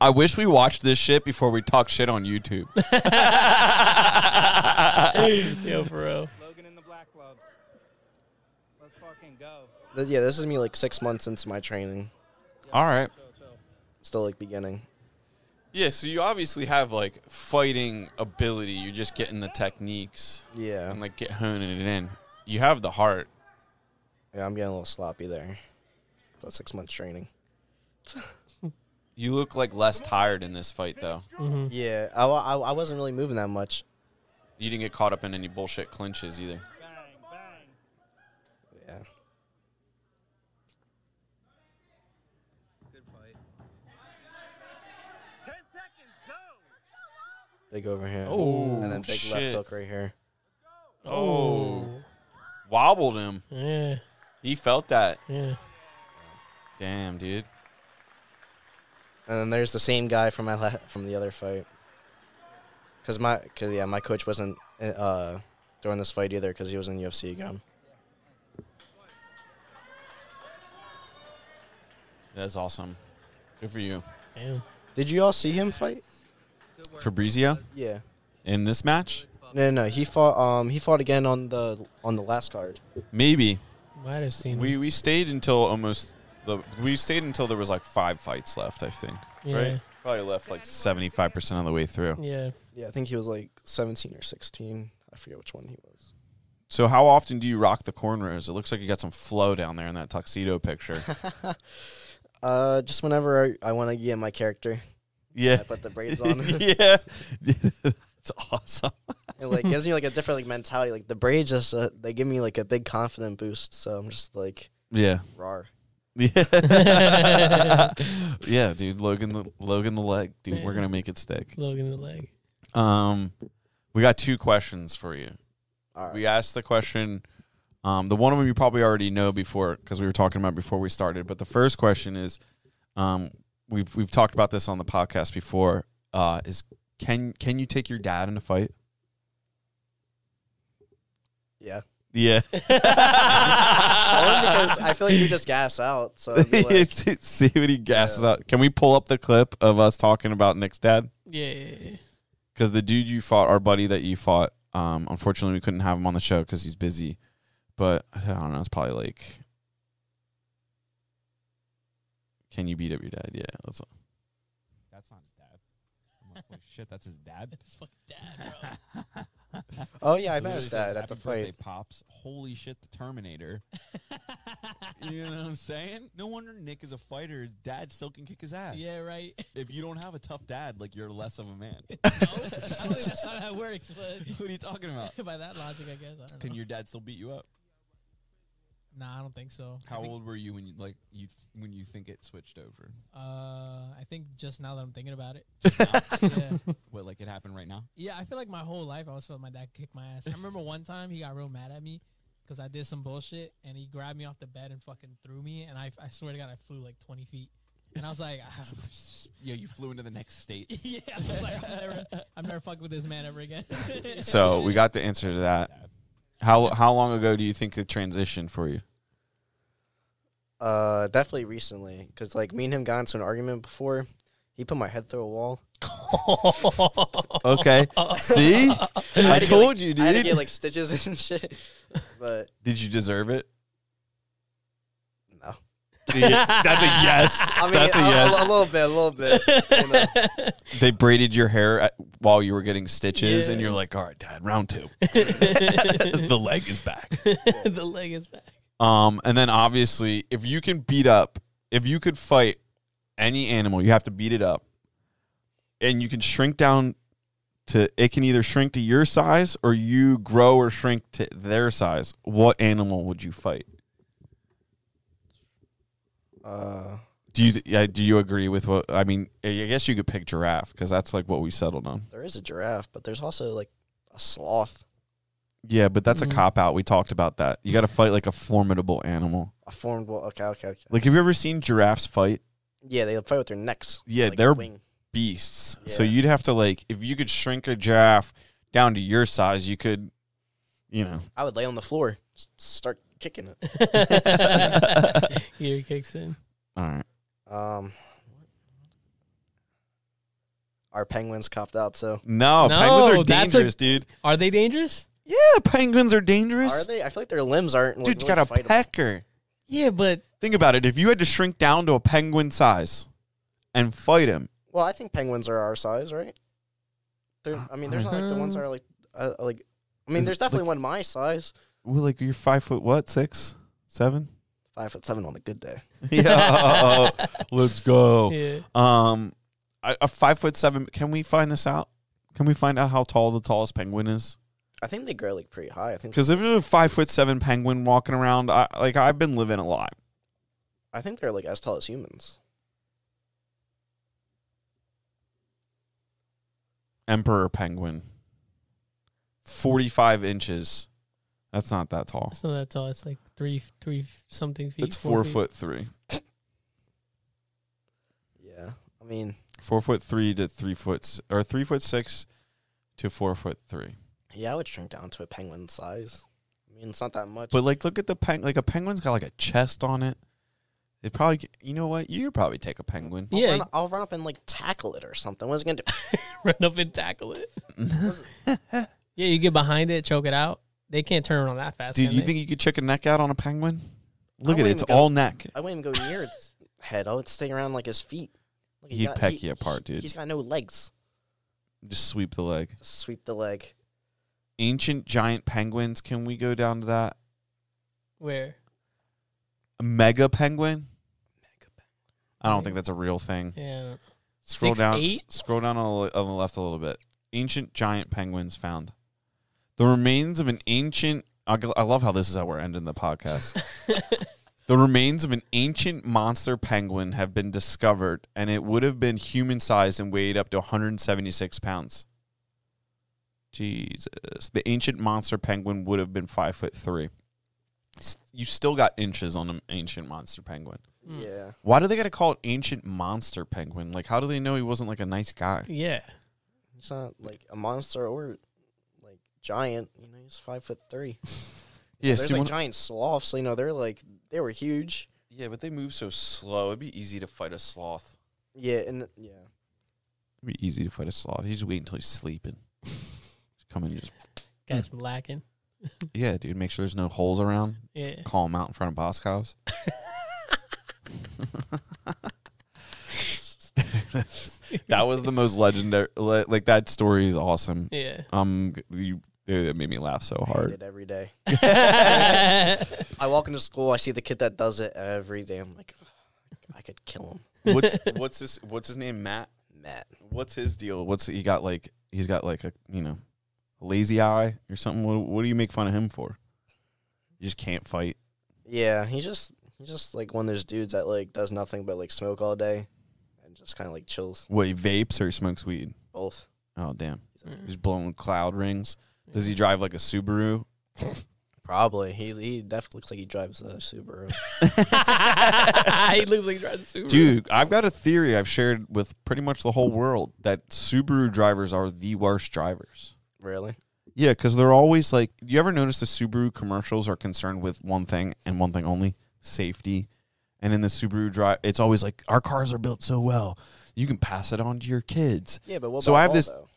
[SPEAKER 1] I wish we watched this shit before we talk shit on YouTube.
[SPEAKER 3] Yo, for real.
[SPEAKER 5] Logan in the black gloves. Let's fucking go.
[SPEAKER 2] Th- Yeah, this is me like six months into my training.
[SPEAKER 1] All right.
[SPEAKER 5] Chill, chill.
[SPEAKER 2] Still like beginning.
[SPEAKER 1] Yeah, so you obviously have like fighting ability. You're just getting the techniques
[SPEAKER 2] Yeah,
[SPEAKER 1] and like get honing it in. You have the heart.
[SPEAKER 2] yeah, I'm getting a little sloppy there. So six months training.
[SPEAKER 1] You look like less tired in this fight though.
[SPEAKER 3] hmm
[SPEAKER 2] Yeah, I, I, I wasn't really moving that much.
[SPEAKER 1] You didn't get caught up in any bullshit clinches either.
[SPEAKER 5] Bang, bang.
[SPEAKER 2] Yeah,
[SPEAKER 5] Good fight. Ten seconds, go!
[SPEAKER 2] big overhand.
[SPEAKER 3] Oh,
[SPEAKER 2] and then big
[SPEAKER 1] shit.
[SPEAKER 2] left hook right here.
[SPEAKER 1] Oh. Wobbled him.
[SPEAKER 3] Yeah.
[SPEAKER 1] He felt that.
[SPEAKER 3] Yeah.
[SPEAKER 1] Damn, dude.
[SPEAKER 2] And then there's the same guy from my la- from the other fight. Cause my, cause yeah, my coach wasn't uh during this fight either, cause he was in UFC again.
[SPEAKER 1] That's awesome. Good for you.
[SPEAKER 3] Damn.
[SPEAKER 2] Did you all see him fight?
[SPEAKER 1] Fabrizio
[SPEAKER 2] Yeah.
[SPEAKER 1] in this match?
[SPEAKER 2] No, no, no. He fought. Um, he fought again on the on the last card.
[SPEAKER 1] Maybe.
[SPEAKER 3] Might have seen.
[SPEAKER 1] We
[SPEAKER 3] him.
[SPEAKER 1] we stayed until almost the we stayed until there was like five fights left, I think.
[SPEAKER 3] Yeah.
[SPEAKER 1] Right? Probably left like seventy five percent of the way through.
[SPEAKER 3] Yeah.
[SPEAKER 2] Yeah, I think he was like 17 or 16. I forget which one he was.
[SPEAKER 1] So how often do you rock the cornrows? It looks like you got some flow down there in that tuxedo picture.
[SPEAKER 2] Uh, just whenever I, I want to get my character,
[SPEAKER 1] yeah.
[SPEAKER 2] I put the braids on.
[SPEAKER 1] yeah. It's awesome.
[SPEAKER 2] it like gives me like a different like mentality. Like the braids just uh, they give me like a big confident boost. So I'm just like
[SPEAKER 1] Yeah.
[SPEAKER 2] rar.
[SPEAKER 1] Yeah. yeah, dude. Logan the Logan the leg. Dude, we're gonna make it stick.
[SPEAKER 3] Logan the leg.
[SPEAKER 1] Um we got two questions for you.
[SPEAKER 2] All right.
[SPEAKER 1] We asked the question. Um, the one of them you probably already know before because we were talking about before we started. But the first question is, um, we've we've talked about this on the podcast before. Uh, is can can you take your dad in a fight?
[SPEAKER 2] yeah.
[SPEAKER 1] Yeah.
[SPEAKER 2] Only because I feel like you just gas out. So I'd be like,
[SPEAKER 1] See what he gasses
[SPEAKER 2] Yeah.
[SPEAKER 1] out. Can we pull up the clip of us talking about Nick's dad?
[SPEAKER 3] Yeah. yeah, yeah.
[SPEAKER 1] Because the dude you fought, our buddy that you fought, um, unfortunately we couldn't have him on the show because he's busy. But I don't know. It's probably like, can you beat up your dad? Yeah, that's.
[SPEAKER 6] That's not his dad. I'm like, holy shit, that's his dad.
[SPEAKER 3] It's fucking dad, bro.
[SPEAKER 2] oh yeah, I met
[SPEAKER 6] Literally
[SPEAKER 2] his
[SPEAKER 6] says,
[SPEAKER 2] dad at the
[SPEAKER 6] "Happy birthday,
[SPEAKER 2] fight.
[SPEAKER 6] Pops. Holy shit, the Terminator. you know what I'm saying? No wonder Nick is a fighter. His dad still can kick his ass.
[SPEAKER 3] yeah, right.
[SPEAKER 6] If you don't have a tough dad, like you're less of a man.
[SPEAKER 3] no, I don't think that's how that works. But
[SPEAKER 6] what are you talking about?
[SPEAKER 3] by that logic, I guess. I don't
[SPEAKER 6] Can
[SPEAKER 3] know.
[SPEAKER 6] your dad still beat you up?
[SPEAKER 3] Nah, I don't think so.
[SPEAKER 6] How
[SPEAKER 3] think-
[SPEAKER 6] old were you when you like you when you think it switched over?
[SPEAKER 3] Uh, I think just now that I'm thinking about it.
[SPEAKER 6] Now?
[SPEAKER 3] yeah.
[SPEAKER 6] what like it happened right now?
[SPEAKER 3] Yeah, I feel like my whole life I always felt my dad kick my ass. I remember one time he got real mad at me because I did some bullshit and he grabbed me off the bed and fucking threw me and I, I swear to God I flew like 20 feet and I was like, ah,
[SPEAKER 6] Yeah, you flew into the next state.
[SPEAKER 3] yeah, I was like, I'm never, I'm never fucking with this man ever again.
[SPEAKER 1] So we got the answer to that. How how long ago do you think it transitioned for you?
[SPEAKER 2] Uh, definitely recently, cause like me and him got into an argument before. He put my head through a wall.
[SPEAKER 1] Okay. See, I,
[SPEAKER 2] had to get,
[SPEAKER 1] told
[SPEAKER 2] like-
[SPEAKER 1] you, dude.
[SPEAKER 2] I had to get like stitches and shit. But
[SPEAKER 1] Did you deserve it? Yeah, that's a yes.
[SPEAKER 2] I mean,
[SPEAKER 1] that's a
[SPEAKER 2] a, a-
[SPEAKER 1] yes.
[SPEAKER 2] a little bit, a little bit. you know.
[SPEAKER 1] they braided your hair at, while you were getting stitches, and you're like, "All right, Dad, round two. the leg is back."
[SPEAKER 3] the leg is back.
[SPEAKER 1] Um, and then obviously, if you can beat up, if you could fight any animal, you have to beat it up, and you can shrink down to. It can either shrink to your size or you grow or shrink to their size. What animal would you fight?
[SPEAKER 2] Uh,
[SPEAKER 1] Do you yeah, do you agree with what I mean? I guess you could pick giraffe because that's like what we settled on.
[SPEAKER 2] there is a giraffe, but there's also like a sloth.
[SPEAKER 1] Yeah, but that's
[SPEAKER 3] Mhm.
[SPEAKER 1] a cop out. We talked about that. You got to fight like a formidable animal.
[SPEAKER 2] A formidable. Okay, okay, okay.
[SPEAKER 1] Like, have you ever seen giraffes fight?
[SPEAKER 2] yeah, they fight with their necks.
[SPEAKER 1] Yeah,
[SPEAKER 2] like
[SPEAKER 1] they're
[SPEAKER 2] wing.
[SPEAKER 1] beasts. So you'd have to like, if you could shrink a giraffe down to your size, you could, you know.
[SPEAKER 2] I would lay on the floor, start kicking it.
[SPEAKER 3] Here it kicks in.
[SPEAKER 1] All right.
[SPEAKER 2] Um, our penguins copped out. So
[SPEAKER 1] No,
[SPEAKER 3] No,
[SPEAKER 1] penguins are
[SPEAKER 3] that's a-
[SPEAKER 1] dangerous, dude.
[SPEAKER 3] Are they dangerous?
[SPEAKER 1] Yeah, penguins are dangerous.
[SPEAKER 2] are they? I feel like their limbs aren't. like,
[SPEAKER 1] Dude, you
[SPEAKER 2] really
[SPEAKER 1] got a
[SPEAKER 2] fightable.
[SPEAKER 1] pecker.
[SPEAKER 3] Yeah, but
[SPEAKER 1] Think about it. If you had to shrink down to a penguin size and fight him,
[SPEAKER 2] Well, I think penguins are our size, right? They're, I mean, there's not like the ones that
[SPEAKER 3] Uh-huh.
[SPEAKER 2] are like, uh, like. I mean,
[SPEAKER 1] Is-
[SPEAKER 2] there's definitely
[SPEAKER 1] like-
[SPEAKER 2] one my size.
[SPEAKER 1] well, like you're five foot what, six, seven?
[SPEAKER 2] Five foot seven on a good day.
[SPEAKER 1] yeah, let's go.
[SPEAKER 3] yeah.
[SPEAKER 1] Um, a a five foot seven. Can we find this out? Can we find out how tall the tallest penguin is?
[SPEAKER 2] I think they grow like pretty high. I think.
[SPEAKER 1] Because if there's a five foot seven penguin walking around, I, like I've been living a lot.
[SPEAKER 2] I think they're like as tall as humans.
[SPEAKER 1] Emperor penguin, forty five inches. That's not that tall.
[SPEAKER 3] It's not that tall. It's like three, three something feet.
[SPEAKER 1] It's four
[SPEAKER 3] feet.
[SPEAKER 1] foot three.
[SPEAKER 2] Yeah. I mean,
[SPEAKER 1] Four foot three to three foot s- or three foot six to four foot three.
[SPEAKER 2] yeah, I would shrink down to a penguin size. I mean, it's not that much.
[SPEAKER 1] But like, look at the peng. Like a penguin's got like a chest on it. It probably. g- You know what? You could probably take a penguin.
[SPEAKER 2] I'll
[SPEAKER 3] Yeah.
[SPEAKER 2] run, I'll run up and like tackle it or something. What's it gonna do?
[SPEAKER 3] Run up and tackle it. Yeah, you get behind it, choke it out. They can't turn around that fast.
[SPEAKER 1] Dude, you
[SPEAKER 3] they?
[SPEAKER 1] think you could check a neck out on a penguin? Look at it. It's
[SPEAKER 2] go-
[SPEAKER 1] all neck.
[SPEAKER 2] I wouldn't even go near its head. I would stay around like his feet. Look, he
[SPEAKER 1] He'd
[SPEAKER 2] got-
[SPEAKER 1] peck
[SPEAKER 2] he-
[SPEAKER 1] you apart, dude.
[SPEAKER 2] He's got no legs.
[SPEAKER 1] Just sweep the leg.
[SPEAKER 2] Just sweep the leg.
[SPEAKER 1] Ancient giant penguins. Can we go down to that?
[SPEAKER 3] where?
[SPEAKER 1] A mega penguin? Mega penguin. I don't think that's a real thing.
[SPEAKER 3] Yeah.
[SPEAKER 1] Scroll
[SPEAKER 3] Six,
[SPEAKER 1] down.
[SPEAKER 3] eight?
[SPEAKER 1] s- Scroll down on the, on the left a little bit. Ancient giant penguins found. The remains of an ancient. I love how this is how we're ending the podcast. the remains of an ancient monster penguin have been discovered, and it would have been human sized and weighed up to 176 pounds. Jesus, the ancient monster penguin would have been five foot three. You still got inches on an ancient monster penguin.
[SPEAKER 3] Hmm.
[SPEAKER 2] Yeah.
[SPEAKER 1] Why do they got to call it ancient monster penguin? Like, how do they know he wasn't like a nice guy?
[SPEAKER 3] Yeah.
[SPEAKER 2] It's not like a monster or like giant. You know, he's five foot three.
[SPEAKER 1] Yeah,
[SPEAKER 2] There's
[SPEAKER 1] see,
[SPEAKER 2] like giant sloths. You know, they're like they were huge.
[SPEAKER 1] yeah, but they move so slow. It'd be easy to fight a sloth.
[SPEAKER 2] Yeah, and yeah.
[SPEAKER 1] It'd be easy to fight a sloth. You just wait until he's sleeping. just come in, and just
[SPEAKER 3] Catch them lacking.
[SPEAKER 1] yeah, dude. Make sure there's no holes around.
[SPEAKER 3] Yeah.
[SPEAKER 1] Call him out in front of Boscov's. that was the most legendary. le- Like that story is awesome.
[SPEAKER 3] Yeah.
[SPEAKER 1] Um, you it made me laugh so
[SPEAKER 2] I
[SPEAKER 1] hard.
[SPEAKER 2] it every day. I walk into school, I see the kid that does it every day. I'm like, I could kill him.
[SPEAKER 1] What's what's his what's his name? Matt.
[SPEAKER 2] Matt.
[SPEAKER 1] What's his deal? What's he got like? He's got like a you know, lazy eye or something. What, what do you make fun of him for? You just can't fight.
[SPEAKER 2] Yeah, he's just he's just like one of those dudes that like does nothing but like smoke all day and just kind of like chills.
[SPEAKER 1] What he vapes or he smokes weed?
[SPEAKER 2] Both.
[SPEAKER 1] Oh damn,
[SPEAKER 3] Mm.
[SPEAKER 1] he's blowing cloud rings. Does he drive like a Subaru?
[SPEAKER 2] Probably. He he definitely looks like he drives a Subaru.
[SPEAKER 3] he looks like he drives a Subaru.
[SPEAKER 1] Dude, I've got a theory I've shared with pretty much the whole world that Subaru drivers are the worst drivers.
[SPEAKER 2] really?
[SPEAKER 1] Yeah, because they're always like. You ever notice the Subaru commercials are concerned with one thing and one thing only: safety. And in the Subaru drive, it's always like our cars are built so well, you can pass it on to your kids.
[SPEAKER 2] Yeah, but what
[SPEAKER 1] So
[SPEAKER 2] about
[SPEAKER 1] I have
[SPEAKER 2] all,
[SPEAKER 1] this-
[SPEAKER 2] though?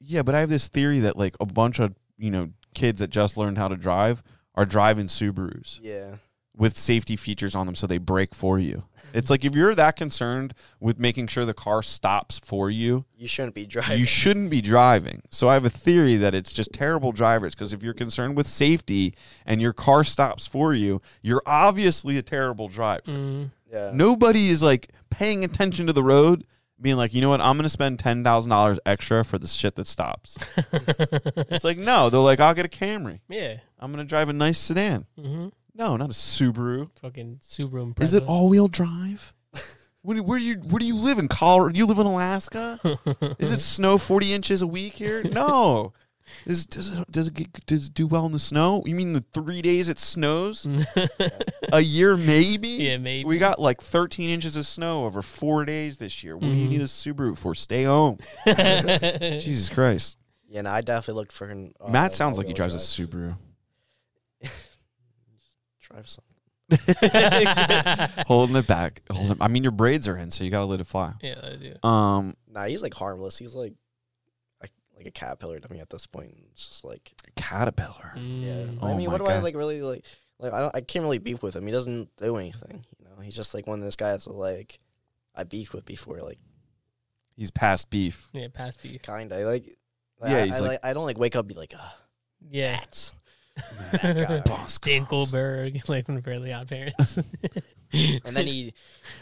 [SPEAKER 1] Yeah, but I have this theory that like a bunch of you know kids that just learned how to drive are driving Subarus
[SPEAKER 2] Yeah.
[SPEAKER 1] with safety features on them, so they brake for you. It's like if you're that concerned with making sure the car stops for you,
[SPEAKER 2] You shouldn't be driving.
[SPEAKER 1] you shouldn't be driving. So I have a theory that it's just terrible drivers because if you're concerned with safety and your car stops for you, you're obviously a terrible driver.
[SPEAKER 3] Mm.
[SPEAKER 2] yeah.
[SPEAKER 1] Nobody is like paying attention to the road, being like, you know what, I'm gonna spend ten thousand dollars extra for the shit that stops. it's like no, they're like, I'll get a Camry.
[SPEAKER 3] Yeah.
[SPEAKER 1] I'm gonna drive a nice sedan.
[SPEAKER 3] Mm-hmm.
[SPEAKER 1] No, not a Subaru.
[SPEAKER 3] Fucking Subaru Impreza.
[SPEAKER 1] Is it all wheel drive? Where, where you where do you live in Colorado? You live in Alaska? Is it snow forty inches a week here? No. Does, does, it, does, it get, does it do well in the snow? You mean the three days it snows? a year, maybe?
[SPEAKER 3] Yeah, maybe.
[SPEAKER 1] We got like 13 inches of snow over four days this year. What do you need a Subaru for? Stay home. Jesus Christ.
[SPEAKER 2] Yeah, no, I definitely looked for an. Uh,
[SPEAKER 1] Matt sounds like he
[SPEAKER 2] all-wheel
[SPEAKER 1] drives a
[SPEAKER 2] drive.
[SPEAKER 1] Subaru.
[SPEAKER 2] Drive some.
[SPEAKER 1] Holding it back. Holding it, I mean, your braids are in, so you got to let it fly.
[SPEAKER 3] yeah, I do.
[SPEAKER 1] Um,
[SPEAKER 2] Nah, he's like harmless. He's like, like, like a caterpillar to me at this point. It's just like,
[SPEAKER 1] caterpillar.
[SPEAKER 2] yeah.
[SPEAKER 3] Mm.
[SPEAKER 1] Oh
[SPEAKER 2] I mean,
[SPEAKER 1] my
[SPEAKER 2] what do I
[SPEAKER 1] God.
[SPEAKER 2] like? Really like, like I, don't, I can't really beef with him. He doesn't do anything. You know, he's just like one of those guys that like I beef with before. Like,
[SPEAKER 1] He's past beef.
[SPEAKER 3] Yeah, past beef.
[SPEAKER 2] kinda like. like,
[SPEAKER 1] Yeah,
[SPEAKER 2] I,
[SPEAKER 1] he's
[SPEAKER 2] I,
[SPEAKER 1] like-
[SPEAKER 2] like, I don't like wake up and be like, ah,
[SPEAKER 3] Yeah.
[SPEAKER 2] that's that guy.
[SPEAKER 1] Boss Carlos.
[SPEAKER 3] Dinkleberg, like from Fairly Odd Parents.
[SPEAKER 2] and then he,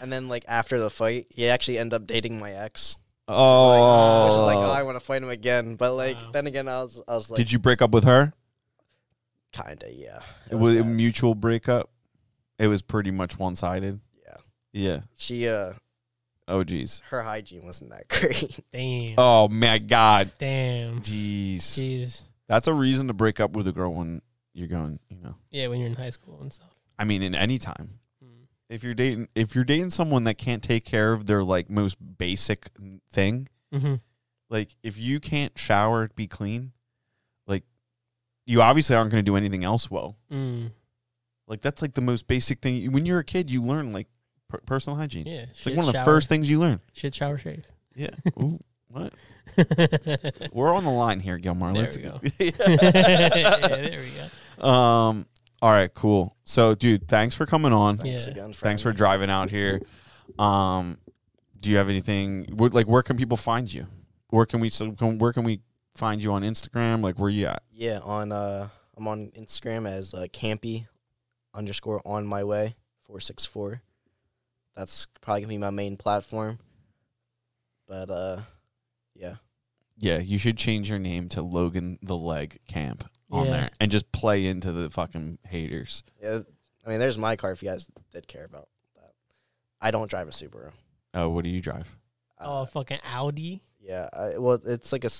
[SPEAKER 2] and then like after the fight, he actually ended up dating my ex.
[SPEAKER 1] Oh.
[SPEAKER 2] Which is like, oh, I want to fight him again. But like,
[SPEAKER 3] Wow.
[SPEAKER 2] then again, I was, I was like,
[SPEAKER 1] Did you break up with her?
[SPEAKER 2] kinda, yeah.
[SPEAKER 1] It was a
[SPEAKER 2] bad.
[SPEAKER 1] mutual breakup. It was pretty much one sided.
[SPEAKER 2] Yeah.
[SPEAKER 1] Yeah.
[SPEAKER 2] She, uh,
[SPEAKER 1] Oh, geez.
[SPEAKER 2] her hygiene wasn't that great.
[SPEAKER 3] Damn.
[SPEAKER 1] Oh, my God.
[SPEAKER 3] Damn.
[SPEAKER 1] Jeez.
[SPEAKER 3] Jeez.
[SPEAKER 1] That's a reason to break up with a girl when you're going, you know.
[SPEAKER 3] Yeah, when you're in high school and stuff.
[SPEAKER 1] I mean, in any time. If you're dating, if you're dating someone that can't take care of their like most basic thing,
[SPEAKER 3] Mm-hmm.
[SPEAKER 1] like if you can't shower, be clean, like you obviously aren't going to do anything else well.
[SPEAKER 3] Mm.
[SPEAKER 1] Like that's like the most basic thing. When you're a kid, you learn like per- personal hygiene.
[SPEAKER 3] Yeah.
[SPEAKER 1] It's like one of the first things you learn.
[SPEAKER 3] Shit, shower, shave.
[SPEAKER 1] Yeah. Ooh, what? We're on the line here, Gilmar.
[SPEAKER 3] There
[SPEAKER 1] Let's
[SPEAKER 3] we go.
[SPEAKER 1] yeah,
[SPEAKER 3] there we go.
[SPEAKER 1] Um. All right. Cool. So, dude, thanks for coming on.
[SPEAKER 2] Thanks
[SPEAKER 3] Yeah.
[SPEAKER 2] again. For
[SPEAKER 1] Thanks for
[SPEAKER 2] having me.
[SPEAKER 1] driving out here. Um. Do you have anything? What, like, where can people find you? Where can we? So, can, where can we find you on Instagram? Like, where you at?
[SPEAKER 2] Yeah, on uh, I'm on Instagram as uh, campy underscore on my way four six four. That's probably gonna be my main platform. But uh, yeah,
[SPEAKER 1] Yeah, you should change your name to Logan the Leg Camp on
[SPEAKER 3] Yeah.
[SPEAKER 1] there and just play into the fucking haters.
[SPEAKER 2] yeah. I mean, there's my car if you guys did care about that. I don't drive a Subaru.
[SPEAKER 1] Oh, what do you drive?
[SPEAKER 3] Oh,
[SPEAKER 2] Uh,
[SPEAKER 3] fucking Audi.
[SPEAKER 2] yeah. I, well, it's like a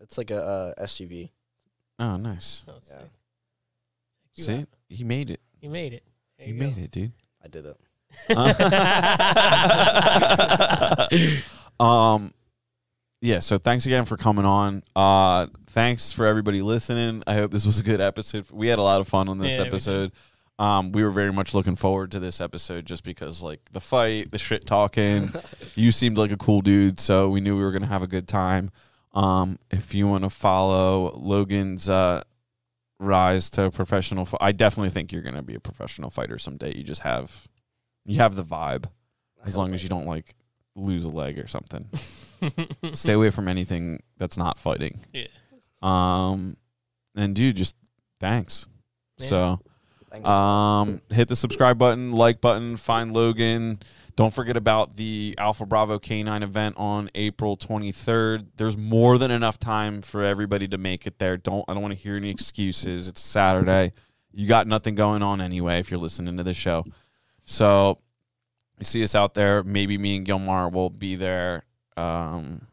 [SPEAKER 2] it's like a uh, SUV.
[SPEAKER 1] Oh, nice.
[SPEAKER 3] Oh,
[SPEAKER 2] Yeah.
[SPEAKER 1] See,
[SPEAKER 3] out.
[SPEAKER 1] he made it.
[SPEAKER 3] He made it. There
[SPEAKER 1] He made
[SPEAKER 3] go.
[SPEAKER 1] it, dude.
[SPEAKER 2] I did it.
[SPEAKER 1] um yeah so thanks again for coming on. Uh thanks for everybody listening. I hope this was a good episode. We had a lot of fun on this
[SPEAKER 3] Yeah, we
[SPEAKER 1] episode. Um we were very much looking forward to this episode just because like the fight the shit talking. You seemed like a cool dude so we knew we were gonna have a good time. Um if you want to follow logan's uh rise to professional i definitely think you're gonna be a professional fighter someday. You just have you have the vibe as long as you don't like lose a leg or something. Stay away from anything that's not fighting.
[SPEAKER 3] Yeah.
[SPEAKER 1] Um, and dude, just thanks.
[SPEAKER 3] Yeah.
[SPEAKER 1] So,
[SPEAKER 2] Thanks.
[SPEAKER 1] um, hit the subscribe button, like button, find Logan. Don't forget about the Alpha Bravo K9 event on April 23rd. There's more than enough time for everybody to make it there. Don't I don't want to hear any excuses. It's Saturday. You got nothing going on anyway if you're listening to the show. So, you see us out there. Maybe me and Gilmar will be there, um,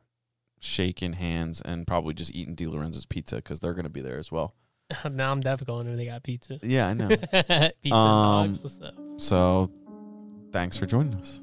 [SPEAKER 1] shaking hands and probably just eating DeLorenzo's pizza because they're going to be there as well.
[SPEAKER 3] now I'm definitely going when they got pizza.
[SPEAKER 1] Yeah, I know.
[SPEAKER 3] pizza and
[SPEAKER 1] Um,
[SPEAKER 3] dogs. What's up?
[SPEAKER 1] so, thanks for joining us.